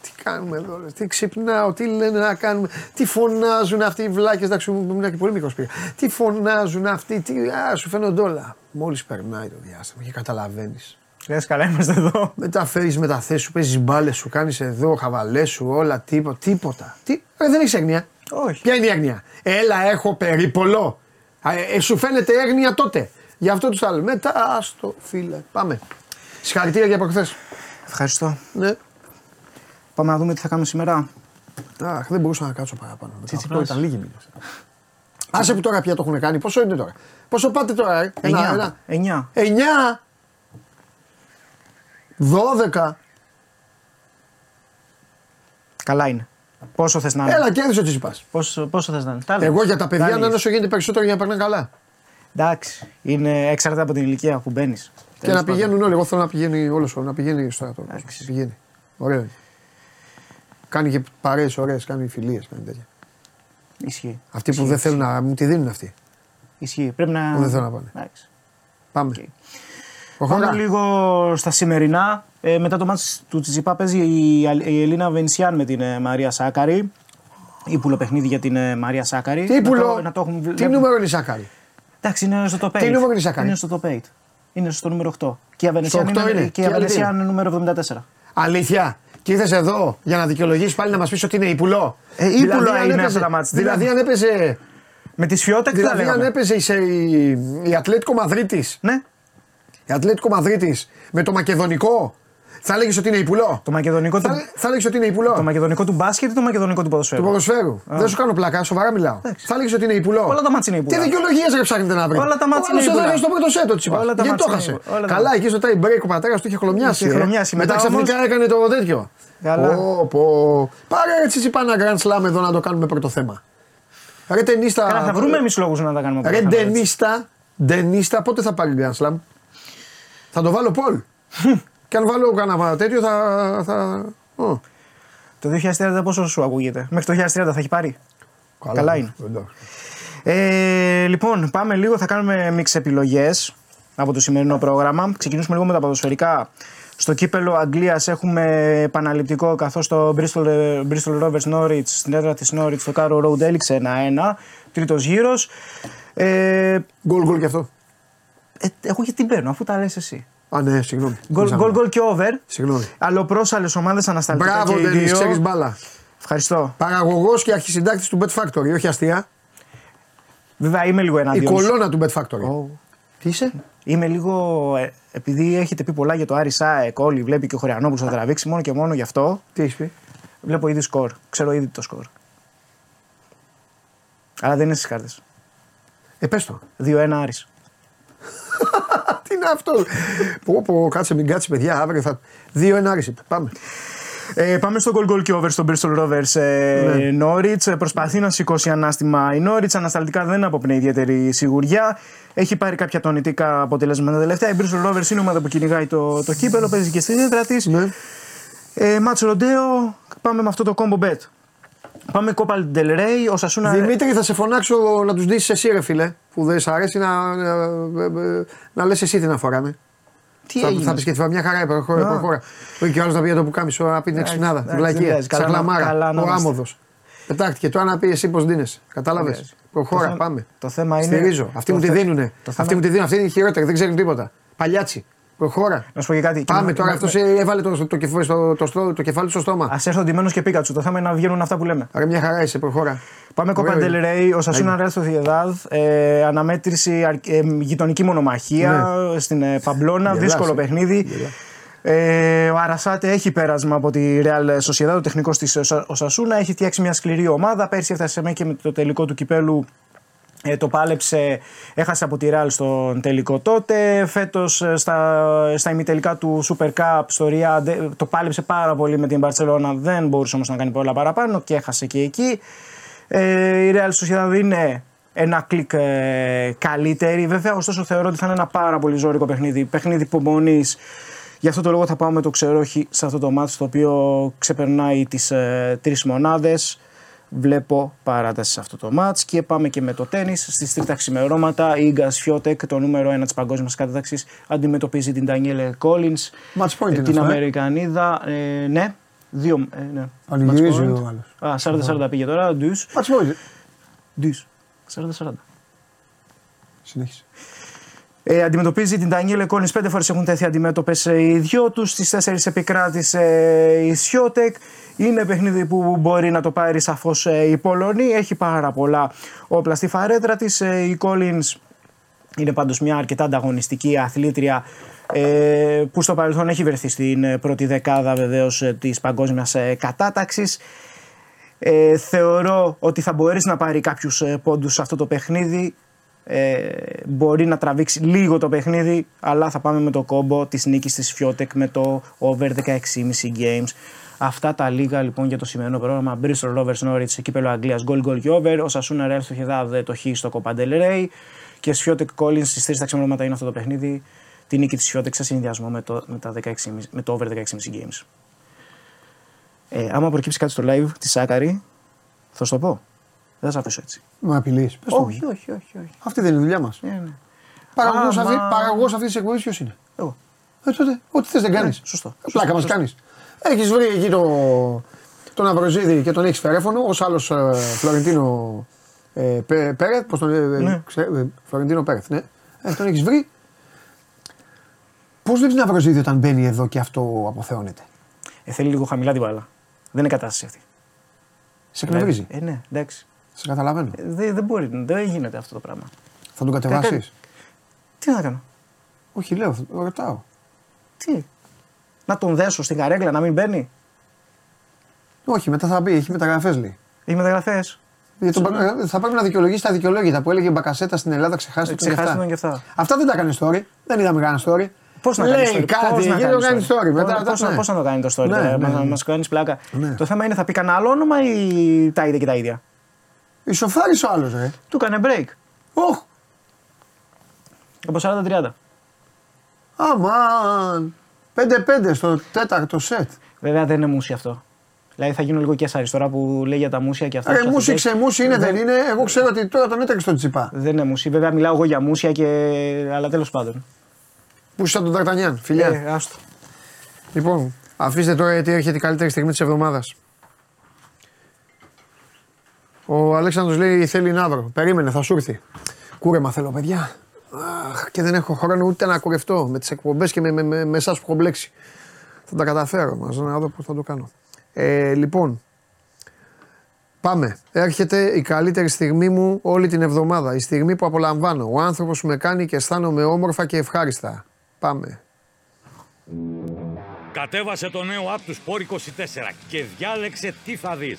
Τι κάνουμε εδώ, ρε, τι ξυπνάω, τι λένε να κάνουμε, τι φωνάζουν αυτοί οι βλάκες. Εντάξει, μου ήμουν και πολύ μικρός πήγα. Τι φωνάζουν αυτοί, τι. Α, σου φαίνονται όλα. Μόλις περνάει το διάστημα και καταλαβαίνεις. Λες, καλά είμαστε εδώ. Μετά φέρεις μεταθέσεις σου, παίζεις μπάλες σου, κάνεις εδώ χαβαλές σου, όλα τίποτα. τίποτα. Τι, ρε, δεν έχεις έγνοια. Όχι. Ποια είναι η έγνοια; Έλα, έχω περίπολο. Α, ε, ε, σου φαίνεται έγνοια τότε. Γι' αυτό τους άλλους. Μετά, άστο, φίλε. Πάμε. Συγχαρητήρια για προχθέ. Ευχαριστώ. Ναι. Πάμε να δούμε τι θα κάνουμε σήμερα. Αχ, δεν μπορούσα να κάτσω παραπάνω. Τι Αυτό τσιπλάς. ήταν λίγοι μήνε. Άσε που τώρα πια το έχουν κάνει. Πόσο είναι τώρα; Πόσο πάτε τώρα, ε; Ένα, ένα. 9. 9. 12. Καλά είναι. Πόσο θες να είναι; Έλα, κέρδισε ο Τσιπάς. Πόσο, πόσο θες να είναι; Τα έλεγες. Εγώ για τα παιδιά Τα να είναι έλεγες. όσο γίνεται περισσότερο για να περνάνε καλά. Εντάξει. Είναι εξαρτάται από την ηλικία που μπαίνεις. Και να πηγαίνουν όλοι. Εγώ θέλω να πηγαίνει όλος να πηγαίνει στο στρατό. Να πηγαίνει. Ωραίο είναι. Κάνει και παρέες ωραίες, κάνει φιλίες, κάνει τέτοια. Ισχύει. Αυτοί που δεν θέλουν να μου τη δίνουν αυτοί. Ισχύει. Πρέπει να. Που δεν θέλουν να πάνε. Εντάξει. Πάμε. Οκ. Προχωρά. Πάμε λίγο στα σημερινά. Ε, μετά το ματς του Τσιτσιπά παίζει η, Αλ- η Ελίνα Αβανεσιάν με την ε, Μαρία Σάκκαρη. Ύπουλο παιχνίδι για την ε, Μαρία Σάκκαρη. Τι Να ύπουλο, το, να το έχουν βλέ- τι νούμερο είναι η Σάκκαρη; Εντάξει, είναι στο top 8. Τι νούμερο είναι η Σάκκαρη; Είναι στο top 8. Είναι στο νούμερο 8. Και η Αβανεσιάν Στο 8 είναι, είναι. και η Και η άλλη Αβανεσιάν είναι. είναι νούμερο 74. Αλήθεια. Και ήρθες εδώ για να δικαιολογήσεις πάλι να μας πεις ότι είναι ύπουλο. Ε, ύπουλο Δηλαδή, αν είναι έπαιζε- αυτά τα μάτς. Δηλαδή, αν έπαιζε. Με τη Σφιότεκ τι θα Δηλαδή, αν λέγαμε; έπαιζε η, σε- η, η Ατλέτικο Μαδρίτης. Ναι, Η Ατλέτικο Μαδρίτης με το Μακεδονικό. Θα έλεγες ότι είναι ύπουλο. το μακεδονικό, Θα, του, θα έλεγε ότι είναι ύπουλο. το μακεδονικό του μπάσκετ ή το μακεδονικό του Του ποδοσφαίρου. ποδοσφαίρου. Δεν σου κάνω πλάκα, σοβαρά μιλάω. Εντάξει. Θα έλεγε ότι είναι ύπουλο. Όλα τα μάτς είναι ύπουλα. Τι δικαιολογίες δεν ψάχνετε να βρείτε; Όλα τα μάτς Ο άλλος είναι ύπουλα. έδωσε στο πρώτο σέτο της Όλα τα Γιατί μάτς το είναι χάσε. ύπουλα. Όλα τα Καλά, εκεί στο tie break ο πατέρας του είχε χλωμιάσει. Είχε ε. χλωμιάσει. Μετά Μετά ξαφνικά όμως- έκανε το τέτοιο. Καλά. Πω, πω. Πάρε έτσι είπα ένα grand slam εδώ να το κάνουμε πρώτο θέμα. Ρε ταινίστα. Καλά, θα βρούμε εμείς λόγους να τα κάνουμε Ρε από τα θέματα, έτσι. ντενίστα, ντενίστα, πότε θα πάρει Grand Slam; Θα το βάλω Πολ; και αν βάλω κανένα τέτοιο θα. θα... Ω, Το 2030 πόσο σου ακούγεται; Μέχρι το 2030 θα έχει πάρει; Καλά είναι. εντάξει. Ε, λοιπόν, πάμε λίγο. Θα κάνουμε μίξ επιλογές από το σημερινό πρόγραμμα. Ξεκινήσουμε λίγο με τα ποδοσφαιρικά. Στο κύπελο Αγγλίας έχουμε επαναληπτικό καθώς το Bristol, ε, Bristol Rovers Norwich στην έδρα της Norwich στο Carrow Road έληξε 1-1. Τρίτος γύρος. Ε, Γκολ γκολ και αυτό. ε, εγώ γιατί την παίρνω, αφού τα λες εσύ. Α, ναι, συγγνώμη. Γκολ γκολ, γκολ και over. Συγγνώμη. Αλλοπρόσαλες ομάδες ανασταλτικά Μπράβο, και οι Ντένις, δύο. ξέρει μπάλα. Ευχαριστώ. Παραγωγός και αρχισυντάκτης του Bet Factory, όχι αστεία. Βέβαια είμαι λίγο Η εναντίον. σου. κολόνα του Bet Factory. Ω. Τι είσαι; Είμαι λίγο. ε, επειδή έχετε πει πολλά για το Άρη Σάεκ, όλοι βλέπει και ο Χωριανόπουλος θα τραβήξει μόνο και μόνο γι' αυτό. Τι έχεις πει; Βλέπω ήδη σκορ. Ξέρω ήδη το σκορ. Αλλά δεν είναι στις κάρτες. Ε, πες το. 2-1 Άρης. Τι είναι αυτό; πω, πω, κάτσε, μην κάτσει, παιδιά. Αύριο θα. Δύο ένα άρισε. Πάμε. Ε, πάμε στο goal goal και over στον Bristol Rovers ε, Ναι. Norwich. Ε, Προσπαθεί να σηκώσει ανάστημα η Norwich. Ανασταλτικά δεν αποπνέει ιδιαίτερη σιγουριά. Έχει πάρει κάποια τονιτικά αποτελέσματα τελευταία. Η Bristol Rovers είναι η ομάδα που κυνηγάει το, το κύπελο. Παίζει και στην έδρα της. Ναι. Ε, Μάτς Ροντέο, πάμε με αυτό το combo bet. Πάμε Copa del Rey, ο Σασούνα... Δημήτρη, θα σε φωνάξω να τους δείσει εσύ, ρε φίλε. Που δεν σ' αρέσει να, να, να λες εσύ τι να φοράνε. Τι θα, έγινε; θα πεις και τη μια χαρά, προχώρα. Α. προχώρα. Όχι και ο άλλος να πει για το που κάμισο, να πει την Εντάξει, εξυπνάδα, την εντάξει, δεν βλακία. πειράζει. Καλά Σαν να- κλαμάρα. καλά να Ο είμαστε. άμμοδο. Πετάχτηκε. Τώρα να πει εσύ πώς δίνεσαι. Κατάλαβες; πειράζει. Προχώρα, Το θέμα- πάμε. το θέμα είναι- Στηρίζω. Αυτοί το μου τη θε- δίνουνε. το θέμα- Αυτοί μου τη δίνουν. Αυτοί είναι οι χειρότεροι, δεν ξέρουν τίποτα. Παλιάτσι. Προχώρα. Να σου πω και κάτι. Πάμε Και τώρα. με- Αυτός έβαλε το, το, κεφάλι στο- το, στο- το κεφάλι στο στόμα. Α έρθω ντυμένο και πίκατσου. Το θέμα είναι να βγαίνουν αυτά που λέμε. Άρα μια χαρά είσαι, προχώρα. Πάμε Copa Ωραίο del είναι. Rey, ο Σασούνα Real Sociedad, ε, αναμέτρηση αρ- ε, γειτονική μονομαχία στην ε, Παμπλώνα, Γελάς, δύσκολο ε. παιχνίδι. Γελάς. Ε, ο Αρασάτε έχει πέρασμα από τη Real Sociedad, ο τεχνικός της ο Σασούνα. Έχει φτιάξει μια σκληρή ομάδα. Πέρσι έφτασε μέχρι και με το τελικό του κυπέλου. Ε, το πάλεψε, έχασε από τη Real στον τελικό τότε. Φέτος στα, στα ημιτελικά του Super Cup στο Riyadh ε, το πάλεψε πάρα πολύ με την Barcelona. Δεν μπορούσε όμως να κάνει πολλά παραπάνω και έχασε και εκεί. Ε, η Real Sociedad είναι ένα κλικ ε, καλύτερη. Βέβαια, ωστόσο θεωρώ ότι θα είναι ένα πάρα πολύ ζώρικο παιχνίδι. Παιχνίδι υπομονή. Γι' αυτό το λόγο θα πάω με το ξερόχι σε αυτό το μάτι το οποίο ξεπερνάει τις ε, τρεις μονάδες. Βλέπω παράταση σε αυτό το μάτς και πάμε και με το τέννις. Στις τρίτα ξημερώματα η Ίγκας Φιώτεκ, το νούμερο 1 της παγκόσμιας κατάταξης, αντιμετωπίζει την Ντανιέλε Κόλινς, Match point είναι την αυτό, ε; Αμερικανίδα. Ε, ναι, δύο. Ε, ναι. Πανηγυρίζει Match point. ο άλλος. Α, 40-40 πήγε τώρα, ντους. Match point. Ντους. 40-40. Συνέχισε. Ε, αντιμετωπίζει την Ντανιέλε Κόλινς πέντε φορές έχουν τέθει αντιμέτωπες ε, οι δυο τους. Στις τέσσερις επικράτησε ε, η Σιώτεκ. Είναι παιχνίδι που μπορεί να το πάρει σαφώς ε, η Πολωνή. Έχει πάρα πολλά όπλα στη φαρέτρα της. Ε, η Κόλινς είναι πάντως μια αρκετά ανταγωνιστική αθλήτρια ε, που στο παρελθόν έχει βρεθεί στην ε, πρώτη δεκάδα βεβαίως ε, της παγκόσμιας ε, κατάταξης. Ε, θεωρώ ότι θα μπορέσει να πάρει κάποιους ε, πόντους σε αυτό το παιχνίδι. Ε, μπορεί να τραβήξει λίγο το παιχνίδι, αλλά θα πάμε με το κόμπο της νίκης της Φιώτεκ με το over 16,5 games. Αυτά τα λίγα λοιπόν για το σημερινό πρόγραμμα. Bristol Rovers Norwich, κύπελο Αγγλίας, goal goal και over. Ο Σασούνα Real στο Χεδάδε, το Χ στο Copa del Rey. Και Σφιώτεκ Collins στις τρεις τα ξημερώματα είναι αυτό το παιχνίδι. Τη νίκη της Σφιώτεκ σε συνδυασμό με το, με, τα 16,5 με το over 16,5 games. Ε, άμα προκύψει κάτι στο live τη Σάκαρη, θα σου το πω. Δεν θα σε αφήσω έτσι. Με απειλείς. όχι, όχι, όχι, όχι. Αυτή δεν είναι η δουλειά μας. Ε, ναι. Παραγωγός Άμα- αυτή, παραγωγός αυτής της εκπομπής ποιος είναι; Εγώ. Ε, τότε, ό,τι θες δεν Ναι, κάνεις. σωστό. Πλάκα μας κάνεις. Έχεις βρει εκεί το, τον Αβροζίδη και τον έχεις φερέφωνο, ως άλλος ε, Φλωρεντίνο ε, Πέ- Πέρεθ, πώς τον ε, Ναι. ξέ- ε, Φλωρεντίνο Πέρεθ, ναι. Ε, τον έχεις βρει. Πώς βλέπεις τον Αβροζίδη όταν μπαίνει εδώ και αυτό αποθεώνεται; Ε, θέλει λίγο χαμηλά την μπάλα. Δεν είναι κατάσταση αυτή. Σε εκνευρίζει. Ε, ναι, εντάξει. Σε καταλαβαίνω. Ε, δεν, δεν μπορεί, δεν γίνεται αυτό το πράγμα. Θα τον κατεβάσεις; Τι να κάνω, Όχι, λέω, θα- ρωτάω. τι; Να τον δέσω στην καρέκλα να μην μπαίνει; Όχι, μετά θα μπει, έχει μεταγραφές λέει. Έχει μεταγραφές. Για τον Μπα- ε, θα πρέπει να δικαιολογήσει τα δικαιολόγητα που έλεγε Μπακασέτα στην Ελλάδα, ξεχάστε τον και Ξεχάστε αυτά. τον και αυτά. Αυτά δεν τα έκανε story. Δεν είδαμε κανένα story. Πώς να Λέει κάνει κάτι, πώς να γύρω κάνεις κάνει story; Μετά, Πώς- πώς να- ναι. πώς να το κάνει το story, Ναι, τώρα, ναι, μα ναι. μας κάνεις πλάκα. Ναι. Το θέμα είναι θα πει κανένα άλλο όνομα ή τα ίδια και τα ίδια; Ισοφάρης ο άλλος, ρε. Του έκανε break. Οχ, Από 40-30. αμάν. 5-5 στο τέταρτο σετ. Βέβαια δεν είναι μουσι αυτό. Δηλαδή θα γίνω λίγο και τώρα που λέει για τα μουσια και αυτά. Ρε, τους μουσι αθλητές. ξεμούσι είναι, δεν είναι. Εγώ ξέρω ότι τώρα τον έτρεξε στον Τσιπά. Δεν είναι μουσι. Βέβαια μιλάω εγώ για μουσια και. Αλλά τέλος πάντων. Που είσαι σαν τον Ταρτανιάν, φιλιά. Ε, άστο. Λοιπόν, αφήστε τώρα γιατί έρχεται η καλύτερη στιγμή της εβδομάδας. Ο Αλέξανδρος λέει θέλει ναύρο. Περίμενε, θα σου έρθει. Κούρεμα θέλω, παιδιά. Αχ, και δεν έχω χρόνο ούτε να κουρευτώ με τις εκπομπές και με, με, με, με εσάς που έχω μπλέξει. Θα τα καταφέρω. Μας να δω πώς θα το κάνω. Ε, λοιπόν, πάμε. Έρχεται η καλύτερη στιγμή μου όλη την εβδομάδα. Η στιγμή που απολαμβάνω. Ο άνθρωπος που με κάνει και αισθάνομαι όμορφα και ευχάριστα. Πάμε. Κατέβασε το νέο app του Sport 24 και διάλεξε τι θα δεις.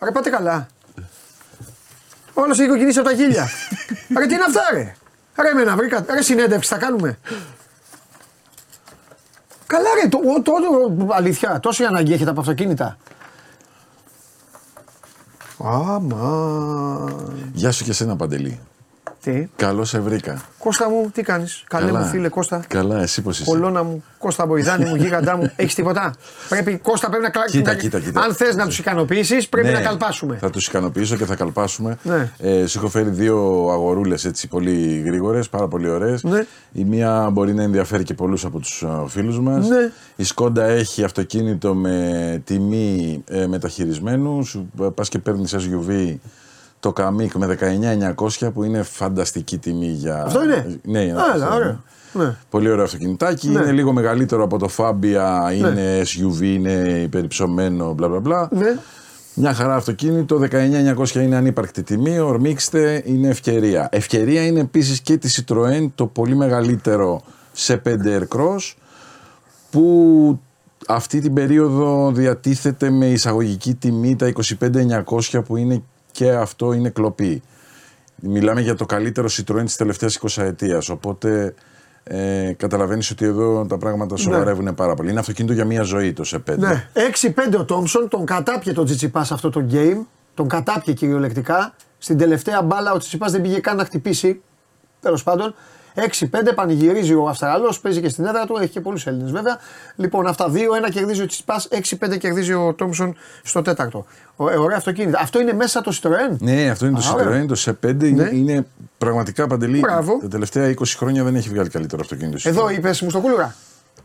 Ρε πάτε καλά. Όλος έχει κοκκινήσει από τα χίλια. ρε τι είναι αυτά ρε; Ρε εμένα βρήκα. Ρε συνέντευξη θα κάνουμε. Καλά ρε. Το, το, το- αλήθεια. Τόση ανάγκη έχετε από αυτοκίνητα. Άμα. Γεια σου και εσένα Παντελή. Τι; Καλώ σε βρήκα. Κώστα μου, τι κάνεις; Καλέ μου φίλε Κώστα. Καλά, εσύ πώς είσαι; Κολόνα μου, Κώστα Μποϊδάνη μου, γίγαντά μου. Έχεις τίποτα; Πρέπει, Κώστα, πρέπει να κλακ- Κοίτα, να- κοίτα, κοίτα. Αν θες να τους ικανοποιήσεις, πρέπει Ναι, να καλπάσουμε. Θα τους ικανοποιήσω και θα καλπάσουμε. Ναι. Ε, σου έχω φέρει δύο αγορούλες έτσι πολύ γρήγορες, πάρα πολύ ωραίες. Ναι. Η μία μπορεί να ενδιαφέρει και πολλούς από τους φίλους μας. Ναι. Η Σκόντα έχει αυτοκίνητο με τιμή ε, μεταχειρισμένου. Σου πας και παίρνεις SUV το Καμίκ με 19.900 που είναι φανταστική τιμή για. Αυτό είναι; Ναι, είναι Έλα, αυτό, ωραία. Ναι. Πολύ ωραίο αυτοκινητάκι. Ναι. Είναι λίγο μεγαλύτερο από το Fabia, είναι SUV, είναι υπερυψωμένο, μπλα μπλα μπλα. Ναι. Μια χαρά αυτοκίνητο, 19.900 είναι ανύπαρκτη τιμή, ορμήξτε, είναι ευκαιρία. Ευκαιρία είναι επίσης και τη Citroën, το πολύ μεγαλύτερο σε 5 Aircross, που αυτή την περίοδο διατίθεται με εισαγωγική τιμή τα 25.900 που είναι και αυτό είναι κλοπή. Μιλάμε για το καλύτερο Citroën της τελευταίας 20 ετίας, οπότε ε, καταλαβαίνεις ότι εδώ τα πράγματα σοβαρεύουν πάρα πολύ. Είναι αυτοκίνητο για μια ζωή το σε 5. Ναι. 6-5 ο Τόμψον, τον κατάπιε τον Τσιτσιπά σε αυτό το game. Τον κατάπιε κυριολεκτικά. Στην τελευταία μπάλα ο Τσιτσιπά δεν πήγε καν να χτυπήσει. Τέλος πάντων. 6-5 πανηγυρίζει ο Αυστραλός, παίζει και στην έδρα του, έχει και πολλούς Έλληνες βέβαια. Λοιπόν, αυτά 2-1 κερδίζει ο Τσιτσιπάς, 6-5 κερδίζει ο Τόμψον στο τέταρτο. Ω- ε, Ωραία αυτοκίνητα. Αυτό είναι μέσα το Citroën. Ναι, αυτό είναι το Α, ωραία. Ναι. Citroën, το σε 5 είναι, είναι πραγματικά παντελή. Μπράβο. Τα τελευταία 20 χρόνια δεν έχει βγάλει καλύτερο αυτοκίνητο. Citroën. Εδώ είπες μου στο κούλουρα.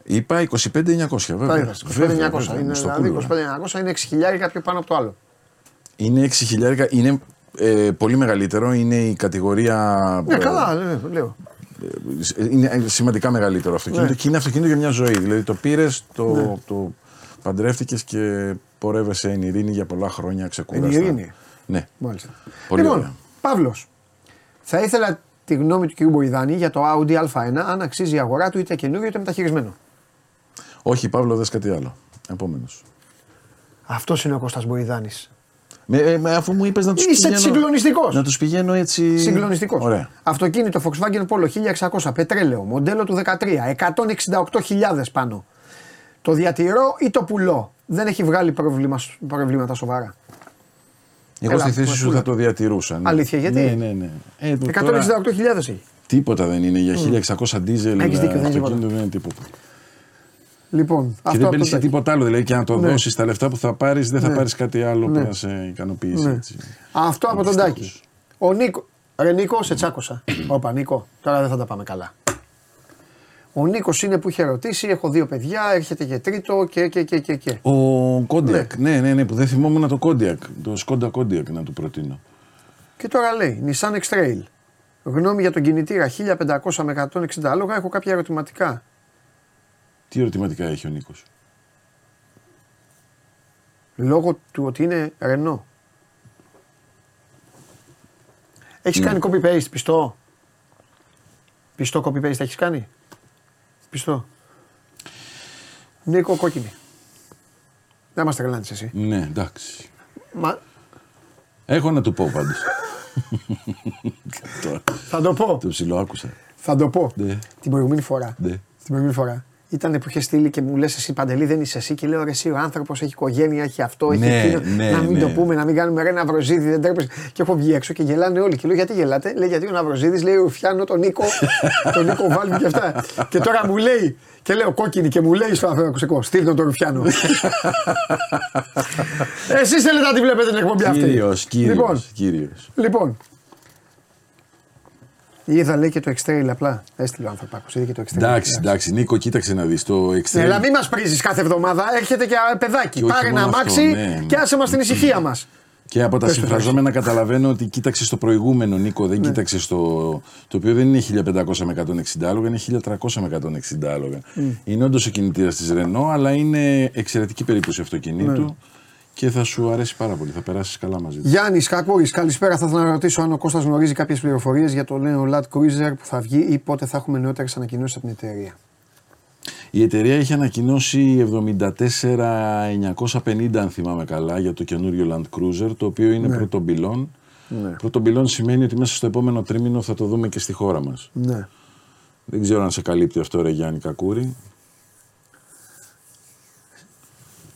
Είπα 25.900 Τα βέβαια. είδες, 25.900. Βέβαια, βέβαια, Είναι στο δηλαδή κούλουρα. 25.900 είναι 6 χιλιάρικα πιο πάνω από το άλλο. Είναι 6.000, είναι ε, πολύ μεγαλύτερο, είναι η κατηγορία... Ναι, ε, καλά, λέω, λέω. Είναι σημαντικά μεγαλύτερο αυτοκίνητο Ναι. και είναι αυτοκίνητο για μια ζωή. Δηλαδή το πήρες, το, το παντρεύτηκες και πορεύεσαι εν ειρήνη για πολλά χρόνια ξεκούραστα. Εν ειρήνη. Ναι. Μάλιστα. Πολύ λοιπόν, ωραία. Παύλος. Θα ήθελα τη γνώμη του κ. Μποϊδάνη για το Audi Α1, αν αξίζει η αγορά του είτε καινούριο είτε μεταχειρισμένο. Όχι, Παύλο, δες κάτι άλλο. Επόμενος. Αυτός είναι ο Κώστας Μποϊδάνης. Με, ε, με- αφού μου είπες να τους Είσαι πηγαίνω. συγκλονιστικός. Να τους πηγαίνω έτσι. Συγκλονιστικός. Ωραία. Αυτοκίνητο Volkswagen Polo 1600 πετρέλαιο, μοντέλο του 13, 168.000 πάνω. Το διατηρώ ή το πουλώ; Δεν έχει βγάλει προβλήμα, προβλήματα σοβαρά. Εγώ Έλα, στη θέση μας σου πούλα. θα το διατηρούσα. ναι. Αλήθεια, γιατί; Ναι, ναι, ναι. Ε, το- 168.000 τώρα έχει. Τίποτα δεν είναι. Για 1600 δίζελ Έχεις δίκιο, δεν είναι αυτοκίνητο δεν είναι τίποτα. Λοιπόν, Και αυτό δεν από παίρνεις το και τίποτα άλλο. Δηλαδή και να το Ναι. δώσεις τα λεφτά που θα πάρεις, δεν θα Ναι. πάρεις κάτι άλλο Ναι. που να σε ικανοποιήσει. Ναι. έτσι. Αυτό από τον Αντιστοίχως. Τάκη. Ο Νίκο. Ρε Νίκο, σε τσάκωσα. Όπα Νίκο, τώρα δεν θα τα πάμε καλά. Ο Νίκος είναι που είχε ρωτήσει: Έχω δύο παιδιά, έρχεται και τρίτο και και και και. και. Ο Kodiaq. Ναι. ναι, ναι, που δεν θυμόμουν το Kodiaq. Το Skoda Kodiaq να του προτείνω. Και τώρα λέει: Nissan X-Trail. Γνώμη για τον κινητήρα 1500 με 160 άλογα. Έχω κάποια ερωτηματικά. Τι ερωτηματικά έχει ο Νίκος; Λόγω του ότι είναι Renault. Έχεις Ναι. κάνει copy-paste, πιστό; Πιστό copy-paste έχεις κάνει; Πιστό. Νίκο κόκκινη. Δεν μας τρελάνεις εσύ. Ναι, εντάξει. Μα, Έχω να του πω πάντως. το, θα το πω. το ψηλό άκουσα. Θα το πω. Ναι. Την προηγούμενη φορά. Ναι. Την προηγούμενη φορά. Ήταν που είχε στείλει και μου λες: Εσύ παντελή δεν είσαι εσύ. Και λέω: Ρε, εσύ ο άνθρωπος έχει οικογένεια, έχει αυτό, έχει Ναι, εκείνο. ναι, να μην ναι. το πούμε, να μην κάνουμε ρε ένα Ναυροζίδη, δεν τρέπεσαι. Και έχω βγει έξω και γελάνε όλοι. Και λέω: Γιατί γελάτε; Λέει: Γιατί ο Ναυροζίδης λέει: Ρουφιάνο τον Νίκο, τον Νίκο Βάλβι και αυτά. και τώρα μου λέει, και λέω κόκκινη και μου λέει στο ακουστικό: Στείλτε τον Ρουφιάνο. Εσείς θέλετε να τη βλέπετε την εκπομπή αυτή. Κύριος, κύριος. Λοιπόν, Κύριος. λοιπόν. Είδα λέει και το X-Trail απλά. Έστειλε ο άνθρωπο. Είδε και το X-Trail. Εντάξει, εντάξει, Νίκο, κοίταξε να δεις το Ναι, εξτρέμ. αλλά μην μας πρίζεις κάθε εβδομάδα. Έρχεται και α, παιδάκι. Και όχι Πάρε ένα μόνο αυτό, αμάξι ναι. και άσε μας την ησυχία μας. Και από τα Πες το, συμφραζόμενα καταλαβαίνω ότι κοίταξες το προηγούμενο Νίκο, δεν κοίταξες στο. το οποίο δεν είναι 1500 με 160 άλογα, είναι 1300 με 160 άλογα. Είναι όντως ο κινητήρας της Renault, αλλά είναι εξαιρετική περίπτωση αυτοκινήτου και θα σου αρέσει πάρα πολύ. Θα περάσεις καλά μαζί του. Γιάννης Κακούρη, καλησπέρα. Θα ήθελα να ρωτήσω αν ο Κώστας γνωρίζει κάποιες πληροφορίες για το νέο Land Cruiser που θα βγει ή πότε θα έχουμε νεότερες ανακοινώσεις από την εταιρεία. Η εταιρεία είχε ανακοινώσει 74.950 αν θυμάμαι καλά για το καινούριο Land Cruiser το οποίο είναι πρώτον πυλών. Ναι. Πρώτον πυλών σημαίνει ότι μέσα στο επόμενο τρίμηνο θα το δούμε και στη χώρα μας. Ναι. Δεν ξέρω αν σε καλύπτει αυτό ρε Γιάννη Κακούρη.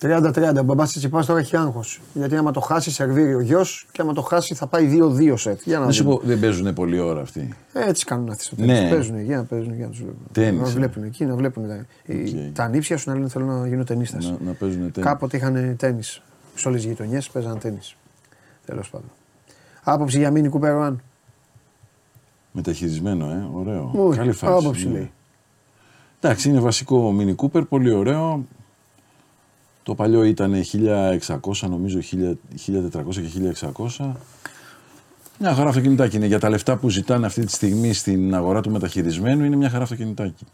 30-30. Ο μπαμπάς της Τσιπάς τώρα έχει άγχος. Γιατί άμα το χάσει, σερβίρει ο γιος και άμα το χάσει θα πάει 2-2 σετ. Για να Να σου δούμε. πω, δεν παίζουν πολλή ώρα αυτοί. Έτσι κάνουν αυτοί στο Ναι. τέλο. Παίζουν, για να παίζουν, για να τους βλέπουν. Τένις, Να ε. βλέπουν εκεί, να βλέπουν. τα- οι- Τα ανήψια σου να λένε θέλω να γίνω ταινίστα. Να, να παίζουν τέννις. Κάποτε είχαν τέννη. Σε όλες τις γειτονιές παίζαν τέννη. Τέλος πάντων. Άποψη για μήνυ Κούπερο αν. Μεταχειρισμένο, ε, ωραίο. Όχι, Καλή φάση. άποψη ναι. λέει. Εντάξει, είναι βασικό Mini Cooper, πολύ ωραίο. Το παλιό ήταν 1600, νομίζω 1000 1400 και 1600. Μια χαρά αυτοκινητάκι είναι. Για τα λεφτά που ζητάνε αυτή τη στιγμή στην αγορά του μεταχειρισμένου είναι μια χαρά αυτοκινητάκι.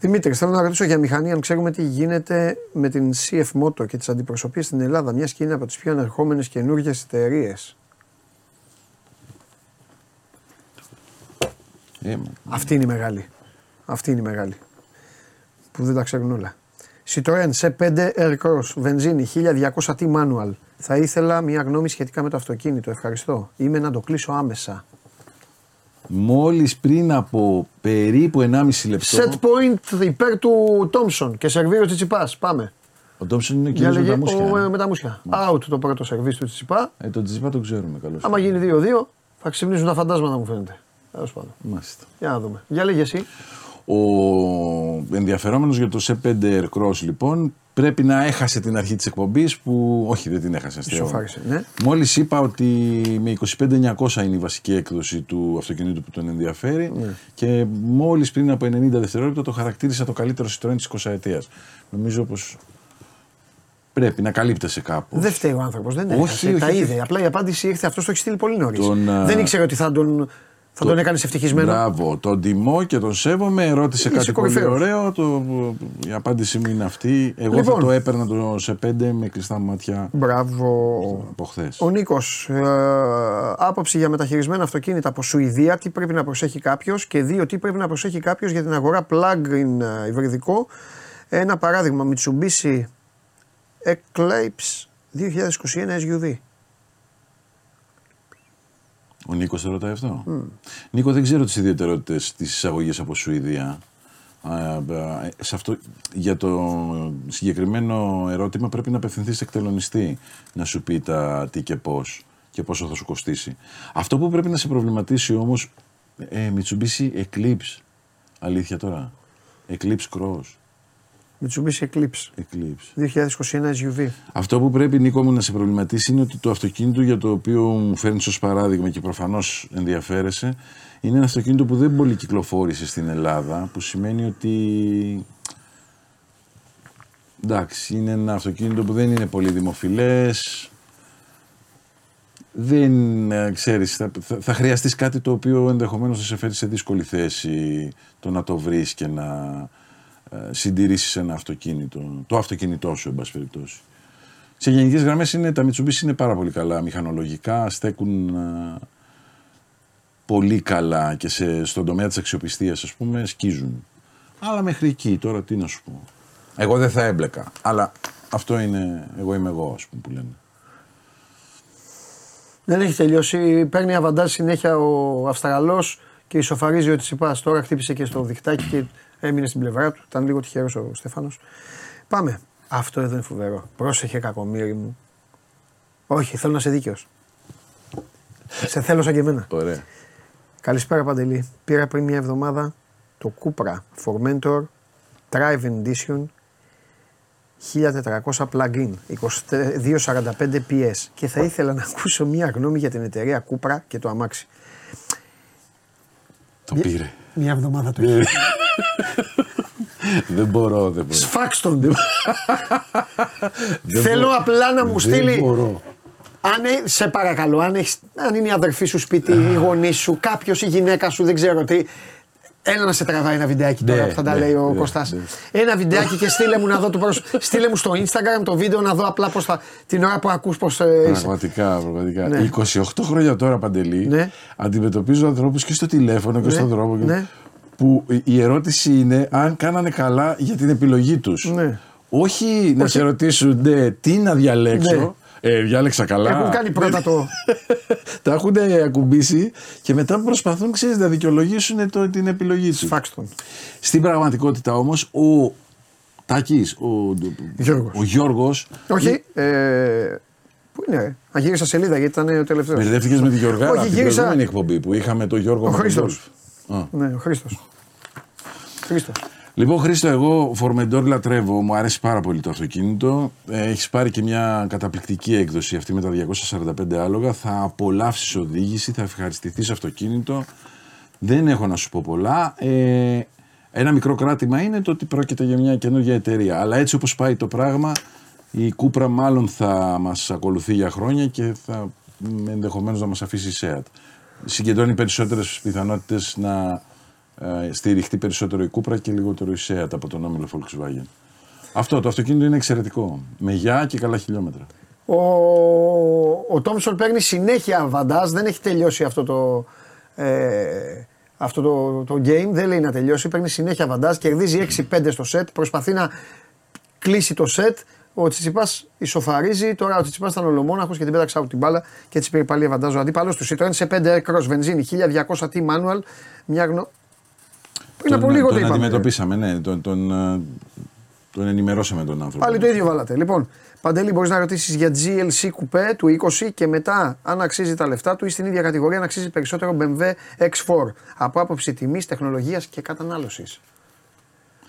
Δημήτρη, θέλω να ρωτήσω για μηχανή αν ξέρουμε τι γίνεται με την CF Moto και τις αντιπροσωπείες στην Ελλάδα, μιας και είναι από τις πιο ανερχόμενες καινούργιες εταιρείες. Ε, μα- Αυτή είναι η μεγάλη. Αυτή είναι η μεγάλη. Που δεν τα ξέρουν όλα. Citroën C5 Aircross, βενζίνη 1200 T manual. Θα ήθελα μια γνώμη σχετικά με το αυτοκίνητο. Ευχαριστώ. Είμαι να το κλείσω άμεσα. Μόλις πριν από περίπου 1,5 λεπτό. Set point υπέρ του Τόμσον και σερβίρος Τσιτσιπάς. Πάμε. Ο Τόμψον είναι Για κύριος με λέγε, τα μουσια. ο, ε, με τα μουσια. Out το πρώτο σερβίς του Τσιτσιπά. Ε, τον Τζιπά τον ξέρουμε καλώς. Άμα γίνει 2-2, θα ξυπνήσουν τα φαντάσματα μου φαίνεται. Τέλος πάντων. Μάλιστα. Για να δούμε. Για λέγε εσύ. Ο ενδιαφερόμενος για το C5 Aircross λοιπόν πρέπει να έχασε την αρχή της εκπομπής που όχι δεν την έχασε αστείο. Ισοφάρισε. Ναι. Μόλις είπα ότι με 25.900 είναι η βασική έκδοση του αυτοκινήτου που τον ενδιαφέρει Ναι. και μόλις πριν από 90 δευτερόλεπτα το χαρακτήρισα το καλύτερο Citroën της 20 ετίας. Νομίζω πως πρέπει να καλύπτεσαι κάπου. Δεν φταίει ο άνθρωπος. Δεν Όχι, έχασε. όχι, τα όχι. είδε. Απλά η απάντηση ήρθε. Αυτό το έχει στείλει πολύ νωρίς. Τον, α, Δεν ήξερε ότι θα τον, θα τον έκανες ευτυχισμένο; Μπράβο, τον τιμώ και τον σέβομαι. Ρώτησε Είσαι κάτι πολύ κορυφαίος. ωραίο. Το, η απάντησή μου είναι αυτή. Εγώ Λοιπόν. θα το έπαιρνα το σε πέντε με κλειστά μάτια Μπράβο. από χθες. Ο Νίκος, ε, άποψη για μεταχειρισμένα αυτοκίνητα από Σουηδία, τι πρέπει να προσέχει κάποιος; Και δύο, τι πρέπει να προσέχει κάποιος για την αγορά plug-in ε, υβριδικό; Ένα παράδειγμα, Mitsubishi Eclipse 2021 SUV. Ο Νίκος το ρωτάει αυτό. Νίκο, δεν ξέρω τις ιδιαιτερότητες της εισαγωγής από Σουηδία. Α, α, σε αυτό, για το συγκεκριμένο ερώτημα πρέπει να απευθυνθείς σε εκτελονιστή να σου πει τα τι και πώς και πόσο θα σου κοστίσει. Αυτό που πρέπει να σε προβληματίσει όμως. Ε, Mitsubishi Eclipse. Αλήθεια τώρα. Eclipse Cross. Mitsubishi Eclipse Eclipse. 2021 SUV. Αυτό που πρέπει Νίκο μου να σε προβληματίσει είναι ότι το αυτοκίνητο για το οποίο μου φέρνεις ως παράδειγμα και προφανώς ενδιαφέρεσαι είναι ένα αυτοκίνητο που δεν πολύ κυκλοφόρησε στην Ελλάδα που σημαίνει ότι εντάξει είναι ένα αυτοκίνητο που δεν είναι πολύ δημοφιλές δεν ε, ξέρεις θα, θα, θα χρειαστείς κάτι το οποίο ενδεχομένως θα σε φέρει σε δύσκολη θέση το να το βρεις και να ε, συντηρήσεις ένα αυτοκίνητο το αυτοκίνητό σου εν πάση περιπτώσει σε γενικές γραμμές είναι, τα Mitsubishi είναι πάρα πολύ καλά μηχανολογικά, στέκουν ε, πολύ καλά και σε, στον τομέα της αξιοπιστίας ας πούμε σκίζουν. Αλλά μέχρι εκεί τώρα τι να σου πω. Εγώ δεν θα έμπλεκα, αλλά αυτό είναι, εγώ είμαι εγώ ας πούμε που λένε. Δεν έχει τελειώσει. Παίρνει αβαντάζ συνέχεια ο Αυστραλός και ισοφαρίζει ο Τσιπά. Τώρα χτύπησε και στο διχτάκι και έμεινε στην πλευρά του. Ήταν λίγο τυχερός ο Στέφανος. Πάμε. Αυτό εδώ είναι φοβερό. Πρόσεχε, κακομίρι μου. Όχι, θέλω να είσαι δίκαιος. σε θέλω σαν και εμένα. Ωραία. Καλησπέρα Παντελή. Πήρα πριν μια εβδομάδα το Cupra Formentor Drive Edition 1400 plug-in 2245 PS και θα ήθελα να ακούσω μια γνώμη για την εταιρεία Cupra και το αμάξι. Το πήρε. Μια εβδομάδα το έχει. Δεν μπορώ, δεν μπορώ. Σφάξτον. Δεν Θέλω μπορώ. απλά να μου Δεν στείλει. μπορώ. Αν, ε- σε παρακαλώ, αν, έχεις, αν είναι η αδερφή σου σπίτι, η γονή σου, κάποιος η γυναίκα σου, δεν ξέρω τι. Έλα να σε τραβάει ένα βιντεάκι τώρα Ναι, που θα τα ναι, λέει ο ναι, Κωστάς. ναι. Ένα βιντεάκι και στείλε μου να δω το προς... Στείλε μου στο Instagram το βίντεο να δω απλά πώς θα... την ώρα που ακούς πώς ε, είσαι. Πραγματικά, πραγματικά. Ναι. 28 χρόνια τώρα παντελή Ναι. αντιμετωπίζω ανθρώπους και στο τηλέφωνο και Ναι, στον δρόμο. και- ναι. Που η ερώτηση είναι αν κάνανε καλά για την επιλογή τους. Ναι. Όχι να σε ρωτήσουν ναι, τι να διαλέξω. Ναι. Ε, διάλεξα καλά. Έχουν κάνει πρώτα το... Τα έχουν ακουμπήσει και μετά προσπαθούν ξέρεις, να δικαιολογήσουν το, την επιλογή τους. Σφάξτον. Στην πραγματικότητα όμως ο Τάκης, ο, Γιώργος. ο Γιώργος Όχι, ε, πού είναι, ρε; Α, γύρισα σελίδα γιατί ήταν ο τελευταίος. Μπερδεύτηκες με τη Γιωργάρα Όχι, την γύρισα. προηγούμενη εκπομπή που είχαμε τον Γιώργο Ο Παπαδόπουλο. Χρήστος. Ναι, ο Χρήστος. Χρήστος. Λοιπόν, Χρήστο, εγώ Φορμεντόρ λατρεύω. Μου αρέσει πάρα πολύ το αυτοκίνητο. Ε, Έχεις πάρει και μια καταπληκτική έκδοση αυτή με τα 245 άλογα. Θα απολαύσεις οδήγηση, θα ευχαριστηθείς αυτοκίνητο. Δεν έχω να σου πω πολλά. Ε, ένα μικρό κράτημα είναι το ότι πρόκειται για μια καινούργια εταιρεία. Αλλά έτσι όπως πάει το πράγμα, η Κούπρα μάλλον θα μας ακολουθεί για χρόνια και θα ενδεχομένως να μας αφήσει η ΣΕΑΤ. Συγκεντρώνει περισσότερες πιθανότητες να ε, στηριχτεί περισσότερο η Κούπρα και λιγότερο η ΣΕΑΤ από τον όμιλο Volkswagen. Αυτό το αυτοκίνητο είναι εξαιρετικό. Με γεια και καλά χιλιόμετρα. Ο, ο Τόμσον παίρνει συνέχεια βαντάζ, δεν έχει τελειώσει αυτό το, ε, αυτό το, το game, δεν λέει να τελειώσει, παίρνει συνέχεια βαντάζ, κερδίζει 6-5 στο σετ, προσπαθεί να κλείσει το σετ. Ο Τσιτσιπάς ισοφαρίζει. Τώρα ο Τσιτσιπάς ήταν ολομόναχο και την πέταξε από την μπάλα και έτσι πήρε πάλι αβαντάζο. Αντίπαλος του Citroën σε 5 cross βενζίνη 1200 T manual. Μια γνω... Πριν από τον, λίγο τον το είπαμε. αντιμετωπίσαμε, ναι. Τον, τον, ε, τον ενημερώσαμε τον άνθρωπο. Πάλι το ίδιο βάλατε. Λοιπόν, Παντελή, μπορείς να ρωτήσεις για GLC κουπέ του 20 και μετά αν αξίζει τα λεφτά του ή στην ίδια κατηγορία να αξίζει περισσότερο BMW X4 από άποψη τιμής, τεχνολογίας και κατανάλωσης.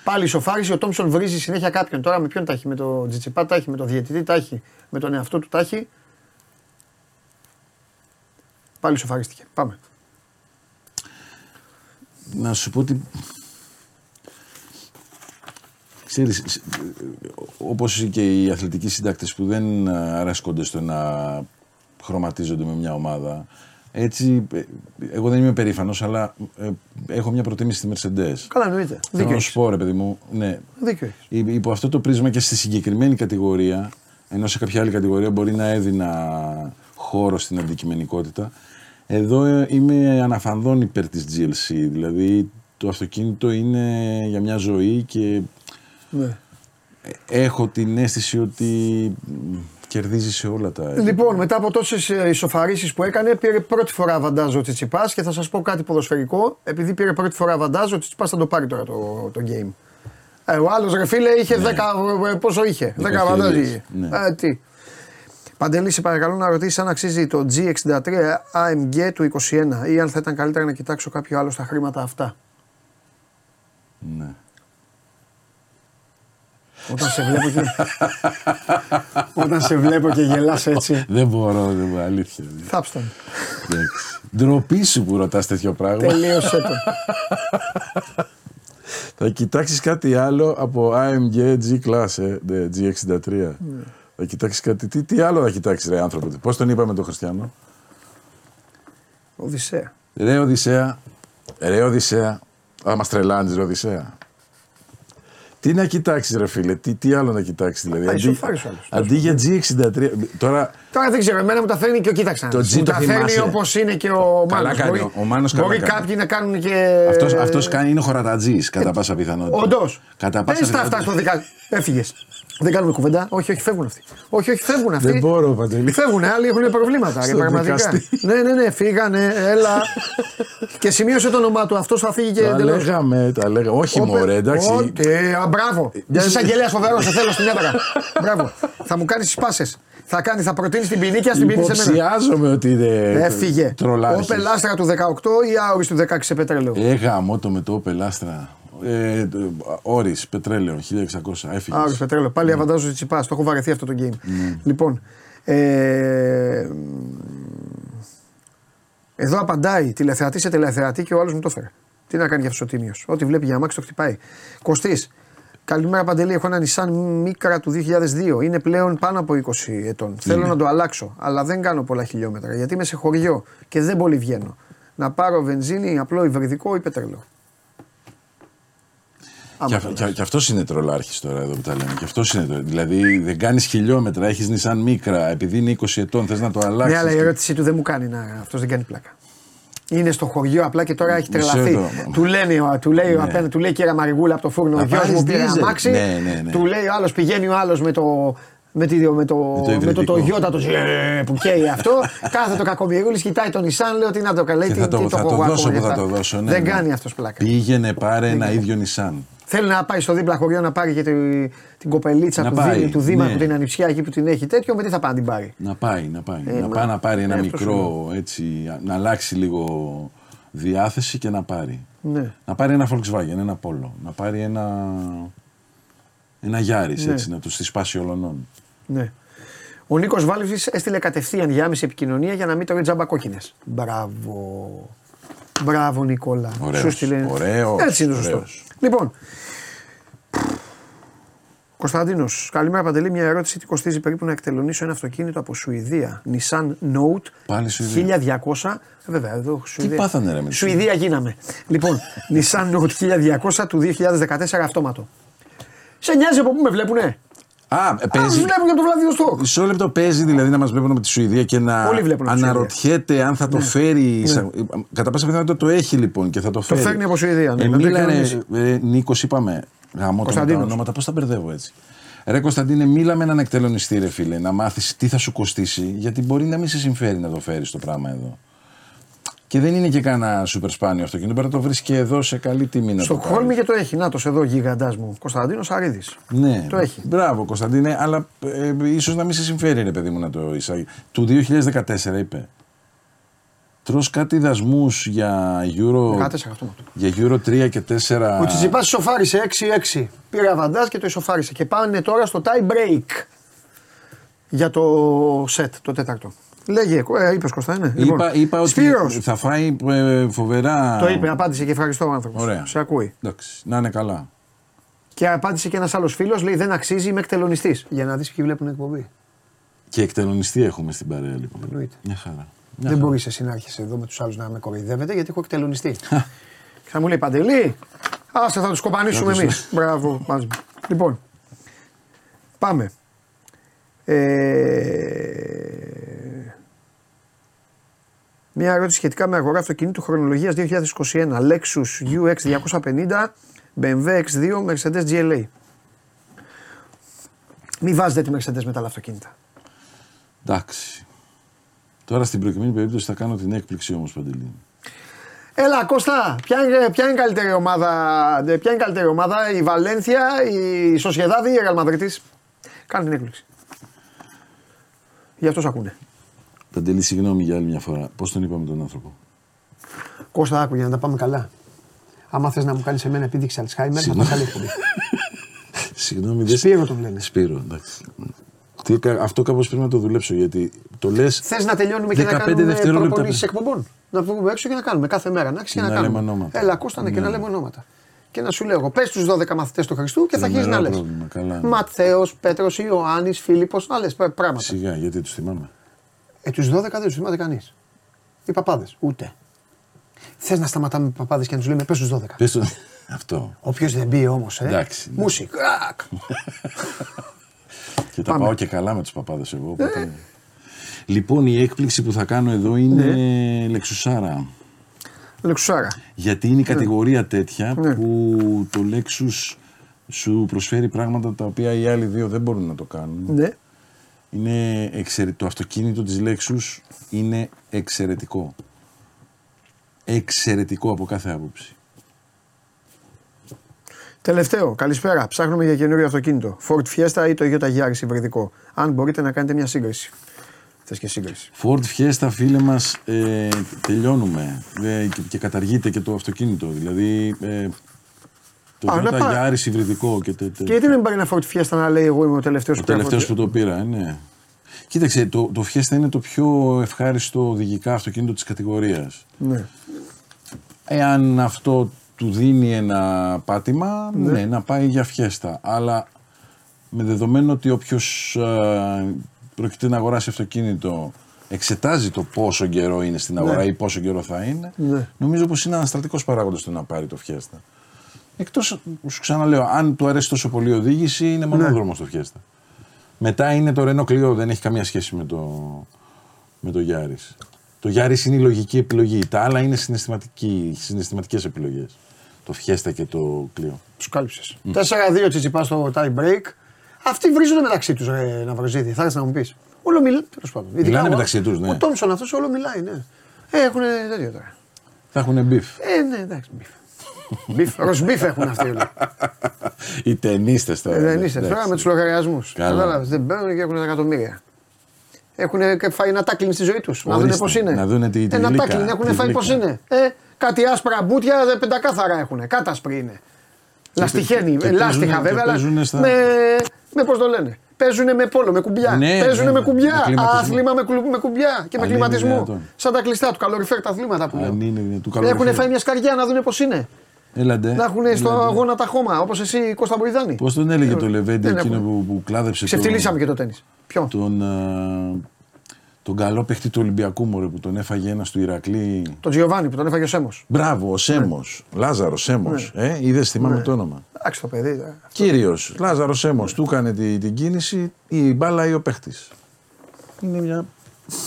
Πάλι σοφάρισε, ο Τόμψον βρίζει συνέχεια κάποιον. Τώρα με ποιον τα έχει, με το Τζιτσιπά τα έχει, με το διαιτητή τα έχει, με τον εαυτό του τα έχει. Πάλι σοφαρίστηκε. Πάμε. Να σου πω ότι. Ξέρεις, σ- όπως και οι αθλητικοί συντάκτες που δεν ε, αρέσκονται στο να χρωματίζονται με μια ομάδα, έτσι, ε, εγώ δεν είμαι περήφανος, αλλά ε, έχω μια προτίμηση στη Mercedes. Καλά, εννοείται. Θέλω Δίκιο να σου έχεις. πω, ρε παιδί μου, ναι, Δίκιο έχεις. Υ- Υπό αυτό το πρίσμα και στη συγκεκριμένη κατηγορία, ενώ σε κάποια άλλη κατηγορία μπορεί να έδινα χώρο στην αντικειμενικότητα, εδώ ε, είμαι αναφανδόν υπέρ της GLC. Δηλαδή το αυτοκίνητο είναι για μια ζωή και Ναι. έχω την αίσθηση ότι μ, κερδίζει σε όλα τα έδρα. Λοιπόν, μετά από τόσες ισοφαρίσει που έκανε, πήρε πρώτη φορά βαντάζ ο Τσιτσιπάς και θα σας πω κάτι ποδοσφαιρικό. Επειδή πήρε πρώτη φορά βαντάζ, ο Τσιτσιπάς θα το πάρει τώρα το, το game. Ε, ο άλλος ρε φίλε είχε 10. ε, Πόσο είχε, 10 Δέκα βαντάζ ευκαιρίες, είχε. ναι. Ε, τι. Παντελή, σε παρακαλώ να ρωτήσεις αν αξίζει το G63 AMG του 21 ή αν θα ήταν καλύτερα να κοιτάξω κάποιο άλλο στα χρήματα αυτά. Ναι. Όταν σε βλέπω και, όταν σε βλέπω και γελάς έτσι, Δεν μπορώ, δεν μπορώ, αλήθεια. δηλαδή. θάψταν. Εντάξει. Ντροπή σου που ρωτάς τέτοιο πράγμα. Τελείωσε το. Θα κοιτάξεις κάτι άλλο από AMG G Class, ε, ναι, G63. Ναι. Θα κοιτάξεις κάτι. Τι, τι άλλο θα κοιτάξεις, ρε άνθρωπο. Πώς τον είπαμε τον Χριστιανό; Οδυσσέα. Ρε Οδυσσέα. Ρε Οδυσσέα. Α, μας τρελάνεις, ρε Οδυσσέα. Τι να κοιτάξεις, ρε φίλε, τι, τι άλλο να κοιτάξεις, δηλαδή. Α, Αντί, ισοφάρισε ο άλλος. αντί για G63. Τώρα Τώρα δεν ξέρω, εμένα μου τα φέρνει και ο κοίταξα. Το G μου το τα φέρνει θυμάσαι. όπως είναι και ο Καλά Μάνος. κάνει, Μπορεί, ο Μάνος καλά μπορεί κάνει. κάποιοι να κάνουν και. αυτός, αυτός κάνει, είναι χωρατατζής κατά πάσα πιθανότητα. Όντως. Κατά πάσα Πες τα αυτά πιθανότητα. στο δικα... Έφυγες. Δεν κάνουμε κουβέντα. Όχι, όχι, φεύγουν αυτοί. Όχι, όχι, φεύγουν αυτοί. Δεν μπορώ, Παντελή. Φεύγουν, άλλοι έχουν προβλήματα. Στο ρε, πραγματικά. δικαστή. ναι, ναι, ναι, φύγανε, έλα. και σημείωσε το όνομά του. Αυτός θα φύγει και Τα εντελώς. λέγαμε, τα λέγαμε. Όχι Όπε- μωρέ, εντάξει. Ό,τι, α, μπράβο. Είσαι εισαγγελέα φοβερός, σε θέλω στην έδρα. μπράβο. Θα μου κάνεις τις πάσες. Θα, κάνει, θα προτείνεις την ποινή και ας την ποινή σε μένα. Υποψιάζομαι ότι είναι. Έφυγε. Τρολάρχης. Ο Πελάστρα του 18 ή Άωρη του 16 σε πετρέλαιο. Ε, γάμο το με το πελάστρα. Ε, Όρις, πετρέλαιο, 1600. Έφυγες. Άωρη πετρέλαιο. Πάλι αβαντάζω τσιπάς. Το έχω βαρεθεί αυτό το game. Ναι. Λοιπόν. Ε, εδώ απαντάει τηλεθεατή σε τηλεθεατή και ο άλλος μου το έφερε. Τι να κάνει για αυτός ο τίμιος. Ό,τι βλέπει για αμάξι το χτυπάει. Κωστής. Καλημέρα Παντελή. Έχω ένα Nissan Micra του 2002. Είναι πλέον πάνω από 20 ετών. Θέλω να το αλλάξω, αλλά δεν κάνω πολλά χιλιόμετρα γιατί είμαι σε χωριό και δεν πολύ βγαίνω. Να πάρω βενζίνη, απλό υβριδικό ή πετρέλαιο. Και, αυ- και, και αυτός είναι τρολάρχης τώρα εδώ που τα λέμε. Και αυτός είναι το, δηλαδή δεν κάνεις χιλιόμετρα, έχεις νησάν μίκρα, επειδή είναι 20 ετών, θες να το αλλάξεις. Ναι, αλλά η ερώτησή του δεν μου κάνει να. Αυτός δεν κάνει πλάκα. Είναι στο χωριό απλά και τώρα έχει Μισό τρελαθεί. εδώ. Του, λένε, ο- του λέει, ο Ναι. απέναντι, του λέει κύριε Μαριγούλα από το φούρνο, ο Να γιος πάρεις μου πήρε δίζελ. αμάξι. Ναι, ναι, ναι. Του λέει ο άλλος, πηγαίνει ο άλλος με το. Με, τη, με, το, το με το υβριδικό. Toyota το ζε- που καίει αυτό. Κάθε το κακομοιρούλης κοιτάει τον Nissan, λέει ότι να το καλέ. Και τι- θα το, τι θα έχω το εγώ δώσω ακόμα που και θα αυτά. το δώσω. Ναι, δεν ναι. κάνει αυτός πλάκα. Πήγαινε, πάρε ένα ίδιο νησάν. Θέλει να πάει στο δίπλα χωριό να πάρει και τη- την κοπελίτσα Να του, πάει, Δήμου, του Δήμαρχου, ναι. την ανιψιά εκεί που την έχει τέτοιο, με τι θα πάει να την πάρει; Να πάει, να πάει. Ε, να μα- πάει να πάρει ένα ε, αυτό σου μικρό έτσι, να αλλάξει λίγο διάθεση και να πάρει. Ναι. Να πάρει ένα Volkswagen, ένα Polo. Να πάρει ένα, ένα Yaris, Ναι. έτσι, να τους τη σπάσει ολονών. Ναι. Ο Νίκος Βάλβη έστειλε κατευθείαν για άμεση επικοινωνία για να μην τρώει τζάμπα κόκκινες. Μπράβο. Μπράβο, Νικόλα. Ωραίος, Σου στείλε. ωραίος, Έτσι είναι σωστό. Ωραίος. Λοιπόν. Κωνσταντίνος, καλημέρα Παντελή. Μια ερώτηση: Τι κοστίζει περίπου να εκτελονίσω ένα αυτοκίνητο από Σουηδία. Nissan Note Πάλι Σουηδία. 1200. Ε, βέβαια, εδώ Σουηδία. πάθανε, ρε, με τη Σουηδία γίναμε. λοιπόν, Nissan Note 1200 του 2014 αυτόματο. Σε νοιάζει από πού με βλέπουνε; Α, Α, παίζει. βλέπουν και από το Βλαδιοστόκ. Μισό λεπτό παίζει δηλαδή να μας βλέπουν από τη Σουηδία και να Όλοι βλέπουν από τη αναρωτιέται αν θα το φέρει. σα- Κατά πάσα πιθανότητα το έχει λοιπόν και θα το φέρει. φέρνει από Σουηδία, ναι, Ε, να το μίλανε, κανονίσει. ε, Νίκος, είπαμε. Γαμώ τα Κωνσταντίνος. ονόματα, πώς τα μπερδεύω έτσι. Ρε Κωνσταντίνε, μίλα με έναν εκτελονιστή, ρε φίλε, να μάθεις τι θα σου κοστίσει, γιατί μπορεί να μην σε συμφέρει να το φέρεις το πράγμα εδώ. Και δεν είναι και κανένα σούπερ σπάνιο αυτοκίνητο. Πρέπει να το βρεις και εδώ σε καλή τιμή να Στο το Χόλμη πάρεις. και το έχει. Να το εδώ γίγαντά μου. Κωνσταντίνος Αρίδης. Ναι, Το έχει. Μπράβο Κωνσταντίνε, αλλά ε, ίσως να μην σε συμφέρει, ρε παιδί μου, να το εισάγεις. Του 2014 είπε. Τρως κάτι δασμούς για Euro, 14 αυτό. για Euro 3 και 4. Ο Τσιτσιπά ισοφάρισε 6-6. Πήρε αβαντάζ και το ισοφάρισε. Και πάνε τώρα στο tie break για το set, το τέταρτο. Λέγε, ε, είπες Κώστα, είναι. Είπα, είπα ότι Σπύρος. θα φάει ε, φοβερά. Το είπε, απάντησε και ευχαριστώ ο άνθρωπος. Ωραία. Σε ακούει. Εντάξει, να είναι καλά. Και απάντησε και ένας άλλος φίλος, λέει δεν αξίζει, είμαι εκτελονιστής. Για να δεις ποιοι βλέπουν εκπομπή. Και εκτελονιστή έχουμε στην παρέα λοιπόν. Εννοείται. Μια χαρά. Μια Δεν χαρά. μπορεί εσύ να έρχεσαι εδώ με τους άλλους να με κοροϊδεύετε γιατί έχω εκτελονιστεί. και θα μου λέει Παντελή, άσε θα τους κοπανίσουμε Θα εμείς. τους- Μπράβο, μαζί. Λοιπόν, πάμε. Ε... Μια ερώτηση σχετικά με αγορά αυτοκινήτου χρονολογίας 2021. Lexus UX 250, BMW X2, Mercedes GLA. Μην βάζετε τη Mercedes με τα άλλα αυτοκίνητα. Εντάξει. Τώρα στην προκειμένη περίπτωση θα κάνω την έκπληξη όμως Παντελή. Έλα Κώστα, ποια είναι, ποια είναι η καλύτερη ομάδα, ε, ποια είναι η καλύτερη ομάδα, η Βαλένθια, η Σοσιαδάδη ή η Real Madrid. Κάνε την έκπληξη. Γι' αυτό σ' ακούνε. Παντελή, συγγνώμη για άλλη μια φορά. Πώς τον είπαμε τον άνθρωπο; Κώστα, άκου για να τα πάμε καλά. Άμα θες να μου κάνεις εμένα επίδειξη Αλτσχάιμερ, θα Συγγνώμη. πας άλλη εκπομπή. Συγγνώμη, δεν. Σπύρο τον λένε. Σπύρο, εντάξει. Τι, κα- αυτό κάπως πρέπει να το δουλέψω γιατί το λες. Θες να τελειώνουμε και να 15 κάνουμε δευτερόλεπτα. προπονήσεις εκπομπών; Να βγούμε έξω και να κάνουμε κάθε μέρα. Να αρχίσει και Να να, λέμε κάνουμε. ονόματα. Έλα, Κώστα, ναι, και Ναι. να λέμε ονόματα. Και να σου λέω εγώ, πες τους 12 μαθητές του Χριστού και θα αρχίσεις να Τρομερό λες. πρόβλημα, καλά, ναι. Ματθαίος, Πέτρος, Ιωάννης, Φίλιππος, να λες πράγματα. Σιγά, γιατί τους θυμάμαι. Ε, τους 12 δεν τους θυμάται κανείς. Οι παπάδες, ούτε. Θες να σταματάμε με παπάδες και να τους λέμε πες τους 12. Πες το. αυτό. Όποιος δεν μπει όμως, ε. Εντάξει, ναι. Μουσικ. κρακ. Και τα Πάμε. πάω και καλά με τους παπάδες εγώ. Οπότε... Λοιπόν, η έκπληξη που θα κάνω εδώ είναι Ναι. λεξουσάρα. Λεξουσάρα. Γιατί είναι η κατηγορία τέτοια Ναι. που το Lexus σου προσφέρει πράγματα τα οποία οι άλλοι δύο δεν μπορούν να το κάνουν. Ναι. Είναι εξαιρε... Το αυτοκίνητο της Lexus είναι εξαιρετικό. Εξαιρετικό από κάθε άποψη. Τελευταίο, καλησπέρα. Ψάχνουμε για καινούριο αυτοκίνητο. Ford Fiesta ή το Toyota Yaris υβριδικό. Αν μπορείτε να κάνετε μια σύγκριση. Θες και σύγκριση. Ford Fiesta, φίλε μας, ε, τελειώνουμε ε, και, και καταργείται και το αυτοκίνητο. Δηλαδή, ε, το Α, να Toyota πάει. Yaris υβριδικό και, τε, τε- Και γιατί δεν πάρει ένα Ford Fiesta να λέει εγώ είμαι ο τελευταίος ο τελευταίος που το πήρα, ε, ναι. Κοίταξε, το, το Fiesta είναι το πιο ευχάριστο οδηγικά αυτοκίνητο της κατηγορίας. Ναι. Εάν αυτό του δίνει ένα πάτημα, ναι, να πάει για φιέστα. Αλλά με δεδομένο ότι όποιος πρόκειται να αγοράσει αυτοκίνητο εξετάζει το πόσο καιρό είναι στην αγορά ή πόσο καιρό θα είναι, Ναι. νομίζω πως είναι ανασταλτικός παράγοντας το να πάρει το φιέστα. Εκτός, σου ξαναλέω, αν του αρέσει τόσο πολύ η οδήγηση, είναι μονόδρομος το φιέστα. Μετά είναι το Renault Clio, δεν έχει καμία σχέση με το, με το Yaris. Το Yaris είναι η λογική επιλογή. Τα άλλα είναι συναισθηματική, συναισθηματικές επιλογές. Το Fiesta και το Clio. Τους κάλυψες. 4-2 τσιτσιπά στο tie break. Αυτοί βρίζονται μεταξύ τους, ρε Ναυροζίδη. Θα έρθεις να μου πεις. Όλο μιλάει. Τέλος πάντων. Ειδικά Μιλάνε ο- μεταξύ τους, ναι. Ο Τόμσον αυτός όλο μιλάει, ναι. Ε, έχουν τέτοιο τώρα. Θα έχουν μπιφ. Ε, ναι, εντάξει, μπιφ. μπιφ. Ροσμπιφ έχουν αυτοί όλοι. Οι ταινίστες τώρα. Ε, δεν ναι, είστε εντάξει. τώρα με τους λογαριασμούς. Καλά. Κατάλαβες. Δεν μπαίνουν και έχουν εκατομμύρια. Έχουν φάει ένα τάκλιν στη ζωή τους. Να δουν Ορίστε, πώς είναι. να δούνε τη- τη ένα γλύκα, τάκλιν έχουν τη φάει πώς γλύκα. είναι. Ε, κάτι άσπρα μπουτια δε πεντακάθαρα έχουν. Κάτασπροι είναι. Λαστιχένει. και ε, Λάστιχα παίζουνε- βέβαια. και αλλά παίζουνε στα- Με, με πώς το λένε; Παίζουν με πόλο, με κουμπιά. Ναι, Παίζουν ναι, με με κουμπιά. κλιματισμό. Άθλημα με, κλου- με κουμπιά και με Αν είναι κλιματισμό. δυνατόν. Σαν τα κλειστά του καλοριφέρ τα αθλήματα που λέω. Αν είναι του Έχουν καλοκαιριού. φάει μια σκαριά να δουν πώς είναι. Έλαντε. Να έχουν στο αγώνα τα χώμα, όπως εσύ Κώστα Μποϊδάνη. Πώς τον έλεγε το Λεβέντι Δεν εκείνο έχουμε. που, που κλάδεψε Ξεφτυλίσαμε και το τέννη. Ποιο; τον, α, τον καλό παίχτη του Ολυμπιακού μωρέ, που τον έφαγε ένας του Ηρακλή. Τον Τζιοβάνι που τον έφαγε ο Σέμος. Μπράβο, ο Σέμος. Λάζαρο Σέμος. Ε, είδες, θυμάμαι το όνομα. Εντάξει το παιδί. ε. Κύριος Λάζαρο Σέμος. Του έκανε τη- την κίνηση η μπάλα ή ο παίχτης. Είναι μια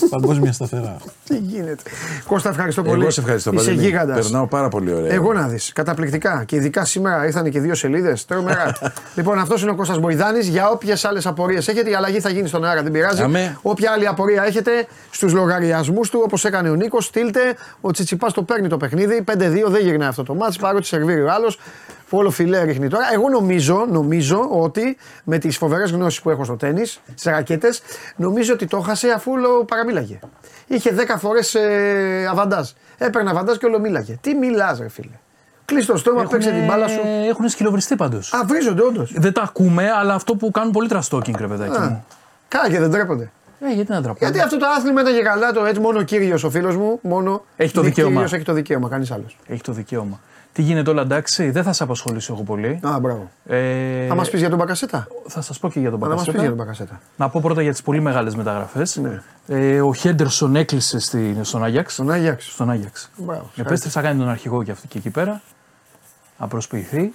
Παγκόσμια σταθερά. Τι γίνεται. Κώστα, ευχαριστώ πολύ. Εγώ σε ευχαριστώ Είσαι Παντελή. γίγαντας. Περνάω πάρα πολύ ωραία. Εγώ να δεις. Καταπληκτικά. Και ειδικά σήμερα ήρθαν και δύο σελίδες. Τρομερά. λοιπόν, αυτός είναι ο Κώστας Μποϊδάνης. Για όποιες άλλες απορίες έχετε, η αλλαγή θα γίνει στον αέρα, δεν πειράζει. Αμέ. Όποια άλλη απορία έχετε στους λογαριασμούς του, όπως έκανε ο Νίκος, στείλτε. Ο Τσιτσιπάς το παίρνει το παιχνίδι. 5-2 δεν γυρνάει αυτό το μάτς παρότι σερβίρει ο άλλος. Όλο φιλέ ρίχνει τώρα. Εγώ νομίζω, νομίζω ότι με τις φοβερές γνώσεις που έχω στο τέννη, στι ρακέτες, νομίζω ότι το έχασε αφού όλο παραμίλαγε. Είχε 10 φορές ε, αβαντάζ. Έπαιρνε αβαντάζ και όλο μίλαγε. Τι μιλάς, ρε φίλε. Κλείσει το στόμα, παίξε την μπάλα σου. Έχουν σκυλοβριστεί πάντως. Α, βρίζονται όντως. Δεν τα ακούμε, αλλά αυτό που κάνουν πολύ τραστόκινγκ, ρε παιδάκι μου. Κάγε, δεν τρέπονται. Ε, γιατί να τραπώ. Γιατί αυτό το άθλημα ήταν και καλά, το έτσι μόνο ο κύριος ο φίλος μου. Μόνο Έχει το είναι δικαίωμα. Κύριος, έχει το δικαίωμα, κανείς άλλος. Έχει το δικαίωμα. Τι γίνεται όλα εντάξει, δεν θα σε απασχολήσω εγώ πολύ. Α, μπράβο. Ε, Θα μας πεις για τον Μπακασέτα; θα σας πω και για τον Θα μας πεις Μπακασέτα. για τον Μπακασέτα. Να πω πρώτα για τις πολύ μεγάλες μεταγραφές. Ναι. Ε, ο Χέντερσον έκλεισε στη, στον Άγιαξ. Στον Άγιαξ. Στον Άγιαξ. Μπράβο. Επέστρεψε να κάνει τον αρχηγό και, αυτή, και εκεί πέρα. Να προσποιηθεί.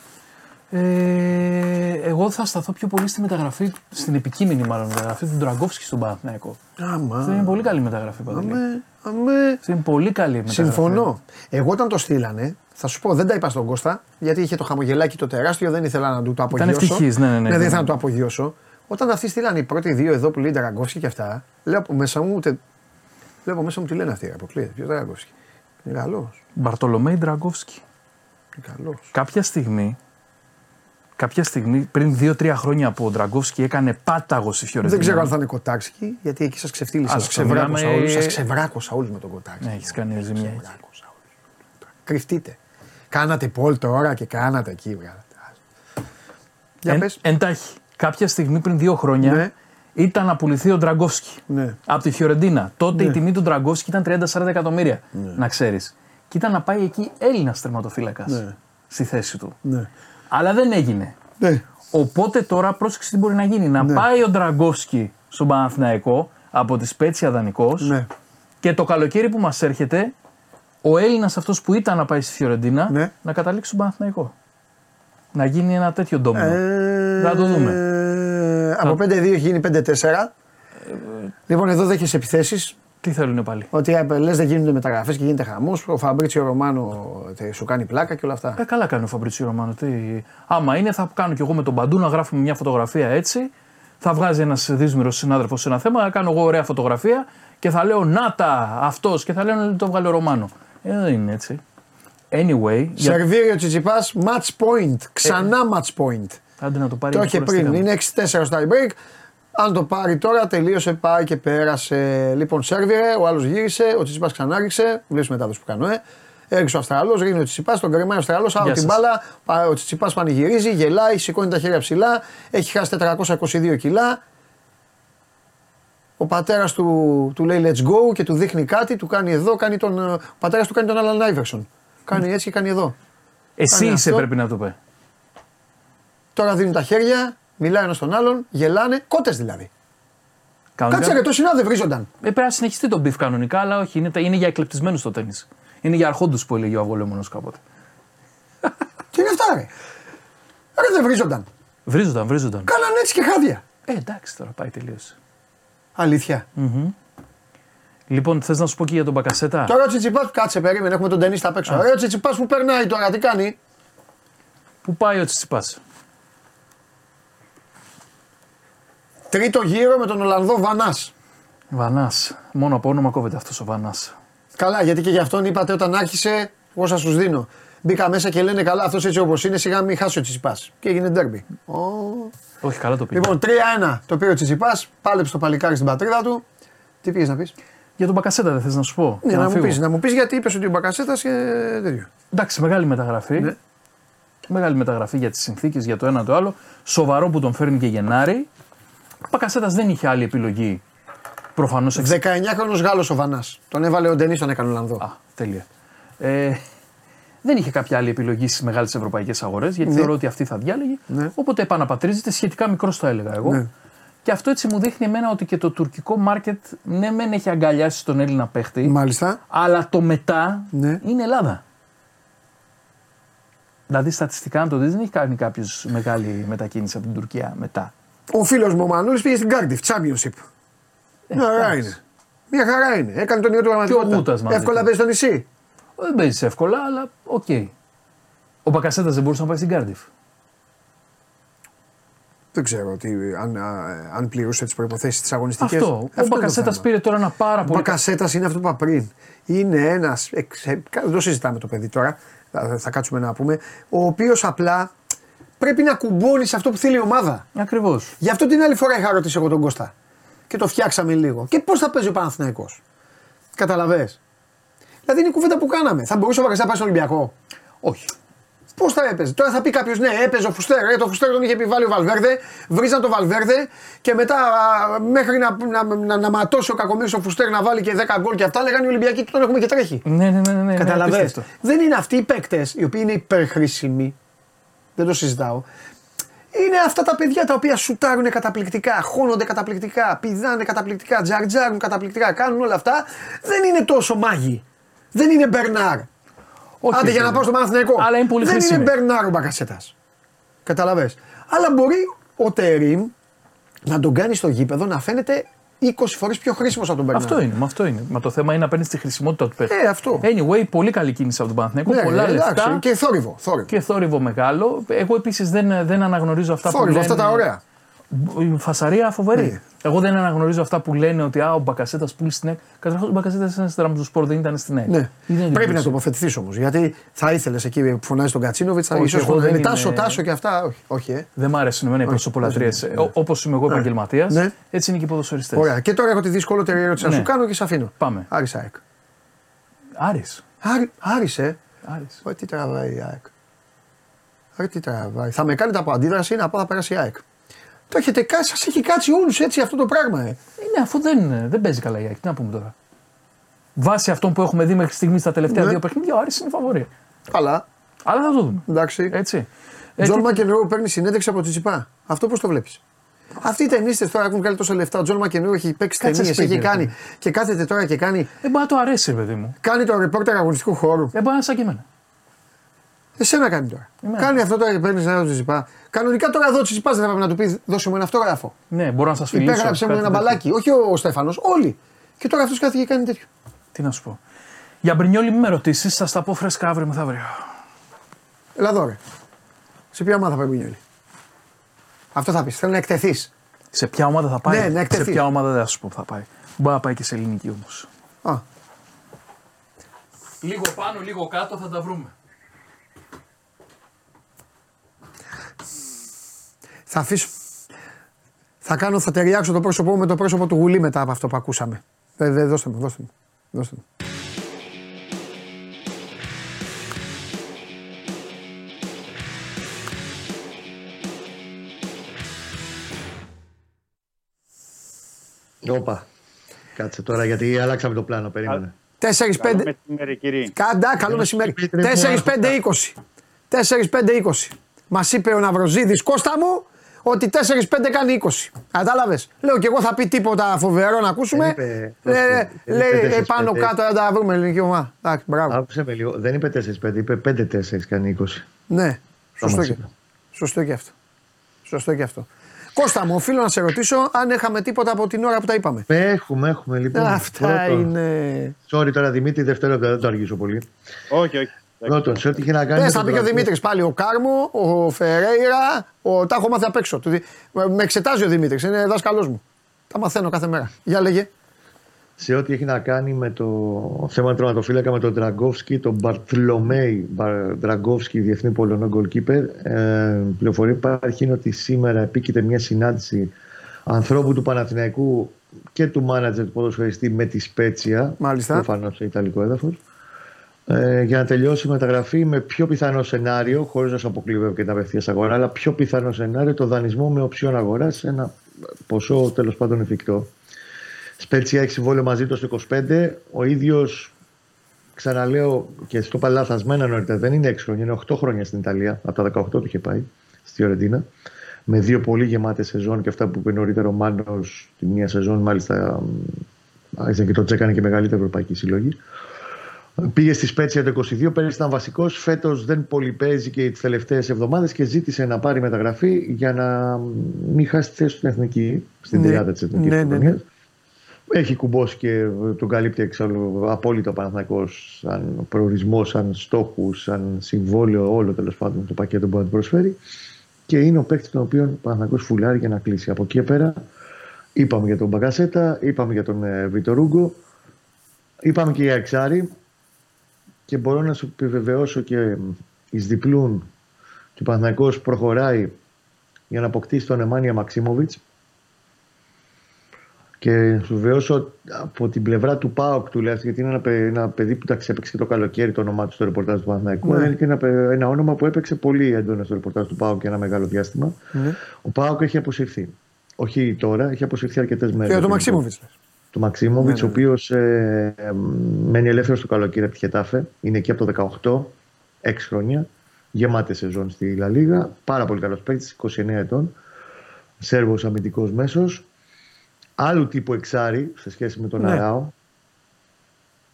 Ε, εγώ θα σταθώ πιο πολύ στη μεταγραφή, στην επικείμενη μάλλον μεταγραφή του Ντραγκόφσκι στον Παναθηναϊκό. Άμα. Αυτό είναι πολύ καλή μεταγραφή, Παντελή. Αμέ, αμέ. Αυτό είναι πολύ καλή μεταγραφή. Συμφωνώ. Εγώ όταν το στείλανε, θα σου πω, δεν τα είπα στον Κώστα, γιατί είχε το χαμογελάκι το τεράστιο, δεν ήθελα να του το Ήταν απογειώσω. ευτυχής, ναι, ναι, ναι. δεν ήθελα να το απογειώσω. Όταν αυτοί στείλανε οι πρώτοι δύο εδώ που λέει Τραγκόφσκι και αυτά, λέω από μέσα μου, ούτε... λέω από μέσα μου τι λένε αυτοί. Αποκλείεται. Ποιος Τραγκόφσκι. Είναι καλός. Μπαρτολομέι Ντραγκόφσκι. Είναι καλός. Κάποια στιγμή, κάποια στιγμή πριν 2-3 χρόνια που ο Ντραγκόφσκι έκανε πάταγος στη Φιωρεντίνα. Δεν ξέρω αν θα είναι κοτάξικι, γιατί εκεί σας ξεφτύλισα. Ας Σα το ξεβράκωσα μιλάμε- όλου. Σα ξεβράκωσα όλου με τον κοτάξι. Ναι, έχεις κάνει ζημιά. έτσι. Ξεβράκωσα όλους. Κρυφτείτε. Κάνατε πόλ τώρα και κάνατε εκεί. Βγάλατε. Για Εν, πες. εντάχει, κάποια στιγμή πριν δύο χρόνια Ναι. ήταν να πουληθεί ο Ντραγκόφσκι Ναι. από τη Φιωρεντίνα. Τότε Ναι. η τιμή του Ντραγκόφσκι ήταν 30-40 εκατομμύρια, να ξέρεις. Και ήταν να πάει εκεί Έλληνας τερματοφύλακας Ναι. στη θέση του. Ναι. Αλλά δεν έγινε. Ναι. Οπότε τώρα πρόσεξε τι μπορεί να γίνει. Να Ναι. πάει ο Ντραγκόφσκι στον Παναθηναϊκό από τη Σπέτσια δανεικός Ναι. και το καλοκαίρι που μας έρχεται ο Έλληνας αυτός που ήταν να πάει στη Φιωρεντίνα Ναι. να καταλήξει στον Παναθηναϊκό. Να γίνει ένα τέτοιο ντόμινο. Ε, Θα το δούμε. ε, Από 5-2 έχει γίνει 5-4. Λοιπόν, εδώ δέχεσαι επιθέσεις. Τι θέλουν πάλι; Ότι λες δεν γίνονται μεταγραφές και γίνεται χαμός. Ο Φαμπρίτσιο Ρωμάνο τε, σου κάνει πλάκα και όλα αυτά. Ε, καλά κάνει ο Φαμπριτσίο Ρωμάνο. Τι... Άμα είναι, θα κάνω κι εγώ με τον Παντού να γράφουμε μια φωτογραφία έτσι. Θα βγάζει ένας δύσμηρο συνάδελφος σε ένα θέμα, θα κάνω εγώ ωραία φωτογραφία και θα λέω Νάτα αυτός και θα λέω το βγάλει ο Ρωμάνο. Ε, δεν είναι έτσι. Anyway, για... Σερβίριο Τσιτσιπάς, match point. Ξανά Ε, match point. άντε να το πάρει Το γιατί είχε πριν. κουραστήκαμε. Είναι 6-4 στο tie break. Αν το πάρει τώρα, τελείωσε, πάει και πέρασε. Λοιπόν, σερβίρε, ο άλλος γύρισε, ο Τσιτσιπάς ξανά ρίξε. Βλέπεις μετάδοση που κάνω, ε. Έριξε ο Αυστραλός, ρίχνει ο Τσιτσιπάς, τον κρεμάει ο Αυστραλός, άλλο Γεια την σας. μπάλα. πα- Ο Τσιτσιπάς πανηγυρίζει, γελάει, σηκώνει τα χέρια ψηλά. Έχει χάσει 422 κιλά. Ο πατέρας του, του λέει let's go και του δείχνει κάτι, του κάνει εδώ, κάνει τον. ε, Ο πατέρας του κάνει τον Allen Iverson. Κάνει έτσι και κάνει εδώ. Εσύ Κάνει είσαι αυτό. πρέπει να το πει. Τώρα δίνουν τα χέρια, μιλάει ένας τον άλλον, γελάνε, κότες δηλαδή. Κανονικά- Κάτσε ρε, το συνάδε βρίζονταν. Ε, πρέπει να συνεχιστεί τον μπιφ κανονικά, αλλά όχι. Είναι, είναι για εκλεπτισμένους το τένις. Είναι για αρχόντους που έλεγε ο Αυγολέμονο κάποτε. Τι είναι αυτά, ρε; Ρε δεν βρίζονταν. Βρίζονταν, βρίζονταν. Κάνανε έτσι και χάδια. Ε, εντάξει τώρα πάει τελείωσε. Αλήθεια. Λοιπόν, θες να σου πω και για τον Μπακασέτα; Τώρα ο Τσιτσιπάς, κάτσε περίμενε, έχουμε τον ταινίστα απ' έξω. Ρε ο Τσιτσιπάς που περνάει τώρα, τι κάνει; Πού πάει ο Τσιτσιπάς; Τρίτο γύρο με τον Ολλανδό Βανάς. Βανάς. Μόνο από όνομα κόβεται αυτός ο Βανάς. Καλά, γιατί και γι' αυτόν είπατε όταν άρχισε, εγώ σας τους δίνω. Μπήκα μέσα και λένε καλά, αυτός έτσι όπως είναι, σιγά μην χάσει ο Τσιτσιπά. Και έγινε ντέρμπι. Όχι, καλά το πήγε. Λοιπόν, 3-1 το πήρε ο Τσιτσιπά, πάλεψε το παλικάρι στην πατρίδα του. Τι πήγες να πεις; Για τον Μπακασέτα δεν θες να σου πω. Ναι, Για να μου φύγω. πεις να μου πεις γιατί είπες ότι ο Μπακασέτας και τέτοιο. Εντάξει, μεγάλη μεταγραφή. Ναι. Μεγάλη μεταγραφή για τις συνθήκες, για το ένα το άλλο. Σοβαρό που τον φέρνει και Γενάρη. Ο Μπακασέτας δεν είχε άλλη επιλογή. Προφανώς 19χρονο Γάλλος ο Βανάς. Τον έβαλε ο Ντενής, τον έκανε Ολλανδό. Α, τέλεια. Ε, δεν είχε κάποια άλλη επιλογή στις μεγάλες ευρωπαϊκές αγορές, γιατί Ναι. θεωρώ ότι αυτή θα διάλεγε. Ναι. Οπότε επαναπατρίζεται σχετικά μικρό, θα έλεγα εγώ. Ναι. Και αυτό έτσι μου δείχνει εμένα ότι και το τουρκικό μάρκετ ναι, μεν έχει αγκαλιάσει τον Έλληνα παίχτη, Μάλιστα. αλλά το μετά Ναι. είναι Ελλάδα. Δηλαδή στατιστικά, αν το δεις, δεν έχει κάνει κάποιος μεγάλη μετακίνηση από την Τουρκία μετά. Ο φίλος μου ο Μανούλης πήγε στην Cardiff, Championship. Ε, Ναι, ωραία εντάξει. είναι. Μια χαρά είναι. Έκανε τον ιό του πραγματικότητα. Μούτας μαζί Εύκολα του. παίζει στο νησί. Δεν παίζει εύκολα, αλλά οκ. Ο Μπακασέτα δεν μπορούσε να πάει στην Κάρντιφ. Δεν ξέρω ότι, αν, α, αν πληρούσε τις προποθέσει της αγωνιστικής. Αυτό. Ο Μπακασέτας πήρε τώρα ένα πάρα Ο πολύ. Μπακασέτας είναι αυτό που είπα πριν. Είναι ένας. Δεν το συζητάμε το παιδί τώρα. Θα, θα κάτσουμε να πούμε. Ο οποίος απλά πρέπει να κουμπώνει σε αυτό που θέλει η ομάδα. Ακριβώς. Γι' αυτό την άλλη φορά είχα ρωτήσει εγώ τον Κώστα. Και το φτιάξαμε λίγο. Και πώς θα παίζει ο Παναθηναϊκός. Καταλαβέ. Δηλαδή είναι η κουβέντα που κάναμε. Θα μπορούσε ο Μπακασέτα να πάει στον Ολυμπιακό; Όχι. Πώς θα έπαιζε; Τώρα θα πει κάποιος, ναι, έπαιζε ο Φουστέρ. Ε, το Φουστέρ τον είχε επιβάλει ο Βαλβέρδε. Βρίζαν το Βαλβέρδε και μετά α, μέχρι να, να, να, να ματώσει ο Κακομίρη ο Φουστέρ να βάλει και 10 γκολ και αυτά, λέγανε οι Ολυμπιακοί και τον έχουμε και τρέχει. Ναι, ναι, ναι. ναι, ναι Καταλαβαίνετε. απίστευτο. Δεν είναι αυτοί οι παίκτες οι οποίοι είναι υπερχρήσιμοι. Δεν το συζητάω. Είναι αυτά τα παιδιά τα οποία σουτάρουν καταπληκτικά, χώνονται καταπληκτικά, πηδάνε καταπληκτικά, τζαρτζάρουν καταπληκτικά, κάνουν όλα αυτά. Δεν είναι τόσο μάγοι. Δεν είναι Μπερνάρ. Όχι, Άντε για βέβαια. να πάω στο Παναθηναϊκό. Αλλά είναι πολύ Δεν χρήσιμη. είναι Μπερνάρ ο Μπακασέτας. Καταλαβέ. Αλλά μπορεί ο Τερήμ να τον κάνει στο γήπεδο να φαίνεται 20 φορές πιο χρήσιμος από τον Μπερνάρ. Αυτό είναι, μα αυτό είναι. Μα το θέμα είναι να παίρνεις τη χρησιμότητα του παίχτη. Ε, αυτό. Anyway, πολύ καλή κίνηση από τον Παναθηναϊκό. Ναι, πολλά εντάξει, λεφτά Και θόρυβο. θόρυβο. και θόρυβο μεγάλο. Εγώ επίσης δεν, δεν αναγνωρίζω αυτά που θόρυβο, λένε. αυτά τα ωραία. Η φασαρία φοβερή. Ναι. Εγώ δεν αναγνωρίζω αυτά που λένε ότι α, ο Μπακασέτας πούλησε στην ΕΚ. Καταρχάς, ο Μπακασέτας ήταν στην Τραμπζοσπορ, δεν ήταν στην ΕΚ. Ναι. Δεν είναι Πρέπει να πούλησε. τοποθετηθείς όμως. Γιατί θα ήθελες εκεί που φωνάζει τον Κατσίνοβιτς, θα Όχι, ίσως εγώ φωνάζει. δεν Είναι τάσο, είμαι- τάσο και αυτά. Όχι, όχι ε. Δεν μ' αρέσουν εμένα οι προσωπολατρίε. Όπως είμαι εγώ επαγγελματίας, Ναι. έτσι είναι και οι ποδοσφαιριστές. Ωραία. Και τώρα έχω τη δυσκολότερη ερώτηση να Ναι. σου κάνω και σε αφήνω. Πάμε. Άρης ΑΕΚ. Άρης. Άρη, Άρης, ε. Άρης. Ωραία, τι τραβάει η ΑΕΚ. Ωραία, τι τραβάει. Θα με κάνετε από αντίδραση να πάω να περάσει η ΑΕΚ. Το έχετε κάτσει, σας έχει κάτσει όλου έτσι αυτό το πράγμα, ε. Είναι αφού δεν, δεν παίζει καλά η ΑΕΚ. Τι να πούμε τώρα. Βάσει αυτών που έχουμε δει μέχρι στιγμής στα τελευταία Ναι. δύο παιχνίδια, ο Άρης είναι φαβορή. Καλά, Αλλά θα το δούμε. εντάξει. Έτσι. Ε, Τζον τι- Μακενρό παίρνει συνέντευξη από Τσιτσιπά. Αυτό πώς το βλέπεις; Αυτοί οι τενίστες τώρα έχουν βγάλει τόσα λεφτά. Ο Τζον Μακενρό έχει παίξει Κάτσε ταινίες, σπίτι, έχει ρε, κάνει. παιδί. Και κάθεται τώρα και κάνει, Δεν μπορεί να το αρέσει, ρε παιδί μου. κάνει το ρεπόρτερ αγωνιστικού χώρου. Δεν μπορεί να είναι σαν και εμένα. Εσένα κάνει τώρα. Εμένα. Κάνει αυτό τώρα και παίρνεις ένα Τσιτσιπά. Κανονικά τώρα εδώ ο Τσιτσιπά δεν θα πρέπει να του πεις δώσε μου ένα αυτόγραφο. Ναι, μπορώ να σας φιλήσω. Υπέγραψε μου κάτι ένα τέτοιο. μπαλάκι. Όχι ο Στέφανος, όλοι. Και τώρα αυτός κάθεται και κάνει τέτοιο. Τι να σου πω. Για Μπρινιόλι, μην με ρωτήσεις, θα στα πω φρέσκα αύριο μεθαύριο. Ελά εδώ ρε. Σε ποια ομάδα πάει Μπινιόλι. Αυτό θα πεις. Θέλω να εκτεθείς. Σε ποια ομάδα θα πάει; Ναι, να εκτεθείς. σε ποια ομάδα δεν θα σου πω που θα πάει. Μπορεί να πάει και σε ελληνική όμως. Α, Λίγο πάνω, λίγο κάτω θα τα βρούμε. Θα αφήσω. Θα κάνω, θα ταιριάξω το πρόσωπό μου με το πρόσωπο του Γουλή μετά από αυτό που ακούσαμε. Ε, δε, δώστε μου, δώστε μου. Δώστε μου. Όπα. Κάτσε τώρα γιατί αλλάξαμε το πλάνο. Περίμενε. 4-5. Καλό μεσημέρι, κύριε. Κάντα, καλό μεσημέρι. Δημήτρη, 4-5-20. 4-5-20. Μας είπε ο Ναυροζίδης Κώστα μου ότι 4-5 κάνει 20. Κατάλαβες; Λέω και εγώ θα πει τίποτα φοβερό να ακούσουμε. Δεν είπε- Λέει, δεν λέει, είπε ε, πάνω 4-5. κάτω να τα βρούμε ελληνική ομάδα. Εντάξει, μπράβο. Άκουσε με λίγο. Δεν είπε 4-5, είπε 5-4 κάνει 20. Ναι, σωστό μας και, είπε. σωστό και αυτό. Σωστό και αυτό. Κώστα μου, οφείλω να σε ρωτήσω αν είχαμε τίποτα από την ώρα που τα είπαμε. Έχουμε, έχουμε λοιπόν. Αυτά Πρώτον, είναι. Sorry τώρα Δημήτρη, δευτερόλεπτα δεν το αργήσω πολύ. Όχι, όχι. Πρώτον, σε ό,τι είχε να κάνει. Δεν με θα τον πει και ο Τραγκό- Δημήτρης πάλι. Ο Κάρμο, ο Φερέιρα, ο... τα έχω μάθει απ' έξω. Του δι- Με εξετάζει ο Δημήτρης, είναι δάσκαλός μου. Τα μαθαίνω κάθε μέρα. Για λέγε. σε ό,τι έχει να κάνει με το θέμα τροματοφύλακα με τον Τραγκόφσκι, τον Μπαρτλομέι Τραγκόφσκι, διεθνή Πολωνό goalkeeper. Ε, πληροφορία που υπάρχει είναι ότι σήμερα επίκειται μια συνάντηση ανθρώπου του Παναθηναϊκού και του μάνατζερ του ποδοσφαιριστή με τη Σπέτσια. Μάλιστα. Προφανώς σε Ιταλικό έδαφος. Ε, για να τελειώσει η μεταγραφή με πιο πιθανό σενάριο, χωρίς να σου αποκλείω και την απευθείας αγορά, αλλά πιο πιθανό σενάριο το δανεισμό με οψιόν αγορά σε ένα ποσό τέλος πάντων εφικτό. Σπέτσια έχεις συμβόλαιο μαζί του στο 25. Ο ίδιος, ξαναλέω και στο είπα λαθασμένα νωρίτερα, δεν είναι 6 χρόνια, είναι 8 χρόνια στην Ιταλία. Από τα 18 του είχε πάει στη Ορεντίνα. Με δύο πολύ γεμάτες σεζόν και αυτά που είπε νωρίτερα ο Μάνος, τη μία σεζόν μάλιστα. Άρχισαν και το τσέκανε και μεγαλύτερη ευρωπαϊκή συλλογή. Πήγε στη Σπέτσια το 22, πέρυσι ήταν βασικός. Φέτος δεν πολυπαίζει και τις τελευταίες εβδομάδες και ζήτησε να πάρει μεταγραφή για να μην χάσει τη θέση του στην εθνική, στην Ναι. τριάδα της εθνικής Ναι, ναι, ναι. Έχει κουμπώσει και τον καλύπτει εξάλλου απόλυτα ο Παναθηναϊκός σαν προορισμό, σαν στόχους, σαν συμβόλαιο, όλο τέλος πάντων το πακέτο που μπορεί να του προσφέρει. Και είναι ο παίκτης τον οποίο ο Παναθηναϊκός φουλάρει για να κλείσει. Από εκεί και πέρα είπαμε για τον Μπαγκασέτα, είπαμε για τον ε, Βιτορούγκο, είπαμε και για Εξάρη και μπορώ να σου επιβεβαιώσω και εις διπλούν και ο Παναθηναϊκός προχωράει για να αποκτήσει τον Εμάνια Μαξίμοβιτς και σου βεβαιώσω από την πλευρά του ΠΑΟΚ τουλάχιστον, γιατί είναι ένα, παι- ένα παιδί που τα έπαιξε και το καλοκαίρι το όνομά του στο ρεπορτάζ του Παναθηναϊκού. Ναι. αλλά Είναι και ένα, παι- ένα όνομα που έπαιξε πολύ έντονα στο ρεπορτάζ του ΠΑΟΚ για ένα μεγάλο διάστημα. Ναι. Ο ΠΑΟΚ έχει αποσυρθεί. Όχι τώρα, έχει αποσυρθεί αρκετές μέρες. Και το Μαξίμοβιτς. Του Μαξίμοβιτ, Ναι, ναι, ο οποίο ε, ε, μένει ελεύθερος το καλοκαίρι από τη Χετάφε. Είναι εκεί από το 18, 6 χρόνια. Γεμάτη σεζόν στη Λα Λίγα. Πάρα πολύ καλός παίκτης, 29 ετών. Σέρβος αμυντικός μέσος. Άλλου τύπου εξάρι σε σχέση με τον Ναι. Αράο.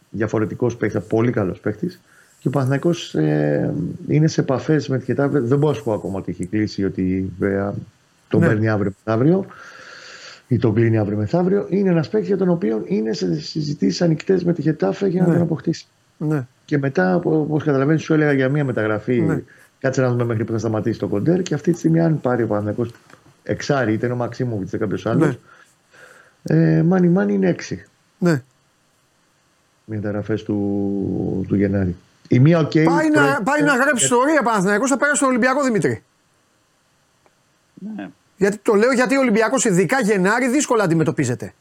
Διαφορετικός παίκτης, πολύ καλός παίκτης. Και ο Παναθηναϊκός ε, είναι σε επαφές με τη Χετάφε. Δεν μπορώ να σου πω ακόμα ότι έχει κλείσει, ότι βέβαια, τον Ναι. παίρνει αύριο μεθαύριο ή τον κλείνει αύριο μεθαύριο. Είναι ένας παίκτης για τον οποίο είναι σε συζητήσεις ανοιχτές με τη Χετάφε για να Ναι. τον αποκτήσει. Ναι. Και μετά, όπως καταλαβαίνεις, σου έλεγα για μία μεταγραφή. Ναι. Κάτσε να δούμε μέχρι που θα σταματήσει το κοντέρ. Και αυτή τη στιγμή, αν πάρει ο Παναθηναϊκός εξάρι, είτε είναι ο Μαξίμοβιτς είτε κάποιος άλλος. Ναι. Ε, μάνι μάνι είναι έξι Ναι. μεταγραφές του, του Γενάρη. Η μία οκ. Πάει, να, προέ- πάει να γράψει ιστορία Παναθηναϊκός, θα πέρασε στον Ολυμπιακό Δημήτρη. Ναι. Γιατί το λέω γιατί ο Ολυμπιακός ειδικά Γενάρη δύσκολα αντιμετωπίζεται.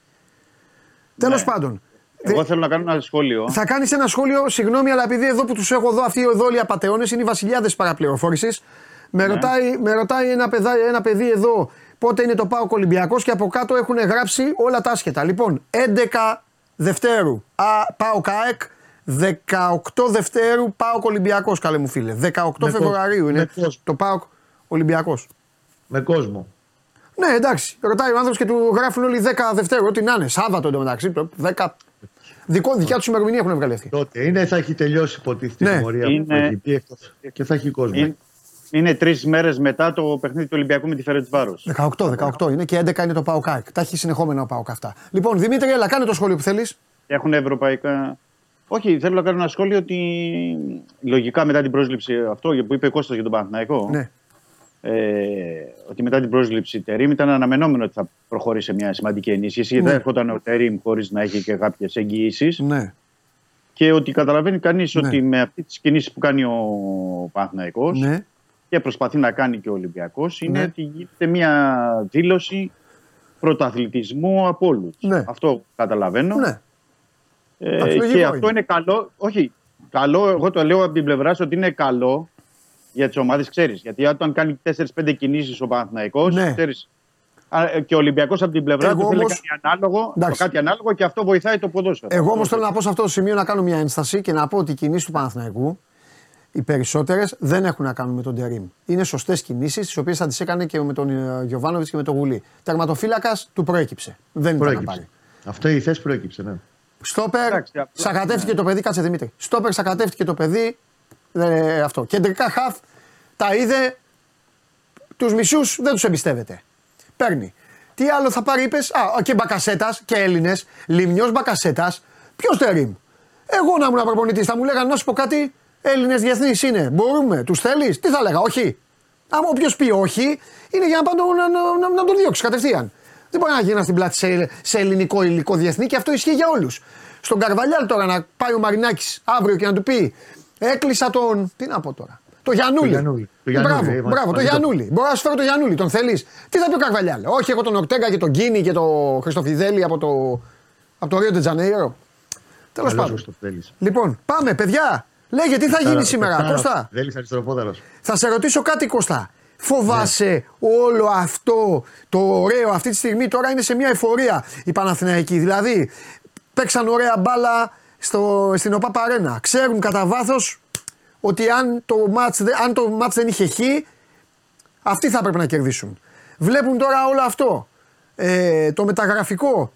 Τέλος Ναι. πάντων. Εγώ θέλω να κάνω ένα σχόλιο. Θα κάνεις ένα σχόλιο, συγγνώμη, αλλά επειδή εδώ που τους έχω εδώ, αυτοί εδώ όλοι οι απαταιώνες είναι οι βασιλιάδες παραπληροφόρησης. Με, Ναι. ρωτάει, με ρωτάει ένα, παιδά, ένα παιδί εδώ πότε είναι το Πάο Ολυμπιακός και από κάτω έχουν γράψει όλα τα άσχετα. Λοιπόν, 11 Δευτέρου Α, Πάο ΚΑΕΚ, 18 Δευτέρου Πάο Ολυμπιακός, καλέ μου φίλε. 18 Με Φεβρουαρίου κόσμο. είναι Με κόσμο. το Πάο Ολυμπιακός. Με κόσμο. Ναι, εντάξει. Ρωτάει ο άνθρωπος και του γράφουν όλοι 10 Δευτέρου, ό,τι να είναι. Σάββατο εντωμεταξύ. το 10... Δικό, δικιά τους ημερομηνία έχουν βγάλει αυτοί. Τότε είναι, θα έχει τελειώσει υποτίθεται Ναι. η τιμωρία Είναι- που έχει πει εκτός. και θα έχει κόσμο. Είναι, είναι τρεις μέρες μετά το παιχνίδι του Ολυμπιακού με τη Φέρετ Βάρος. 18, 18 είναι και 11 είναι το ΠΑΟΚΑΚ. Τα έχει συνεχόμενα ο ΠΑΟΚ αυτά. Λοιπόν, Δημήτρη, έλα, κάνε το σχόλιο που θέλεις. Έχουν ευρωπαϊκά. Όχι, θέλω να κάνω ένα σχόλιο ότι λογικά μετά την πρόσληψη αυτό που είπε ο Κώστας για τον Παναθηναϊκό. Ναι. Ε, ότι μετά την πρόσληψη Τερήμ ήταν αναμενόμενο ότι θα προχωρήσει σε μια σημαντική ενίσχυση. Γιατί Ναι. δεν έρχονταν ο Τερήμ χωρίς να έχει και κάποιες εγγυήσεις. Ναι. Και ότι καταλαβαίνει κανείς Ναι. ότι με αυτή τι κινήσει που κάνει ο Παναθηναϊκός Ναι. και προσπαθεί να κάνει και ο Ολυμπιακός είναι Ναι. ότι γίνεται μια δήλωση πρωταθλητισμού από όλους. Ναι. Αυτό καταλαβαίνω. ναι. Ε, Εντάξει, λογικό και είναι. αυτό είναι καλό. Όχι, καλό, εγώ το λέω από την πλευρά σου ότι είναι καλό για τις ομάδες, ξέρεις. Γιατί όταν κάνει 4-5 κινήσεις ο Παναθηναϊκός Ναι. ξέρεις, α, ε, και ο Ολυμπιακός από την πλευρά Εγώ του θέλει όμως- κάτι ανάλογο, Εντάξει. το κάτι ανάλογο και αυτό βοηθάει το ποδόσφαιρο. Εγώ όμως Αυτό θέλω να πω σε αυτό το σημείο να κάνω μια ένσταση και να πω ότι οι κινήσεις του Παναθηναϊκού οι περισσότερες δεν έχουν να κάνουν με τον Τερήμ. Είναι σωστές κινήσεις, τις οποίες θα τις έκανε και με τον ε, Γιωβάνοβιτς και με τον Γουλή. Τερματοφύλακας του προέκυψε. Δεν ήταν να πάρει. Προέκυψε. Αυτό η θέση προέκυψε, ναι. Στόπερ, Εντάξει, απλά- σακατεύτηκε το παιδί, κάτσε Δημήτρη. Στόπερ, σακατεύτηκε το παιδί. Ε, αυτό. Κεντρικά χαφ, τα είδε. Τους μισούς δεν τους εμπιστεύεται. Παίρνει. Τι άλλο θα πάρει, είπες; Α, και μπακασέτας και Έλληνες. Λιμιό μπακασέτας. Ποιος τερίμ. Εγώ να ήμουν προπονητής, θα μου λέγανε να σου πω κάτι. Έλληνες διεθνείς είναι. Μπορούμε. Τους θέλεις; Τι θα έλεγα, όχι. Άμα όποιος πει όχι, είναι για να, πάντο, να, να, να, να τον διώξεις κατευθείαν. Δεν μπορεί να γίνεις στην πλάτη σε, σε ελληνικό υλικό διεθνή και αυτό ισχύει για όλους. Στον Καρβαλιάλ τώρα να πάει ο Μαρινάκης αύριο και να του πει Έκλεισα τον. Τι να πω τώρα; Το Γιανούλη. Το Γιαννούλη. Το Γιαννούλη, Μπράβο, ε, μπράβο, το μαζί το- Γιανούλη. Μπορώ να σου φέρω το Γιανούλη. Τον θέλεις; Τι θα πει ο Καρβαλιάλ. Όχι, έχω τον Ορτέγκα και τον Κίνη και τον Χριστοφιδέλη από το, από το Ρίο Ντετζανέιρο. Τέλος Καλός πάντων. ως το θέλεις. Λοιπόν, πάμε, παιδιά. Λέγε, τι θα γίνει Τετάρα- σήμερα, τετάρα- Κώστα; Θέλεις αριστεροπόδαρος. Θα σε ρωτήσω κάτι, Κώστα. Φοβάσαι όλο αυτό το ωραίο αυτή τη στιγμή τώρα είναι σε μια εφορία η Παναθηναϊκοί. Δηλαδή, παίξαν ωραία μπάλα στο, στην ΟΠΑ Παρένα. Ξέρουν κατά βάθος ότι αν το, μάτς, δε- αν το μάτς δεν είχε χ, αυτοί θα έπρεπε να κερδίσουν. Βλέπουν τώρα όλο αυτό. Ε, το μεταγραφικό.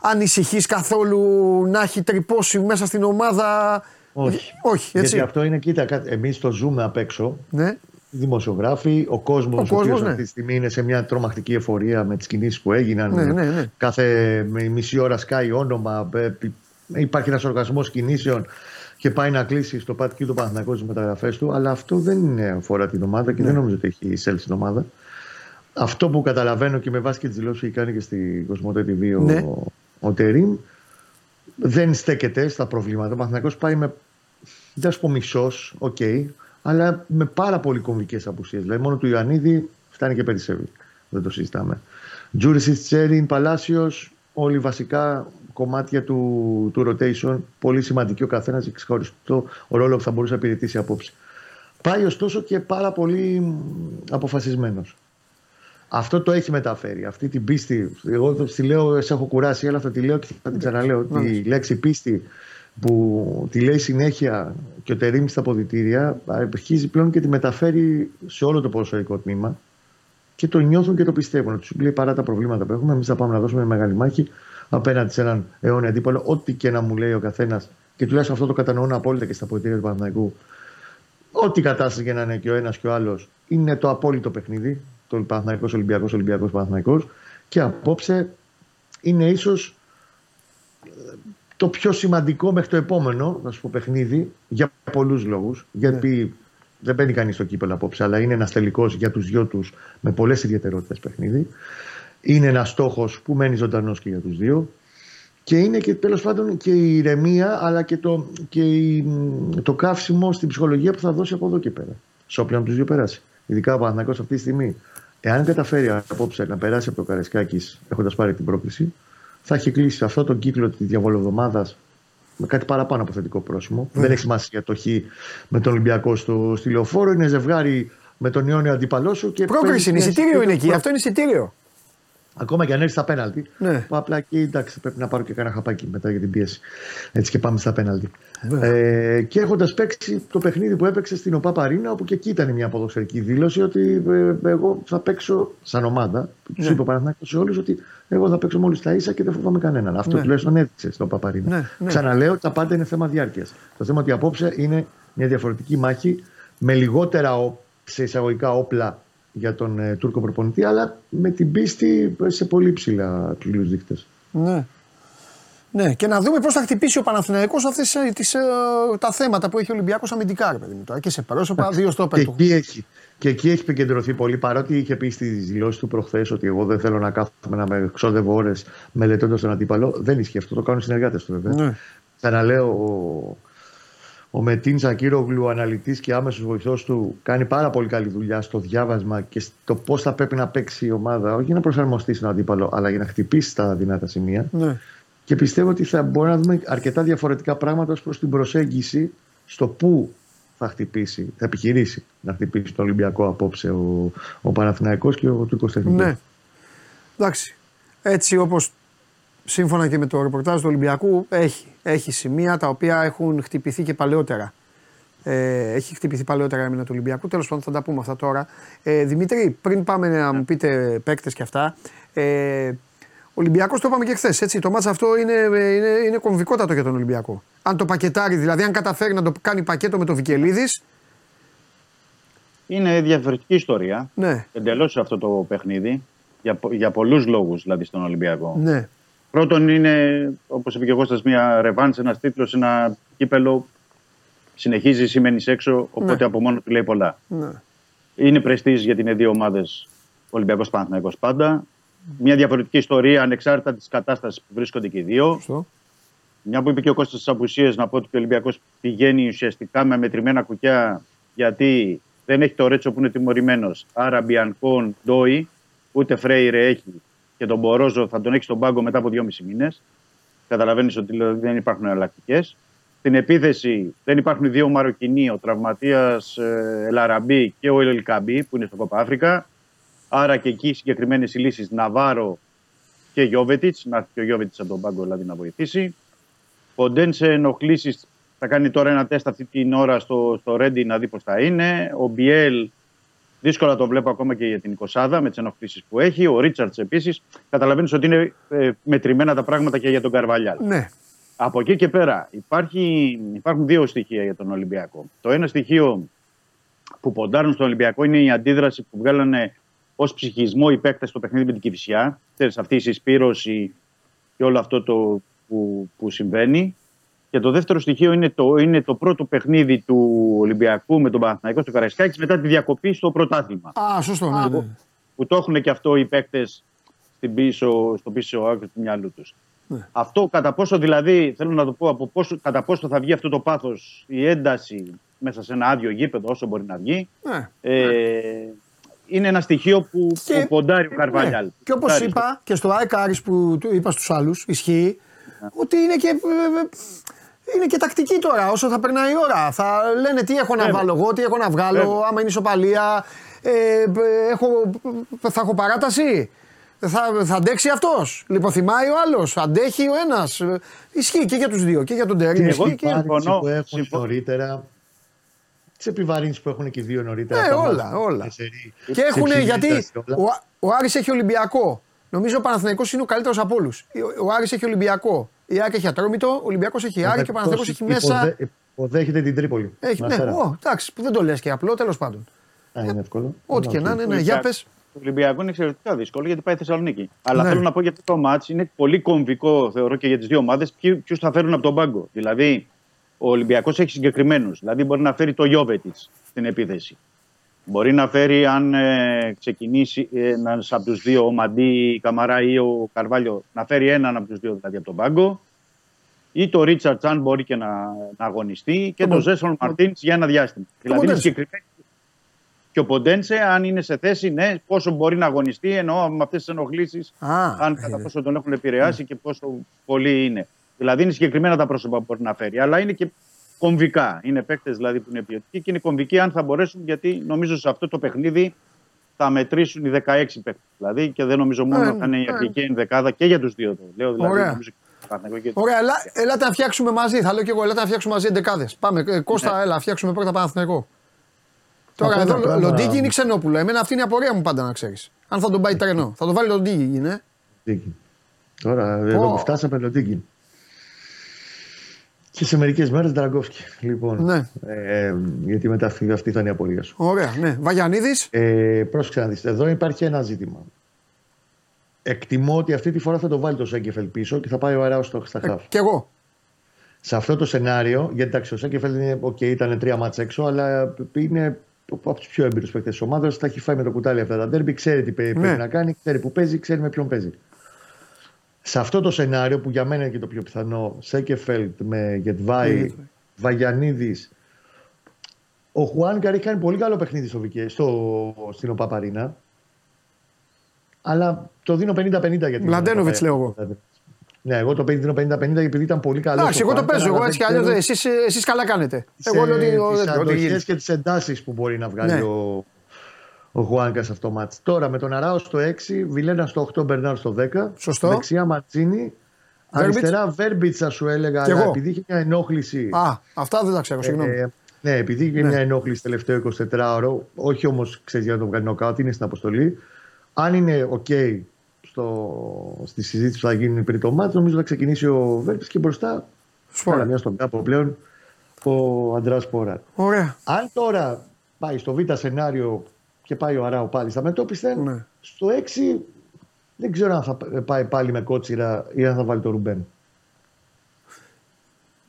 Ανησυχείς καθόλου να έχει τρυπώσει μέσα στην ομάδα; Όχι. Όχι, έτσι. Γιατί αυτό είναι, κοίτα, εμείς το ζούμε απ' έξω. Ναι. δημοσιογράφοι, ο κόσμος Ο ο, κόσμος, οποίος ναι. αυτή τη στιγμή είναι σε μια τρομακτική εφορία με τις κινήσεις που έγιναν. Ναι, ναι, ναι. Κάθε με- μισή ώρα σκάει όνομα. Ε, πι- Υπάρχει ένας οργασμός κινήσεων και πάει να κλείσει στο πατκί του Παναθηναϊκού τις μεταγραφές του. Αλλά αυτό δεν είναι αφορά την ομάδα Ναι. και δεν νομίζω ότι έχει εισέλθει στην ομάδα. Αυτό που καταλαβαίνω και με βάση και τις δηλώσεις που έχει κάνει και στη Κοσμοτέ TV ο, Ναι. ο Τερίμ, δεν στέκεται στα προβλήματα. Ο Παναθηναϊκός πάει με δεν σου πω μισός, οκ, αλλά με πάρα πολύ κομβικές απουσίες. Δηλαδή, μόνο του Ιωαννίδη φτάνει και περισσεύει. Δεν το συζητάμε. Τζούριτσιτς, Τσέριν, Παλάσιος, όλοι βασικά κομμάτια του, του rotation. Πολύ σημαντική ο καθένας και ξεχωριστό ο ρόλο που θα μπορούσε να υπηρετήσει απόψε. Πάει ωστόσο και πάρα πολύ αποφασισμένος. Αυτό το έχει μεταφέρει. Αυτή την πίστη. Εγώ τη λέω, σε έχω κουράσει, αλλά θα τη λέω και θα την ξαναλέω. Τη λέξη πίστη που τη λέει συνέχεια και ο Τερήμ στα αποδητήρια, αρχίζει πλέον και τη μεταφέρει σε όλο το ποδοσφαιρικό τμήμα και το νιώθουν και το πιστεύουν. Ότι σου λέει παρά τα προβλήματα που έχουμε, εμείς θα πάμε να δώσουμε μεγάλη μάχη απέναντι σε έναν αιώνιο αντίπαλο. Ό,τι και να μου λέει ο καθένας, και τουλάχιστον αυτό το κατανοούν απόλυτα και στα αποδητήρια του Παναθηναϊκού, ό,τι κατάσταση και να είναι και ο ένας και ο άλλος, είναι το απόλυτο παιχνίδι. Το Παναθηναϊκός Ολυμπιακός, Ολυμπιακός Παναθηναϊκός. Και απόψε είναι ίσως το πιο σημαντικό μέχρι το επόμενο, να σου πω, παιχνίδι για πολλούς λόγους. Γιατί δεν μπαίνει κανείς στο κύπελο απόψε, αλλά είναι ένας τελικός για τους δυο τους με πολλές ιδιαιτερότητες παιχνίδι. Είναι ένας στόχος που μένει ζωντανός και για τους δύο. Και είναι και τέλος πάντων και η ηρεμία, αλλά και, το, και η, το καύσιμο στην ψυχολογία που θα δώσει από εδώ και πέρα. Σε όποιον από τους δύο περάσει. Ειδικά ο Παναθηναϊκός αυτή τη στιγμή. Εάν καταφέρει απόψε να περάσει από το Καρεσκάκη έχοντας πάρει την πρόκληση, θα έχει κλείσει αυτό τον κύκλο της διαβολοβδομάδας με κάτι παραπάνω από θετικό πρόσημο. Δεν έχει σημασία το χ με τον Ολυμπιακό στο, στη λεωφόρο. Είναι ζευγάρι με τον Ιόνιο αντίπαλό σου. Και Πρόκριση είναι, παίζεις μια εισιτήριο είναι εκεί. προ- Αυτό είναι εισιτήριο. Ακόμα και αν έρθει στα πέναλτι. Ναι. Που απλά εκεί εντάξει, πρέπει να πάρω και κανένα χαπάκι μετά για την πίεση. Έτσι και πάμε στα πέναλτι. Ε, και έχοντας παίξει το παιχνίδι που έπαιξε στην ΟΠΑ Παρίνα, όπου και εκεί ήταν μια ποδοσφαιρική δήλωση ότι ε, εγώ θα παίξω σαν ομάδα. Τους Ναι. είπε ο Παναθηναϊκός σε όλους ότι εγώ θα παίξω μόλις τα ίσα και δεν φοβάμαι κανέναν. Αυτό Ναι. τουλάχιστον έδειξε στην ΟΠΑ Παρίνα. Ναι, ναι. Ξαναλέω ότι τα πάντα είναι θέμα διάρκειας. Το θέμα ότι απόψε είναι μια διαφορετική μάχη με λιγότερα ο- σε εισαγωγικά όπλα για τον ε, Τούρκο προπονητή, αλλά με την πίστη σε πολύ ψηλά ψηλού δείκτες. Ναι. Ναι, και να δούμε πώς θα χτυπήσει ο Παναθηναϊκός αυτές ε, τις, ε, τα θέματα που έχει ο Ολυμπιακός αμυντικά, ρε παιδί μου. Τώρα και σε πρόσωπα, δύο στόπερ Και του. εκεί, έχει, και εκεί έχει επικεντρωθεί πολύ, παρότι είχε πει στις δηλώσεις του προχθές ότι εγώ δεν θέλω να κάθομαι να με ξόδευω ώρες μελετώντας τον αντίπαλο. Δεν ισχύει αυτό, το κάνουν οι συνεργάτες του βέβαια. Ναι. Ξαναλέω, ο, ο Μετίν Ζακύρογλου, αναλυτής και άμεσος βοηθός του, κάνει πάρα πολύ καλή δουλειά στο διάβασμα και στο πώς θα πρέπει να παίξει η ομάδα, όχι για να προσαρμοστεί στον αντίπαλο, αλλά για να χτυπήσει τα δυνατά σημεία. Ναι. Και πιστεύω ότι θα μπορούμε να δούμε αρκετά διαφορετικά πράγματα ως προς την προσέγγιση στο πού θα χτυπήσει, θα επιχειρήσει να χτυπήσει τον Ολυμπιακό απόψε ο, ο Παναθηναϊκός και ο Τούρκος Τεχνικός. Ναι. Εντάξει. Έτσι όπως σύμφωνα και με το ρεπορτάζ του Ολυμπιακού έχει, έχει σημεία τα οποία έχουν χτυπηθεί και παλαιότερα. Ε, έχει χτυπηθεί παλαιότερα η άμυνα του Ολυμπιακού. Τέλος πάντων θα τα πούμε αυτά τώρα. Ε, Δημήτρη, πριν πάμε να μου πείτε παίκτες και αυτά. Ε, ο Ολυμπιακός το είπαμε και χθες. Το μάτσα αυτό είναι, είναι, είναι κομβικότατο για τον Ολυμπιακό. Αν το πακετάρει, δηλαδή αν καταφέρει να το κάνει πακέτο με το Βικελίδης. Είναι διαφορετική ιστορία. Ναι, Εντελώς αυτό το παιχνίδι. Για, πο- για πολλούς λόγους δηλαδή στον Ολυμπιακό. ναι. Πρώτον είναι, όπως είπε και ο Κώστας, μια ρεβάνς, ένας τίτλος, ένα κύπελο. Συνεχίζει, σημαίνει έξω, οπότε Ναι. από μόνο του λέει πολλά. ναι. Είναι πρεστής γιατί είναι δύο ομάδες Ολυμπιακός Παναθηναϊκός πάντα. Μια διαφορετική ιστορία ανεξάρτητα της κατάστασης που βρίσκονται και οι δύο. Σωστό. Μια που είπε και ο Κώστας στις απουσίες, να πω ότι και ο Ολυμπιακός πηγαίνει ουσιαστικά με μετρημένα κουκιά γιατί δεν έχει το Ρέτσο που είναι τιμωρημένος. Άρα Μπιανκόν, Ντόι, ούτε Φρέιρε έχει και τον Μπορόζο θα τον έχει στον πάγκο μετά από δυόμιση μήνες. Καταλαβαίνεις ότι δηλαδή, δεν υπάρχουν εναλλακτικές. Στην επίθεση δεν υπάρχουν οι δύο Μαροκινοί, ο τραυματίας ε, Ελαραμπή και ο Ελκαμπή που είναι στο Κόπα Αφρικα. Άρα και εκεί συγκεκριμένες λύσεις Ναβάρο και Γιώβετιτς, να έρθει και ο Γιώβετιτς από τον πάγκο δηλαδή να βοηθήσει. Ο Ντέν σε ενοχλήσεις θα κάνει τώρα ένα τεστ αυτή την ώρα στο, στο Ρέντι να δει πώς θα είναι. Ο Μπιέλ δύσκολα το βλέπω ακόμα και για την 20 με τις ενοχλήσεις που έχει. Ο Ρίτσαρτς επίσης. Καταλαβαίνεις ότι είναι ε, μετρημένα τα πράγματα και για τον Καρβαλιάλ. Ναι. Από εκεί και πέρα υπάρχει, υπάρχουν δύο στοιχεία για τον Ολυμπιακό. Το ένα στοιχείο που ποντάρουν στον Ολυμπιακό είναι η αντίδραση που βγάλανε ως ψυχισμό οι παίκτες στο παιχνίδι με την Κυφυσιά. Ξέρεις, αυτή η συσπήρωση και όλο αυτό το που, που συμβαίνει. Και το δεύτερο στοιχείο είναι το, είναι το πρώτο παιχνίδι του Ολυμπιακού με τον Παναθηναϊκό στο Καραϊσκάκη μετά τη διακοπή στο πρωτάθλημα. Α, σωστό. Ναι, ναι. Που το έχουν και αυτό οι παίκτες πίσω, στο πίσω άκρη του μυαλού τους. Ναι. Αυτό κατά πόσο δηλαδή, θέλω να το πω, από πόσο, κατά πόσο θα βγει αυτό το πάθος, η ένταση μέσα σε ένα άδειο γήπεδο, όσο μπορεί να βγει, Ναι. ε, είναι ένα στοιχείο που, Και- που ποντάρει ο Καρβαλιάλ. Ναι. Και όπως είπα και στο ΑΕΚ Άρης που του είπα στους άλλους, ισχύει ότι είναι και, ε, ε, είναι και τακτική τώρα. Όσο θα περνάει η ώρα, θα λένε τι έχω να Βέβαια. βάλω εγώ, τι έχω να βγάλω, Βέβαια. άμα είναι ισοπαλία, ε, ε, έχω, θα έχω παράταση. Θα, θα αντέξει αυτός. Λιποθυμάει ο άλλος. Αντέχει ο ένας. Ισχύει και για τους δύο. Και για τον Τερήμ. εγώ Ισχύει και. συμφωνώ. Συμφωνώ, που έχουν συμφωνώ. νωρίτερα. Τις επιβαρύνσεις που έχουν και οι δύο νωρίτερα. Ε, τα όλα, μάτια, όλα. τεσσερί, Και έχουν σε γιατί εξηγήσεις όλα. ο, ο Άρης έχει Ολυμπιακό. Νομίζω ο Παναθηναϊκός είναι ο καλύτερος από όλους. Ο Άρης έχει Ολυμπιακό. Η ΑΕΚ έχει Ατρόμητο, ο Ολυμπιακός έχει Άρη και ο Παναθηναϊκός έχει μέσα. Υποδέ- Υποδέχεται την Τρίπολη. Έχει, ναι, Αστέρα. ο, εντάξει, που δεν το λες και απλό, τέλος πάντων. Α, είναι εύκολο. Ό,τι και να είναι, ναι, για πες. Το Ολυμπιακό είναι εξαιρετικά δύσκολο γιατί πάει Θεσσαλονίκη. Αλλά Ναι. θέλω να πω για αυτό το μάτς είναι πολύ κομβικό θεωρώ και για τις δύο ομάδες ποιους θα φέρουν από τον πάγκο. Δηλαδή, ο Ολυμπιακός έχει συγκεκριμένους. Δηλαδή, μπορεί να φέρει το Γιώβετιτς στην επίθεση. Μπορεί να φέρει, αν ε, ξεκινήσει ένας από τους δύο, ο Μαντί, η Καμαρά ή ο Καρβάλιο, να φέρει έναν από τους δύο δηλαδή από τον πάγκο. Ή το Ρίτσαρτς, αν μπορεί και να, να αγωνιστεί. Και Το το Μον- Ζέσον Μαρτίνς για ένα διάστημα. Δηλαδή, είναι Μοντένσε. συγκεκριμένοι και ο Ποντένσε, αν είναι σε θέση, ναι, πόσο μπορεί να αγωνιστεί, εννοώ με αυτές τις ενοχλήσεις, Α, αν ε, κατά πόσο τον έχουν επηρεάσει και πόσο πολύ είναι. Δηλαδή είναι συγκεκριμένα τα πρόσωπα που μπορεί να φέρει, αλλά είναι και κομβικά. Είναι παίκτες δηλαδή που είναι ποιοτικοί και είναι κομβικοί αν θα μπορέσουν, γιατί νομίζω σε αυτό το παιχνίδι θα μετρήσουν οι 16 παίκτες. Δηλαδή και δεν νομίζω μόνο Ε, θα είναι η ε. αρχική ενδεκάδα και για τους δύο. Το λέω δηλαδή. Ωραία. νομίζω και για τον Παναθηναϊκό και- Ωραία, ελά, ελάτε να φτιάξουμε μαζί. Θα λέω και εγώ, ελάτε να φτιάξουμε μαζί εντεκάδες. Πάμε, ε, Κώστα, έλα, φτιάξουμε πρώτα Παναθηναϊκό. Τώρα πρώτα εδώ πράγμα- Λοντίκι είναι Ξενόπουλο. Εμένα αυτή είναι η απορία μου πάντα να ξέρεις. Αν θα τον πάει τρένο. Θα τον βάλει Λοντίκι, είναι. Λοντίκι. Τώρα εδώ Πω. που φτάσαμε Λοντίκι. Και σε μερικές μέρες Δραγκόφσκι. Λοιπόν, Ναι. ε, γιατί μετά αυτή, αυτή θα είναι η απορία σου. Ωραία, ναι. Βαγιανίδης. Ε, πρόσεξε να δεις. Εδώ υπάρχει ένα ζήτημα. Εκτιμώ ότι αυτή τη φορά θα το βάλει το Σέγκεφελ πίσω και θα πάει ο Αράος στο στα χαφ. Κι εγώ. Σε αυτό το σενάριο, γιατί εντάξει, ο Σέγκεφελ είναι, okay, ήταν τρία μάτς έξω, αλλά είναι από τους πιο έμπειρους παίκτες της ομάδας. Τα έχει φάει με το κουτάλι αυτά τα ντέρμπι, ξέρει τι πέ- Ναι. πρέπει να κάνει, ξέρει που παίζει, ξέρει με ποιον παίζει. Σε αυτό το σενάριο που για μένα είναι και το πιο πιθανό, Σέκεφελτ με Γετβάη, Βαγιανίδης. Ο Χουάνκαρ έχει κάνει πολύ καλό παιχνίδι στο, Βικέ- στο, στην Οπαπαρίνα. Αλλά το δίνω 50-50 γιατί. Μλαντένοβιτς λέω εγώ. Ναι, εγώ το δίνω 50-50 επειδή ήταν πολύ καλό. Εντάξει, εγώ το παίζω. Εγώ έτσι κι αλλιώς εσείς, εσείς καλά κάνετε. Εγώ λέω ότι. ο- Τις ότι αντοχές γίνεται. και τις εντάσεις που μπορεί να βγάλει Ναι. ο, ο Χουάνκας σε αυτό το μάτς. Τώρα με τον Αράο στο 6, Βιλένα στο 8, Μπερνάρ στο 10. Σωστό. Δεξιά Ματσίνη. Βέρμπιτς. Αριστερά Βέρμπιτς, θα σου έλεγα, Κι αλλά εγώ. επειδή είχε μια ενόχληση. Α, αυτά δεν τα ξέρω, συγγνώμη. Ε, ναι, επειδή είχε Ναι. μια ενόχληση τελευταίο 24ωρο, όχι όμως ξέρεις για να το βγάλει νοκάουτ, είναι στην αποστολή. Αν είναι OK στο, στη συζήτηση που θα γίνει πριν το μάτς, νομίζω θα ξεκινήσει ο Βέρμπιτς και μπροστά. Σπόρα. Καλά, μιας στον κάπου πλέον ο Αντράς Σπόρα. Ωραία. Αν τώρα πάει στο β' σενάριο και πάει ο Αράου πάλι στα μετώπισθεν, Ναι. στο 6 δεν ξέρω αν θα πάει πάλι με κότσιρα ή αν θα βάλει το Ρουμπέν.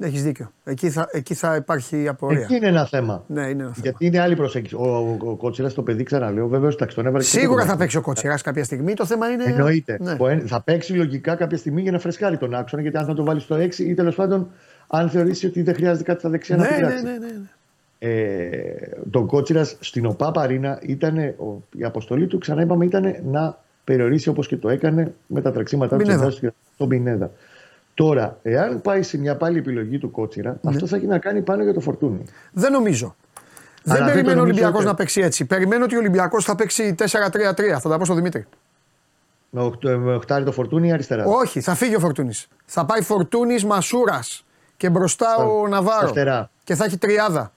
Έχεις δίκιο. Εκεί θα, εκεί θα υπάρχει απορία. Εκεί είναι ένα θέμα. Ναι, είναι ένα θέμα. Γιατί είναι άλλη προσέγγιση. Ο, ο, ο Κότσιρας το παιδί, ξαναλέω, βέβαια, εντάξει, τον έβαλε και Σίγουρα το θα κομμάτι. παίξει ο Κότσιρας κάποια στιγμή. Το θέμα είναι. Εννοείται. Ναι. Ο εν- Θα παίξει λογικά κάποια στιγμή για να φρεσκάρει τον άξονα, γιατί αν θα το βάλει στο 6 ή τέλος πάντων, αν θεωρήσει ότι δεν χρειάζεται κάτι στα δεξιά να Ναι, ναι, πειράξει. ναι, ναι, ναι. Ε, τον Κότσιρας στην ΟΠΑ Παρίνα ήταν, ο- η αποστολή του, ξανά είπαμε, ήταν να περιορίσει όπως και το έκανε με τα τρεξίματά του Πινέδα. εντάσεις στον Πινέδα. Τώρα, εάν πάει σε μια πάλι επιλογή του Κότσιρα, Ναι. αυτό θα έχει να κάνει πάνω για το φορτούνι. Δεν νομίζω. Δεν δεν το περιμένω ο νομίζω Ολυμπιακός ούτε. να παίξει έτσι. Περιμένω ότι ο Ολυμπιακός θα παίξει 4-3-3. Θα τα πω στον Δημήτρη. Με, οχτώ- με οχτάρι το φορτούνι ή αριστερά; Όχι, θα φύγει ο Φορτούνης. Θα πάει Φορτούνης Μασούρας και μπροστά Στα- ο στα Ναβάρο. φτερά. Και θα έχει τριάδα.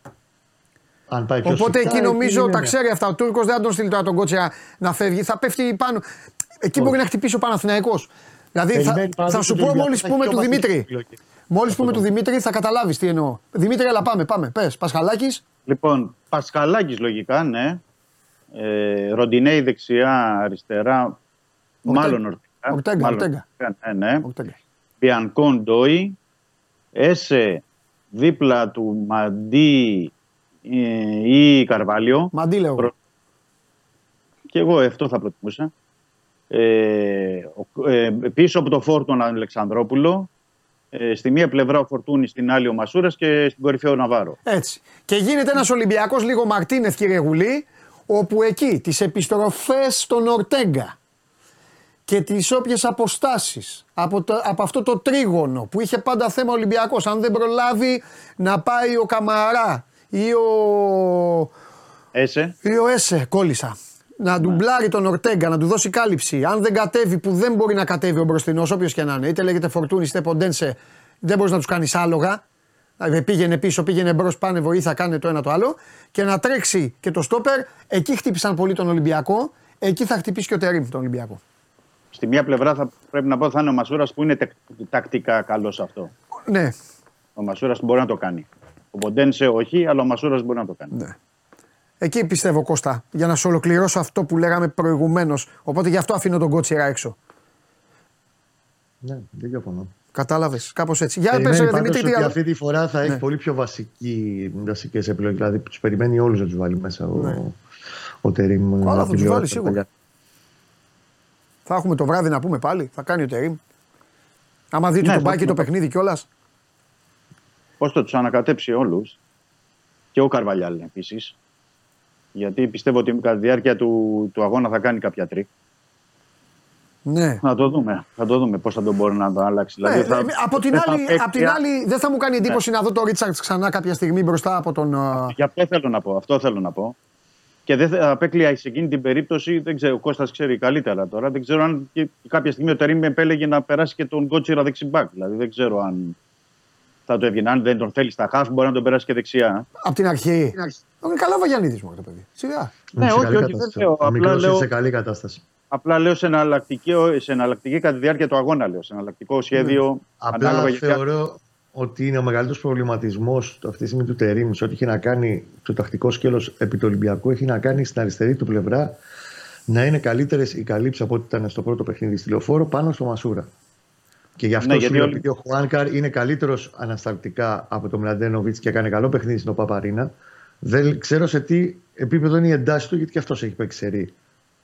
Αν πάει πιο Οπότε σφιχτά, εκεί νομίζω είναι τα μια- ξέρει αυτά. Ο Τούρκος δεν θα τον στείλει τώρα τον Κότσια να φεύγει. Θα πέφτει πάνω. Εκεί μπορεί να χτυπήσει ο Παναθηναϊκός. Δηλαδή θα, Περιμένει πάντα θα τον σου πω Ολυμπιακό, μόλις θα πούμε έχει του πιο βαθύ Δημήτρη. επιλογή. Μόλις πούμε του Δημήτρη θα καταλάβεις τι εννοώ. Δημήτρη, αλλά πάμε, πάμε. Πες, Πασχαλάκης. Λοιπόν, Πασκαλάκης λογικά, ναι. Ε, Ροντινέη δεξιά, αριστερά. Μάλλον Ορτέγκα. Ορτέγκα, Μάλλον Ορτέγκα. Ναι, ναι. Μπιανκόν Ντόι. Έσε δίπλα του Μαντί ε, ή Καρβάλιο. Μαντί λέω. εγώ. Και εγώ αυτό θα προτιμούσα. Ε, ο- ε, πίσω από το φόρ τον Αλεξανδρόπουλο. Ε, στη μία πλευρά ο Φορτούνης, στην άλλη ο Μασούρας και στην κορυφή ο Ναβάρο. Έτσι. Και γίνεται ένας Ολυμπιακός λίγο Μαρτίνεθ, κύριε Γουλή, όπου εκεί τις επιστροφές στον Ορτέγκα και τις όποιες αποστάσεις από, το- από αυτό το τρίγωνο που είχε πάντα θέμα Ολυμπιακός, αν δεν προλάβει να πάει ο Καμαρά ή ο, Έσε. ή ο Έσε, κόλλησα. Να ντουμπλάρει τον Ορτέγκα, να του δώσει κάλυψη. Αν δεν κατέβει, που δεν μπορεί να κατέβει ο μπροστινός, όποιος και να είναι, είτε λέγεται Φορτούνη είτε Ποντένσε, δεν μπορείς να τους κάνεις άλογα. Δηλαδή πήγαινε πίσω, πήγαινε μπρος, πάνε βοήθεια, κάνε το ένα το άλλο. Και να τρέξει και το στόπερ. Εκεί χτύπησαν πολύ τον Ολυμπιακό. Εκεί θα χτυπήσει και ο Τερήμ τον Ολυμπιακό. Στη μία πλευρά θα πρέπει να πω θα είναι ο Μασούρας που είναι τεκ- τακτικά καλός σε αυτό. Ναι, Ο Μασούρας μπορεί να το κάνει. Ο Ποντένσε όχι, αλλά ο Μασούρας μπορεί να το κάνει. ναι. Εκεί πιστεύω Κώστα, για να σου ολοκληρώσω αυτό που λέγαμε προηγουμένως. Οπότε γι' αυτό αφήνω τον Κότσιρα έξω. Ναι, δεν διαφωνώ. Κατάλαβες, κάπως έτσι. Για πες, Περιμένει πάντως Δημήτρη, τι ότι άλλο; αυτή τη φορά θα έχει Ναι. πολύ πιο βασικές επιλογές. Δηλαδή, τους περιμένει όλους να τους βάλει μέσα ο, Ναι. ο Τερήμ. Καλά, θα από την τους βάλει ποιότητα σίγουρα. παλιά. Θα έχουμε το βράδυ να πούμε πάλι. Θα κάνει ο Τερίμ. Άμα δείτε Ναι, το μπάκι το θα- παιχνίδι κιόλας. Πώς θα τους ανακατέψει όλους και ο Καρβαλιάλ επίσης. Γιατί πιστεύω ότι κατά τη διάρκεια του, του αγώνα θα κάνει κάποια τρικ. Ναι. Να το δούμε. Θα το δούμε πώς θα τον μπορεί να το αλλάξει. Ναι, δηλαδή, θα- ε, από, την δεν θα άλλη, παίξει- απ' την άλλη, δεν θα μου κάνει εντύπωση να δω τον Ρίτσαρτς ξανά κάποια στιγμή μπροστά από τον. α, Γι' αυτό θέλω να πω. Αυτό θέλω να πω. Και δεν θα απέκλεια σε εκείνη την περίπτωση, δεν ξέρω, ο Κώστας ξέρει καλύτερα τώρα. Δεν ξέρω αν και κάποια στιγμή ο Τερήμ επέλεγε να περάσει και τον Κότσιρα δεξιμπάκ. Δηλαδή δεν ξέρω αν θα το έβγαινε. Αν δεν τον θέλεις στα χαφ, μπορεί να τον περάσει και δεξιά. Από την αρχή. Είναι καλά Βαγιανίδης μου το παιδί. Σιγά. Ναι, σε όχι, καλή όχι, δεν κατάσταση. λέω. Ο Απλά μικρός είναι λέω- σε καλή κατάσταση. Απλά λέω σε εναλλακτική, σε εναλλακτική κατά τη διάρκεια του αγώνα. Λέω, σε εναλλακτικό σχέδιο. Απλά ανάλογα γιατί- θεωρώ ότι είναι ο μεγαλύτερος προβληματισμός αυτή τη στιγμή του Τερήμ σε ό,τι έχει να κάνει το τακτικό σκέλος επί του Ολυμπιακού έχει να κάνει στην αριστερή του πλευρά να είναι καλύτερες οι καλύψεις από ό,τι ήταν στο πρώτο παιχνίδι στη λεωφόρο πάνω στο Μασούρα. Και γι' αυτό Ναι, σου γιατί λέω όλοι- επειδή ο Χουάνκαρ είναι καλύτερος ανασταλτικά από τον Μλαντένοβιτς και έκανε καλό παιχνίδι στην πάπαρίνα. Δεν ξέρω σε τι επίπεδο είναι η εντάση του, γιατί και αυτός έχει παίξει σερί.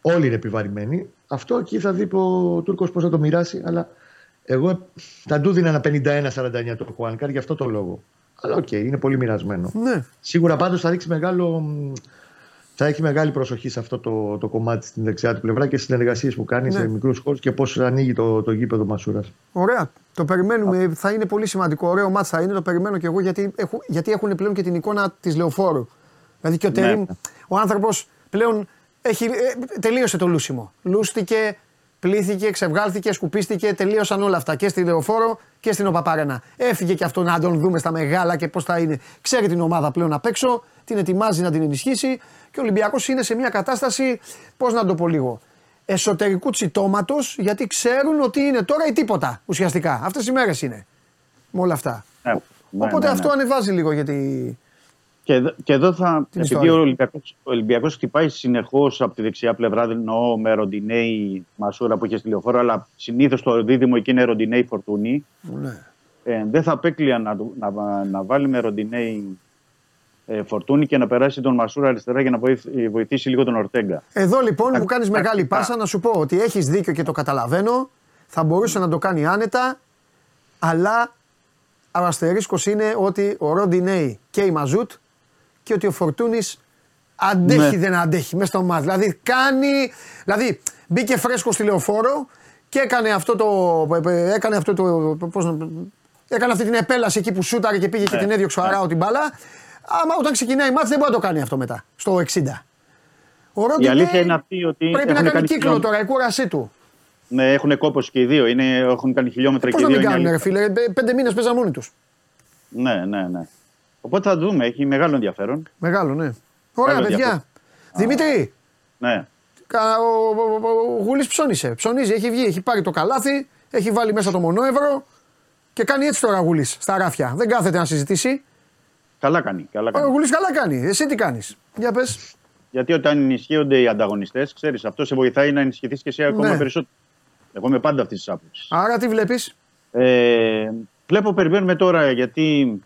Όλοι είναι επιβαρημένοι. Αυτό εκεί θα δει ο Τούρκος πώς θα το μοιράσει, αλλά εγώ θα του 'δινα ένα 51-49 το Χουάνκαρ για αυτό το λόγο. Αλλά οκ, είναι πολύ μοιρασμένο. Ναι. Σίγουρα πάντως θα ρίξει μεγάλο. Μ, Θα έχει μεγάλη προσοχή σε αυτό το, το κομμάτι στην δεξιά του πλευρά και στις συνεργασίες που κάνει Ναι. σε μικρούς χώρους και πώς ανοίγει το, το γήπεδο Μασούρας. Ωραία. Το περιμένουμε. Θα είναι πολύ σημαντικό. Ωραίο μάτς θα είναι. Το περιμένω και εγώ γιατί, έχουν, γιατί έχουν πλέον και την εικόνα της λεωφόρου. Δηλαδή και ο Ναι. Τερήμ, ο άνθρωπος πλέον έχει, ε, τελείωσε το λούσιμο. Λούστηκε, πλήθηκε, ξεβγάλθηκε, σκουπίστηκε, τελείωσαν όλα αυτά και στη λεωφόρο και στην Οπαπαρένα. Έφυγε και αυτό να τον δούμε στα μεγάλα και πώς θα είναι. Ξέρει την ομάδα πλέον απ' έξω, την ετοιμάζει να την ενισχύσει και ο Ολυμπιακός είναι σε μια κατάσταση, πώς να το πω λίγο, εσωτερικού τσιτώματος γιατί ξέρουν ότι είναι τώρα ή τίποτα ουσιαστικά. Αυτές οι μέρες είναι. Με όλα αυτά. Ναι, ναι, Οπότε ναι, ναι. αυτό ανεβάζει λίγο γιατί. Και, εδώ- και εδώ θα. Την επειδή ιστορία. ο Ολυμπιακός, ο Ολυμπιακός χτυπάει συνεχώς από τη δεξιά πλευρά, δεν εννοώ με Ροντινέη Μασούρα που είχε στη λεωφόρο, αλλά συνήθως το δίδυμο εκεί είναι Ροντινέη Φορτούνη. Ναι. Ε, δεν θα απέκλεια να, του- να, να βάλει με Ροντινέη ε, Φορτούνη και να περάσει τον Μασούρα αριστερά για να βοηθ- βοηθήσει λίγο τον Ορτέγκα. Εδώ λοιπόν μου κάνεις μεγάλη τακτικά. πάσα να σου πω ότι έχεις δίκιο και το καταλαβαίνω. Θα μπορούσε να το κάνει άνετα, αλλά ο αστερίσκος είναι ότι ο Ροντινέη και η Μαζούτ και ότι ο Φορτούνης αντέχει Ναι. δεν αντέχει μέσα στο μάτς. Δηλαδή κάνει. Δηλαδή μπήκε φρέσκο στη λεωφόρο και έκανε αυτό το. Έκανε αυτό το. Πώς να, έκανε αυτή την επέλαση εκεί που σούταρε και πήγε και Ναι. την έδιωξε ο Αράο την μπάλα. Άμα όταν ξεκινάει η μάτς δεν μπορεί να το κάνει αυτό μετά. Στο 60. Ο Η Ροντινέη αλήθεια είναι αυτή ότι. Πρέπει να έχουν κάνει κάνει κύκλο χιλιόμετρα- τώρα, η κούρασή του. Ναι, έχουν κόπος και οι δύο. Είναι, έχουν κάνει χιλιόμετρα Πώς και οι να δύο. μην είναι κάνουν, ρε αλήθεια. φίλε. πέ- Πέντε μήνες παίζαν μόνοι τους. Ναι, ναι, ναι. Οπότε θα δούμε. Έχει μεγάλο ενδιαφέρον. Μεγάλο, ναι. Ωραία, Καλό παιδιά. ενδιαφέρον. Δημήτρη, Ναι. κα- ο, ο, ο, ο Γουλής ψώνισε. Ψωνίζει, έχει βγει, έχει πάρει το καλάθι, Έχει βάλει μέσα το μονόευρο και κάνει έτσι τώρα ο Γουλής στα ράφια. Δεν κάθεται να συζητήσει. Καλά κάνει. Καλά Ο κάνει. Γουλής καλά κάνει. Εσύ τι κάνεις; Για πες. Γιατί όταν ενισχύονται οι ανταγωνιστές, ξέρεις, αυτό σε βοηθάει να ενισχυθείς και εσύ ακόμα Ναι. περισσότερο. Εγώ είμαι πάντα αυτής της άποψης. Άρα τι βλέπεις; Ε, βλέπω, περιμένουμε τώρα γιατί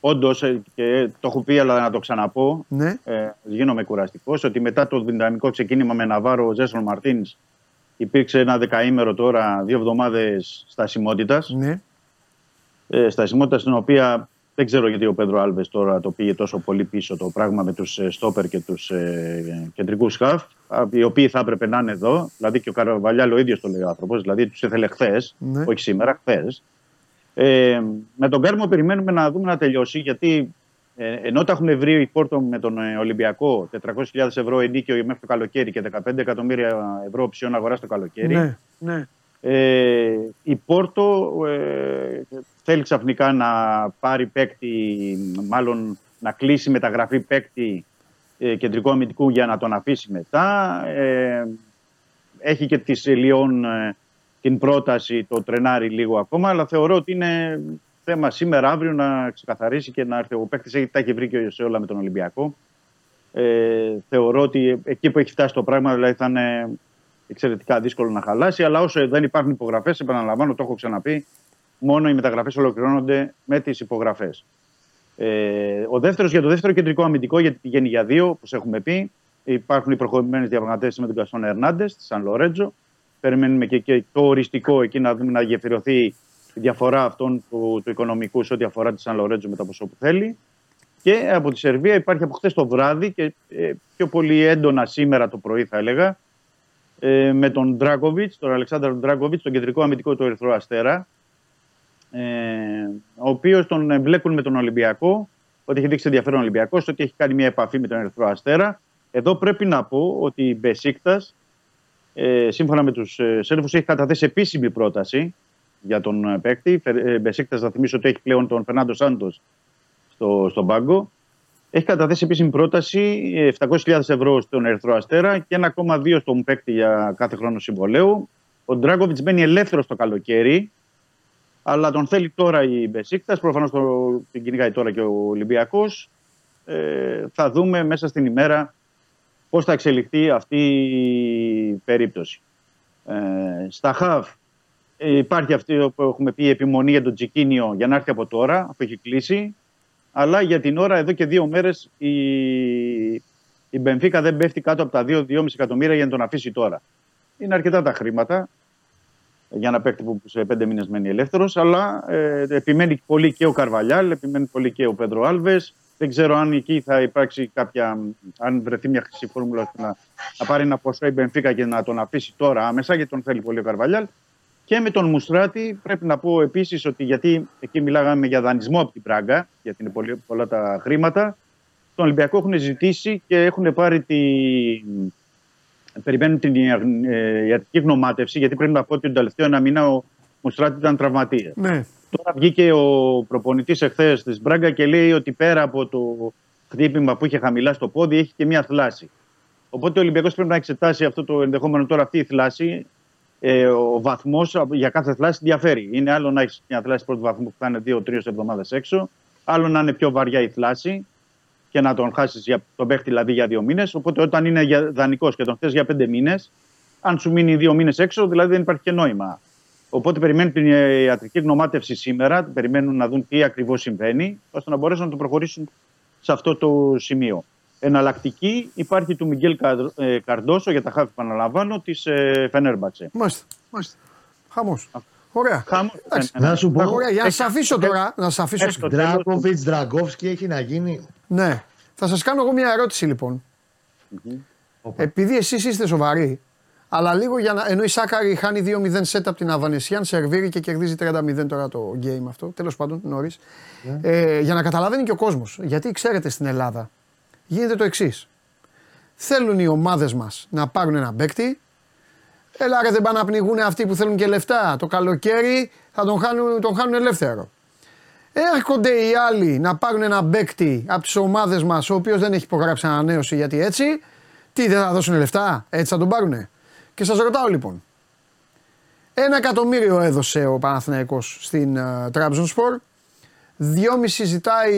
όντως και το έχω πει, αλλά να το ξαναπώ. Ναι. Ε, γίνομαι κουραστικός ότι μετά το δυναμικό ξεκίνημα με Ναβάρο, ο Ζέσον Μαρτίνς υπήρξε ένα δεκαήμερο τώρα, δύο εβδομάδες στασιμότητας. Ναι. Ε, στασιμότητα στην οποία δεν ξέρω γιατί ο Πέντρο Άλβες τώρα το πήγε τόσο πολύ πίσω το πράγμα με τους Στόπερ και τους ε, κεντρικούς χαφ, α, οι οποίοι θα έπρεπε να είναι εδώ. Δηλαδή και ο Καραβαλιάλ ο ίδιος το λέει ο άνθρωπος, δηλαδή τους ήθελε χθες, Ναι. όχι σήμερα, χθες. Ε, με τον Κάρμο περιμένουμε να δούμε να τελειώσει γιατί ε, ενώ τα έχουν βρει η Πόρτο με τον ε, Ολυμπιακό 400.000 ευρώ ενίκιο μέχρι το καλοκαίρι και 15 εκατομμύρια ευρώ οψιόν αγορά το καλοκαίρι. Ναι. ναι. Ε, η Πόρτο ε, θέλει ξαφνικά να πάρει παίκτη, μάλλον να κλείσει μεταγραφή παίκτη ε, κεντρικού αμυντικού για να τον αφήσει μετά. Ε, έχει και της Λιόν ε, την πρόταση, το τρενάρει λίγο ακόμα, αλλά θεωρώ ότι είναι θέμα σήμερα, αύριο να ξεκαθαρίσει και να έρθει. Ο παίκτης έχει, τα έχει βρει και σε όλα με τον Ολυμπιακό. Ε, θεωρώ ότι εκεί που έχει φτάσει το πράγμα δηλαδή θα είναι εξαιρετικά δύσκολο να χαλάσει. Αλλά όσο δεν υπάρχουν υπογραφές, επαναλαμβάνω, το έχω ξαναπεί, μόνο οι μεταγραφές ολοκληρώνονται με τις υπογραφές. Ε, ο δεύτερος για το δεύτερο κεντρικό αμυντικό, γιατί πηγαίνει για δύο, όπως έχουμε πει. Υπάρχουν οι προχωρημένες διαπραγματεύσεις με τον Καστόν Ερνάντες στη Σαν Λορέτζο. Περιμένουμε και, και το οριστικό εκεί να δούμε να γεφυρωθεί η διαφορά αυτών του, του οικονομικού σε ό,τι αφορά τη Σαν Λορέτζο με το ποσό που θέλει. Και από τη Σερβία υπάρχει από χθες το βράδυ και ε, πιο πολύ έντονα σήμερα το πρωί, θα έλεγα, ε, με τον Ντράγκοβιτ, τον Αλεξάνδρου Ντράγκοβιτ, τον κεντρικό αμυντικό του Ερυθρού Αστέρα, ε, ο οποίος τον εμπλέκουν με τον Ολυμπιακό, ότι έχει δείξει ενδιαφέρον Ολυμπιακός, ότι έχει κάνει μια επαφή με τον Ερυθρό Αστέρα. Εδώ πρέπει να πω ότι η Μπεσίκτας, ε, σύμφωνα με τους ε, Σέρβους, έχει καταθέσει επίσημη πρόταση για τον ε, παίκτη. Ε, Μπεσίκτας, θα θυμίσω ότι έχει πλέον τον Φερνάντο Σάντος στο, στον πάγκο. Έχει καταθέσει επίσημη πρόταση ε, 700.000 ευρώ στον Ερυθρό Αστέρα και 1,2 στον παίκτη για κάθε χρόνο συμβολέου. Ο Ντράγκοβιτς μπαίνει ελεύθερο το καλοκαίρι, αλλά τον θέλει τώρα η Μπεσίκτας. Προφανώς την κυνηγάει τώρα και ο Ολυμπιακός. Ε, θα δούμε μέσα στην ημέρα πώς θα εξελιχθεί αυτή η περίπτωση. Ε, στα ΧΑΒ ε, υπάρχει αυτή που έχουμε πει η επιμονή για τον Τζικίνιο για να έρθει από τώρα, αφού έχει κλείσει. Αλλά για την ώρα, εδώ και δύο μέρες, η, η Μπενφίκα δεν πέφτει κάτω από τα 2-2,5 εκατομμύρια για να τον αφήσει τώρα. Είναι αρκετά τα χρήματα για ένα παίκτη που σε πέντε μήνες μένει ελεύθερος. Αλλά ε, επιμένει πολύ και ο Καρβαλιάλ, επιμένει πολύ και ο Πέντρο Άλβες. Δεν ξέρω αν εκεί θα υπάρξει κάποια. αν βρεθεί μια χρυσή φόρμουλα ώστε να, να πάρει ένα ποσό η Μπενφίκα και να τον αφήσει τώρα άμεσα, γιατί τον θέλει πολύ ο Καρβαλιάλ. Και με τον Μουστράτη πρέπει να πω επίσης ότι γιατί εκεί μιλάγαμε για δανεισμό από την Πράγκα, γιατί είναι πολύ, πολλά τα χρήματα. Τον Ολυμπιακό έχουν ζητήσει και έχουν πάρει τη. Περιμένουν την ε, ιατρική γνωμάτευση, γιατί πρέπει να πω ότι τον τελευταίο ένα μήνα ο Μουστράτη ήταν τραυματίας. Ναι. Τώρα βγήκε ο προπονητής εχθές της Μπράγκα και λέει ότι πέρα από το χτύπημα που είχε χαμηλά στο πόδι, έχει και μια θλάση. Οπότε ο Ολυμπιακός πρέπει να εξετάσει αυτό το ενδεχόμενο τώρα αυτή η θλάση ε, ο βαθμός για κάθε θλάση διαφέρει. Είναι άλλο να έχεις μια θλάση πρώτου βαθμού που θα είναι δύο-τρεις εβδομάδες έξω, άλλο να είναι πιο βαριά η θλάση και να τον χάσεις για τον παίχτη δηλαδή για δύο μήνες. Οπότε όταν είναι δανεικός και τον θες για πέντε μήνες, αν σου μείνει δύο μήνες έξω, δηλαδή δεν υπάρχει και νόημα. Οπότε περιμένουν την ιατρική γνωμάτευση σήμερα, περιμένουν να δουν τι ακριβώς συμβαίνει, ώστε να μπορέσουν να το προχωρήσουν σε αυτό το σημείο. Εναλλακτική υπάρχει του Μιγγέλ ε, Καρντόσο για τα χάφη, επαναλαμβάνω, της Φενέρμπατσε. Μάλιστα. Μάλιστα. Χαμός. Ωραία. Χαμός. Εντάξει. Να σου πω. Ωραία, για να σα αφήσω τώρα. Να σας αφήσω. Ντράκοβιτ, Δραγκόφσκι έχει να γίνει. Ναι. Θα σας κάνω εγώ μια ερώτηση λοιπόν. Επειδή εσείς είστε σοβαροί, αλλά λίγο για να. ενώ η Σάκαρη χάνει 2-0 set από την Αβανεσιάν, σερβίρει και κερδίζει 30-0 τώρα το game αυτό. Τέλος πάντων, νωρίς. Ε, για να καταλαβαίνει και ο κόσμος. Γιατί ξέρετε στην Ελλάδα γίνεται το εξής. Θέλουν οι ομάδες μας να πάρουν ένα παίκτη. Έλα ρε δεν πάνε να πνιγούν αυτοί που θέλουν και λεφτά. Το καλοκαίρι θα τον χάνουν, τον χάνουν ελεύθερο. Έρχονται οι άλλοι να πάρουν ένα παίκτη από τις ομάδες μας, ο οποίος δεν έχει υπογράψει ανανέωση γιατί έτσι. Τι δεν θα δώσουν λεφτά, έτσι θα τον πάρουνε; Και σας ρωτάω λοιπόν, Ένα εκατομμύριο έδωσε ο Παναθηναϊκός στην uh, Trabzonspor. Δυόμιση ζητάει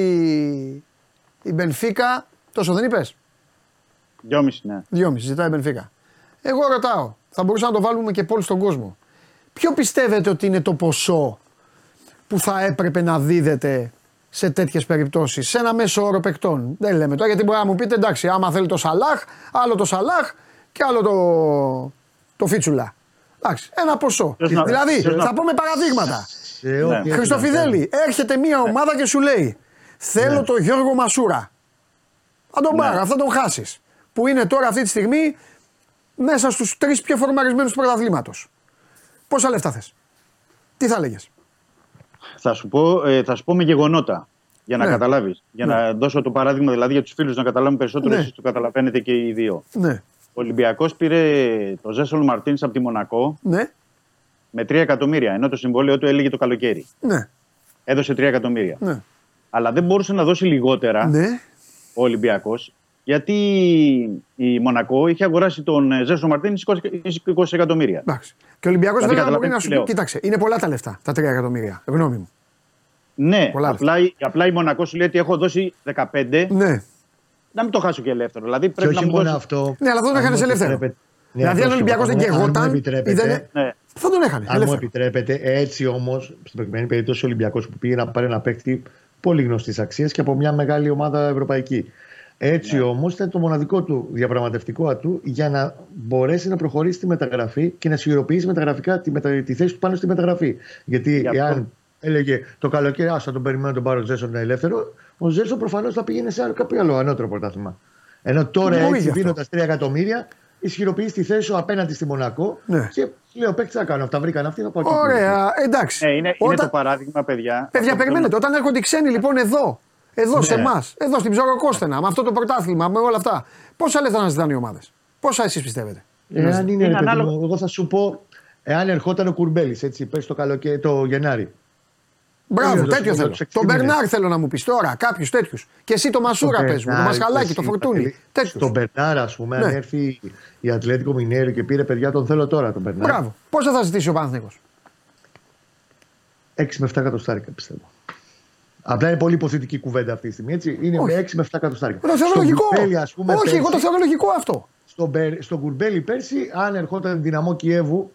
η Μπενφίκα. Τόσο δεν είπες; Δυόμιση, ναι. Δυόμιση ζητάει η Μπενφίκα. Εγώ ρωτάω, θα μπορούσαμε να το βάλουμε και πόλη στον κόσμο. Ποιο πιστεύετε ότι είναι το ποσό που θα έπρεπε να δίδεται σε τέτοιες περιπτώσεις, σε ένα μέσο όρο παικτών; Δεν λέμε τώρα γιατί μπορεί να μου πείτε εντάξει, άμα θέλει το Σαλάχ, άλλο το Σαλάχ και άλλο το, το Φίτσουλα. Εντάξει, ένα ποσό. να- δηλαδή, ποιος να- θα πούμε παραδείγματα. Σε ό,τι έχει να Χριστοφιδέλη, έρχεται μια ομάδα και σου λέει Θέλω Ναι. το Γιώργο Μασούρα. Θα τον πάρω, θα τον χάσεις. Που είναι τώρα αυτή τη στιγμή μέσα στους τρεις πιο φορμαρισμένους του πρωταθλήματος. Πόσα λεφτά θες; Τι θα έλεγες; Θα σου πω, ε, θα σου πω με γεγονότα. Για να Ναι. καταλάβεις. Για Ναι. να δώσω το παράδειγμα δηλαδή για τους φίλους να καταλάβουν περισσότερο, Ναι. εσείς το καταλαβαίνετε και οι δύο. Ναι, Ο Ολυμπιακός πήρε το Ζέσολ Μαρτίνς από τη Μονακό ναι, με 3 εκατομμύρια, ενώ το συμβόλαιο του έλεγε το καλοκαίρι. ναι, Έδωσε 3 εκατομμύρια. ναι. Αλλά δεν μπορούσε να δώσει λιγότερα ναι. ο Ολυμπιακός, γιατί η Μονακό είχε αγοράσει τον ε, Ζέσολ Μαρτίν 20, 20 εκατομμύρια. Εντάξει. Και ο Ολυμπιακός Δηλαδή, βέβαια μπορεί καταλαβαίνεις να τι σου πει: λέω. Κοίταξε, είναι πολλά τα λεφτά, τα 3 εκατομμύρια. Γνώμη μου. Ναι, Πολλά απλά, η- απλά η Μονακό σου λέει ότι έχω δώσει 15, Ναι. να μην το χάσω και ελεύθερο. Δηλαδή Και πρέπει να όχι μου μόνο δώσει. αυτό. Ναι, αλλά δεν τον αν έχανε μου ελεύθερο. επιτρέπετε- Ναι, δηλαδή, αν ο πρόσεχε, Ολυμπιακός δεν αν μου κεγόταν, ή επιτρέπετε, δεν. Ναι. Θα τον έχανε. Αν μου ελεύθερο. επιτρέπετε, έτσι όμως, στην προκειμένη περίπτωση ο Ολυμπιακός που πήγε να πάρει ένα παίκτη πολύ γνωστής αξίας και από μια μεγάλη ομάδα ευρωπαϊκή. Έτσι Ναι. όμως ήταν το μοναδικό του διαπραγματευτικό ατού για να μπορέσει να προχωρήσει τη μεταγραφή και να σιωπήσει μεταγραφικά τη, μετα... τη θέση του πάνω στη μεταγραφή. Γιατί Γι' αυτό. εάν έλεγε το καλοκαίρι, άστα τον περιμένω να τον πάρω ο Ζέσον είναι ελεύθερο, ο Ζέσον προφανώς θα πήγαινε σε άλλο, κάποιο άλλο ανώτερο πρωτάθλημα. Ενώ τώρα Μπορεί γι' έτσι αυτό. δίνοντας 3 εκατομμύρια, ισχυροποιείς τη θέση σου απέναντι στη Μονακό Ναι. και λέω παίκτη θα κάνω. Αυτά βρήκαν αυτοί, θα πάω εκεί. Ωραία, εντάξει. Ναι, είναι, είναι Όταν- το παράδειγμα, παιδιά. Παιδιά, Αυτό περιμένετε. θέλω Όταν έρχονται οι ξένοι λοιπόν εδώ, εδώ σε Ναι. εμάς, εδώ στην Ψωροκόστενα, με αυτό το πρωτάθλημα, με όλα αυτά, πόσα λεφτά να ζητάνε οι ομάδες; Πόσα εσείς πιστεύετε; Εάν είναι, Είναι ρε παιδί ανάλογο. μου, εγώ θα σου πω, εάν ερχόταν ο Κουρμπέλης, έτσι, πες το καλοκαίρι, το Γενάρη. Μπράβο, Τέλειος, τέτοιο εγώ θέλω. τους έξι Τον μήνες. Μπερνάρ θέλω να μου πεις τώρα, κάποιους τέτοιους. Και εσύ το Μασούρα Στον πες μου, το Μπερνάρ, Μασχαλάκι, εσύ, το Φορτούνι. Παντελή, Τέτοιους. Στον Μπερνάρ, ας πούμε, αν Ναι. έρθει η Ατλέτικο Μινέριο και πήρε παιδιά, τον θέλω τώρα τον Μπερνάρ. Μπράβο. Πόσα θα ζητήσει ο Παναθηναϊκός; 6 με 7 εκατοστάρικα πιστεύω. Απλά είναι πολύ υποθετική κουβέντα αυτή τη στιγμή. Έτσι. Είναι Όχι. με 6 με 7 εκατοστάρικα. Το θεωρώ Στον λογικό. Κουρμπέλη, ας πούμε, Όχι, εγώ το πέρσι- θεωρώ λογικό αυτό. Στον, Μπερ- στον Κουρμπέλη πέρσι, αν ερχόταν δυναμό Κιέβου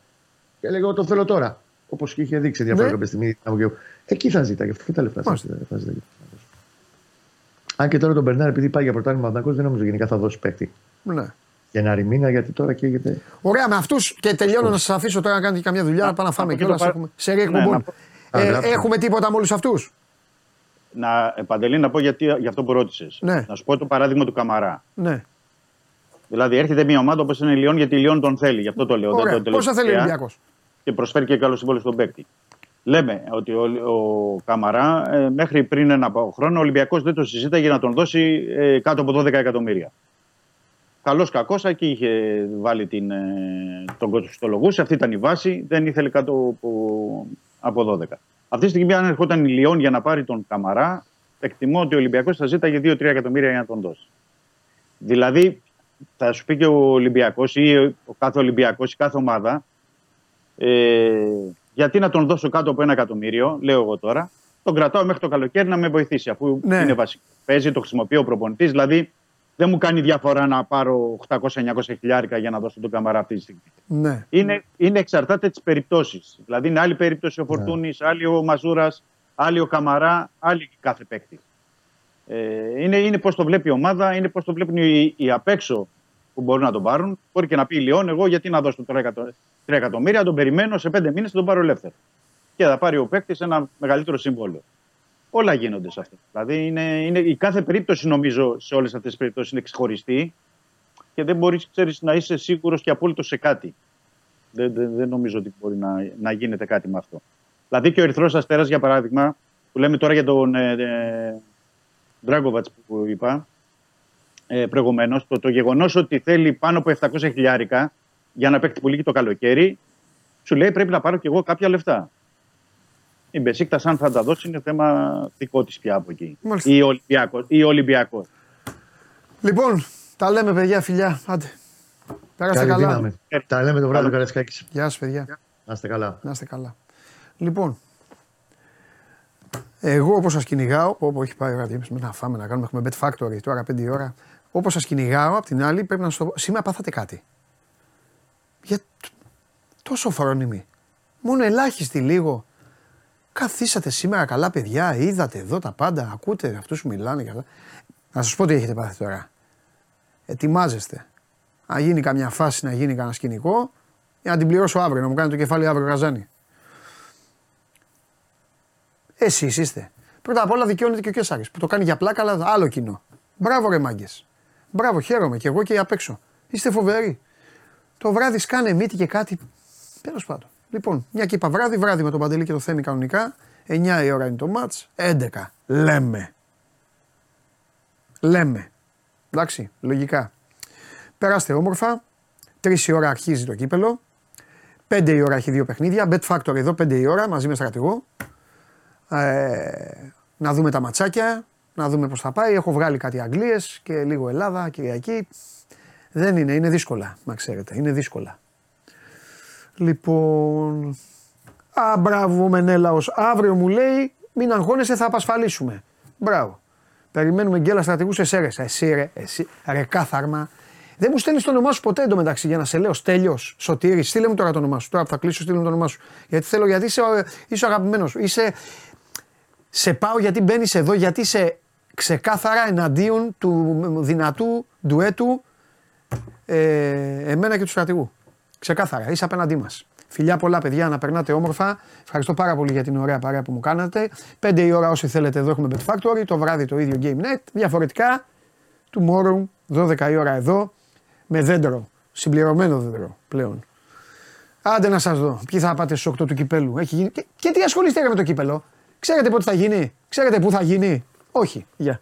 και έλεγε: Εγώ το θέλω τώρα. Όπως και είχε δείξει ενδιαφέρον Ναι. κάποια στιγμή. δυναμό Κιέβου. Εκεί θα ζήταγε. Αυτά τα λεφτά θα Μάλιστα. ζήταγε. θα ζήταγε. Αν και τώρα τον Μπερνάρ, επειδή πάει για πρωτάθλημα Παναθηναϊκός, δεν νομίζω γενικά θα δώσει παίκτη. Ναι. Γενάρη μήνα, γιατί τώρα καίγεται. Ωραία, με αυτούς και τελειώνω να σας αφήσω τώρα να κάνετε και καμιά δουλειά. Να πάμε να φάμε να πω κιόλα. το πα- Έχουμε σε ρί Ναι, εκπομπών. να πω- Ε, Α, γράψτε. έχουμε τίποτα με όλους αυτούς; Να, ε, Παντελή, να πω γιατί, για αυτό που ρώτησες. Ναι. Να σου πω το παράδειγμα του Καμαρά. Ναι. Δηλαδή, έρχεται μια ομάδα όπως είναι η Λιόν, γιατί η Λιόν τον θέλει. Γι' αυτό το λέω. δεν Ωραία. το λέω Πόσα θέλει ο τυχαία. Ολυμπιακός; Και προσφέρει και καλό συμβόλαιο στον παίκτη. Λέμε ότι ο, ο Καμαρά ε, μέχρι πριν ένα χρόνο ο Ολυμπιακός δεν το συζήταγε να τον δώσει ε, κάτω από 12 εκατομμύρια. Καλός κακός, εκεί είχε βάλει την, ε, τον κοστολογούσε. Αυτή ήταν η βάση. Δεν ήθελε κάτω από, από 12. Αυτή τη στιγμή, αν ερχόταν η Λιόν για να πάρει τον Καμαρά, εκτιμώ ότι ο Ολυμπιακός θα ζήταγε 2-3 εκατομμύρια για να τον δώσει. Δηλαδή, θα σου πει και ο Ολυμπιακός ή ο κάθε Ολυμπιακός ή κάθε ομάδα, ε, γιατί να τον δώσω κάτω από ένα εκατομμύριο, λέω εγώ τώρα, τον κρατάω μέχρι το καλοκαίρι να με βοηθήσει, αφού Ναι. είναι βασικό. Παίζει, το χρησιμοποιεί ο προπονητής, δηλαδή δεν μου κάνει διαφορά να πάρω 800-900 χιλιάρικα για να δώσω τον καμαρά αυτή τη στιγμή. Ναι. Είναι, είναι εξαρτάται τις περιπτώσεις. Δηλαδή είναι άλλη περίπτωση ο Φορτούνης, άλλη ο Μαζούρας, άλλη ο Καμαρά, άλλη κάθε παίκτη. Ε, είναι είναι πώς το βλέπει η ομάδα, είναι πώς το βλέπουν οι, οι απ' έξω που μπορούν να τον πάρουν. Μπορεί και να πει η Λιόν, εγώ γιατί να δώσω τώρα 3 εκατομμύρια, τον περιμένω σε 5 μήνες θα τον πάρω ελεύθερο. Και θα πάρει ο παίκτης ένα μεγαλύτερο συμβόλαιο. Όλα γίνονται σε αυτό. Δηλαδή είναι, είναι, η κάθε περίπτωση νομίζω σε όλες αυτές τις περιπτώσεις είναι ξεχωριστή και δεν μπορείς να είσαι σίγουρος και απόλυτος σε κάτι. Δεν, δεν, δεν νομίζω ότι μπορεί να, να γίνεται κάτι με αυτό. Δηλαδή και ο Ερυθρός Αστέρας, για παράδειγμα, που λέμε τώρα για τον ε, ε, Ντράγκοβατ που είπα ε, προηγουμένως, το, το γεγονός ότι θέλει πάνω από 700 χιλιάρικα για να παίξει πολύ και το καλοκαίρι, σου λέει πρέπει να πάρω κι εγώ κάποια λεφτά. Η Μπεσίκτα, αν θα τα δώσει, είναι θέμα δικό της πια από εκεί. Μάλιστα. Ή Ολυμπιακός. Ή Ολυμπιακός. Λοιπόν, τα λέμε παιδιά, φιλιά. Άντε. Πέραστε Καλή καλά. δύναμη. Τα λέμε το βράδυ, Καρασκάκη. Γεια σας, παιδιά. Να είστε καλά. Να είστε καλά. Λοιπόν, εγώ όπως σας κυνηγάω, όπου έχει πάει η ώρα με να φάμε να κάνουμε, έχουμε bet factory τώρα 5 η ώρα. Όπως σας κυνηγάω, απ' την άλλη πρέπει να στο. Σήμερα πάθατε κάτι. Για τόσο φρόνιμοι. Μόνο ελάχιστοι λίγο. Καθίσατε σήμερα καλά, παιδιά. Είδατε εδώ τα πάντα. Ακούτε αυτούς που μιλάνε καλά. Να σας πω τι έχετε πάθει τώρα. Ετοιμάζεστε. Να γίνει καμιά φάση, να γίνει κανένα σκηνικό, για να την πληρώσω αύριο, να μου κάνει το κεφάλι αύριο καζάνι. Εσείς είστε. Πρώτα απ' όλα δικαιώνεται και ο Κέσσαρη που το κάνει για πλάκα, αλλά άλλο κοινό. Μπράβο, ρε μάγκες. Μπράβο, χαίρομαι και εγώ και απ' έξω. Είστε φοβεροί. Το βράδυ σκάνε μύτη και κάτι. Τέλος πάντων. Λοιπόν, μια κύπα βράδυ, βράδυ με τον Παντελή και το Θέμη κανονικά. 9 η ώρα είναι το μάτ. 11. Λέμε. Λέμε. Εντάξει, λογικά. Περάστε όμορφα. 3 η ώρα αρχίζει το κύπελο. 5 η ώρα έχει δύο παιχνίδια. Bet Factor εδώ 5 η ώρα μαζί με στρατηγό. Ε, να δούμε τα ματσάκια, να δούμε πώς θα πάει. Έχω βγάλει κάτι Αγγλίες και λίγο Ελλάδα, Κυριακή. Δεν είναι, είναι δύσκολα, να ξέρετε, είναι δύσκολα. Λοιπόν, α, μπράβο Μενέλαος, αύριο μου λέει, μην αγχώνεσαι θα απασφαλίσουμε. Μπράβο. Περιμένουμε γκέλα στρατηγούς σε αίρες. Εσύ ρε, εσύ, ρε κάθαρμα. Δεν μου στέλνεις το όνομά σου ποτέ εντωμεταξύ για να σε λέω Στέλιος, Σωτήρης. Στείλε μου τώρα το όνομά σου. Τώρα που θα κλείσω, στείλε μου το όνομά σου. Γιατί θέλω, γιατί είσαι, είσαι ο αγαπημένος. Είσαι, σε πάω γιατί μπαίνεις εδώ, γιατί είσαι ξεκάθαρα εναντίον του δυνατού ντουέτου ε, εμένα και του στρατηγού. Ξεκάθαρα, είσαι απέναντί μας. Φιλιά πολλά παιδιά, να περνάτε όμορφα. Ευχαριστώ πάρα πολύ για την ωραία παρέα που μου κάνατε. 5 η ώρα όσοι θέλετε εδώ έχουμε Bet Factory, το βράδυ το ίδιο Game Net. Διαφορετικά, tomorrow 12 η ώρα εδώ με δέντρο. Συμπληρωμένο δέντρο πλέον. Άντε να σας δω. Ποιοι θα πάτε στου 8 του κυπέλου. Έχει γίνει... και, και τι ασχολείστε με το κύπελο; Ξέρετε πότε θα γίνει; Ξέρετε πού θα γίνει; Όχι. Γεια.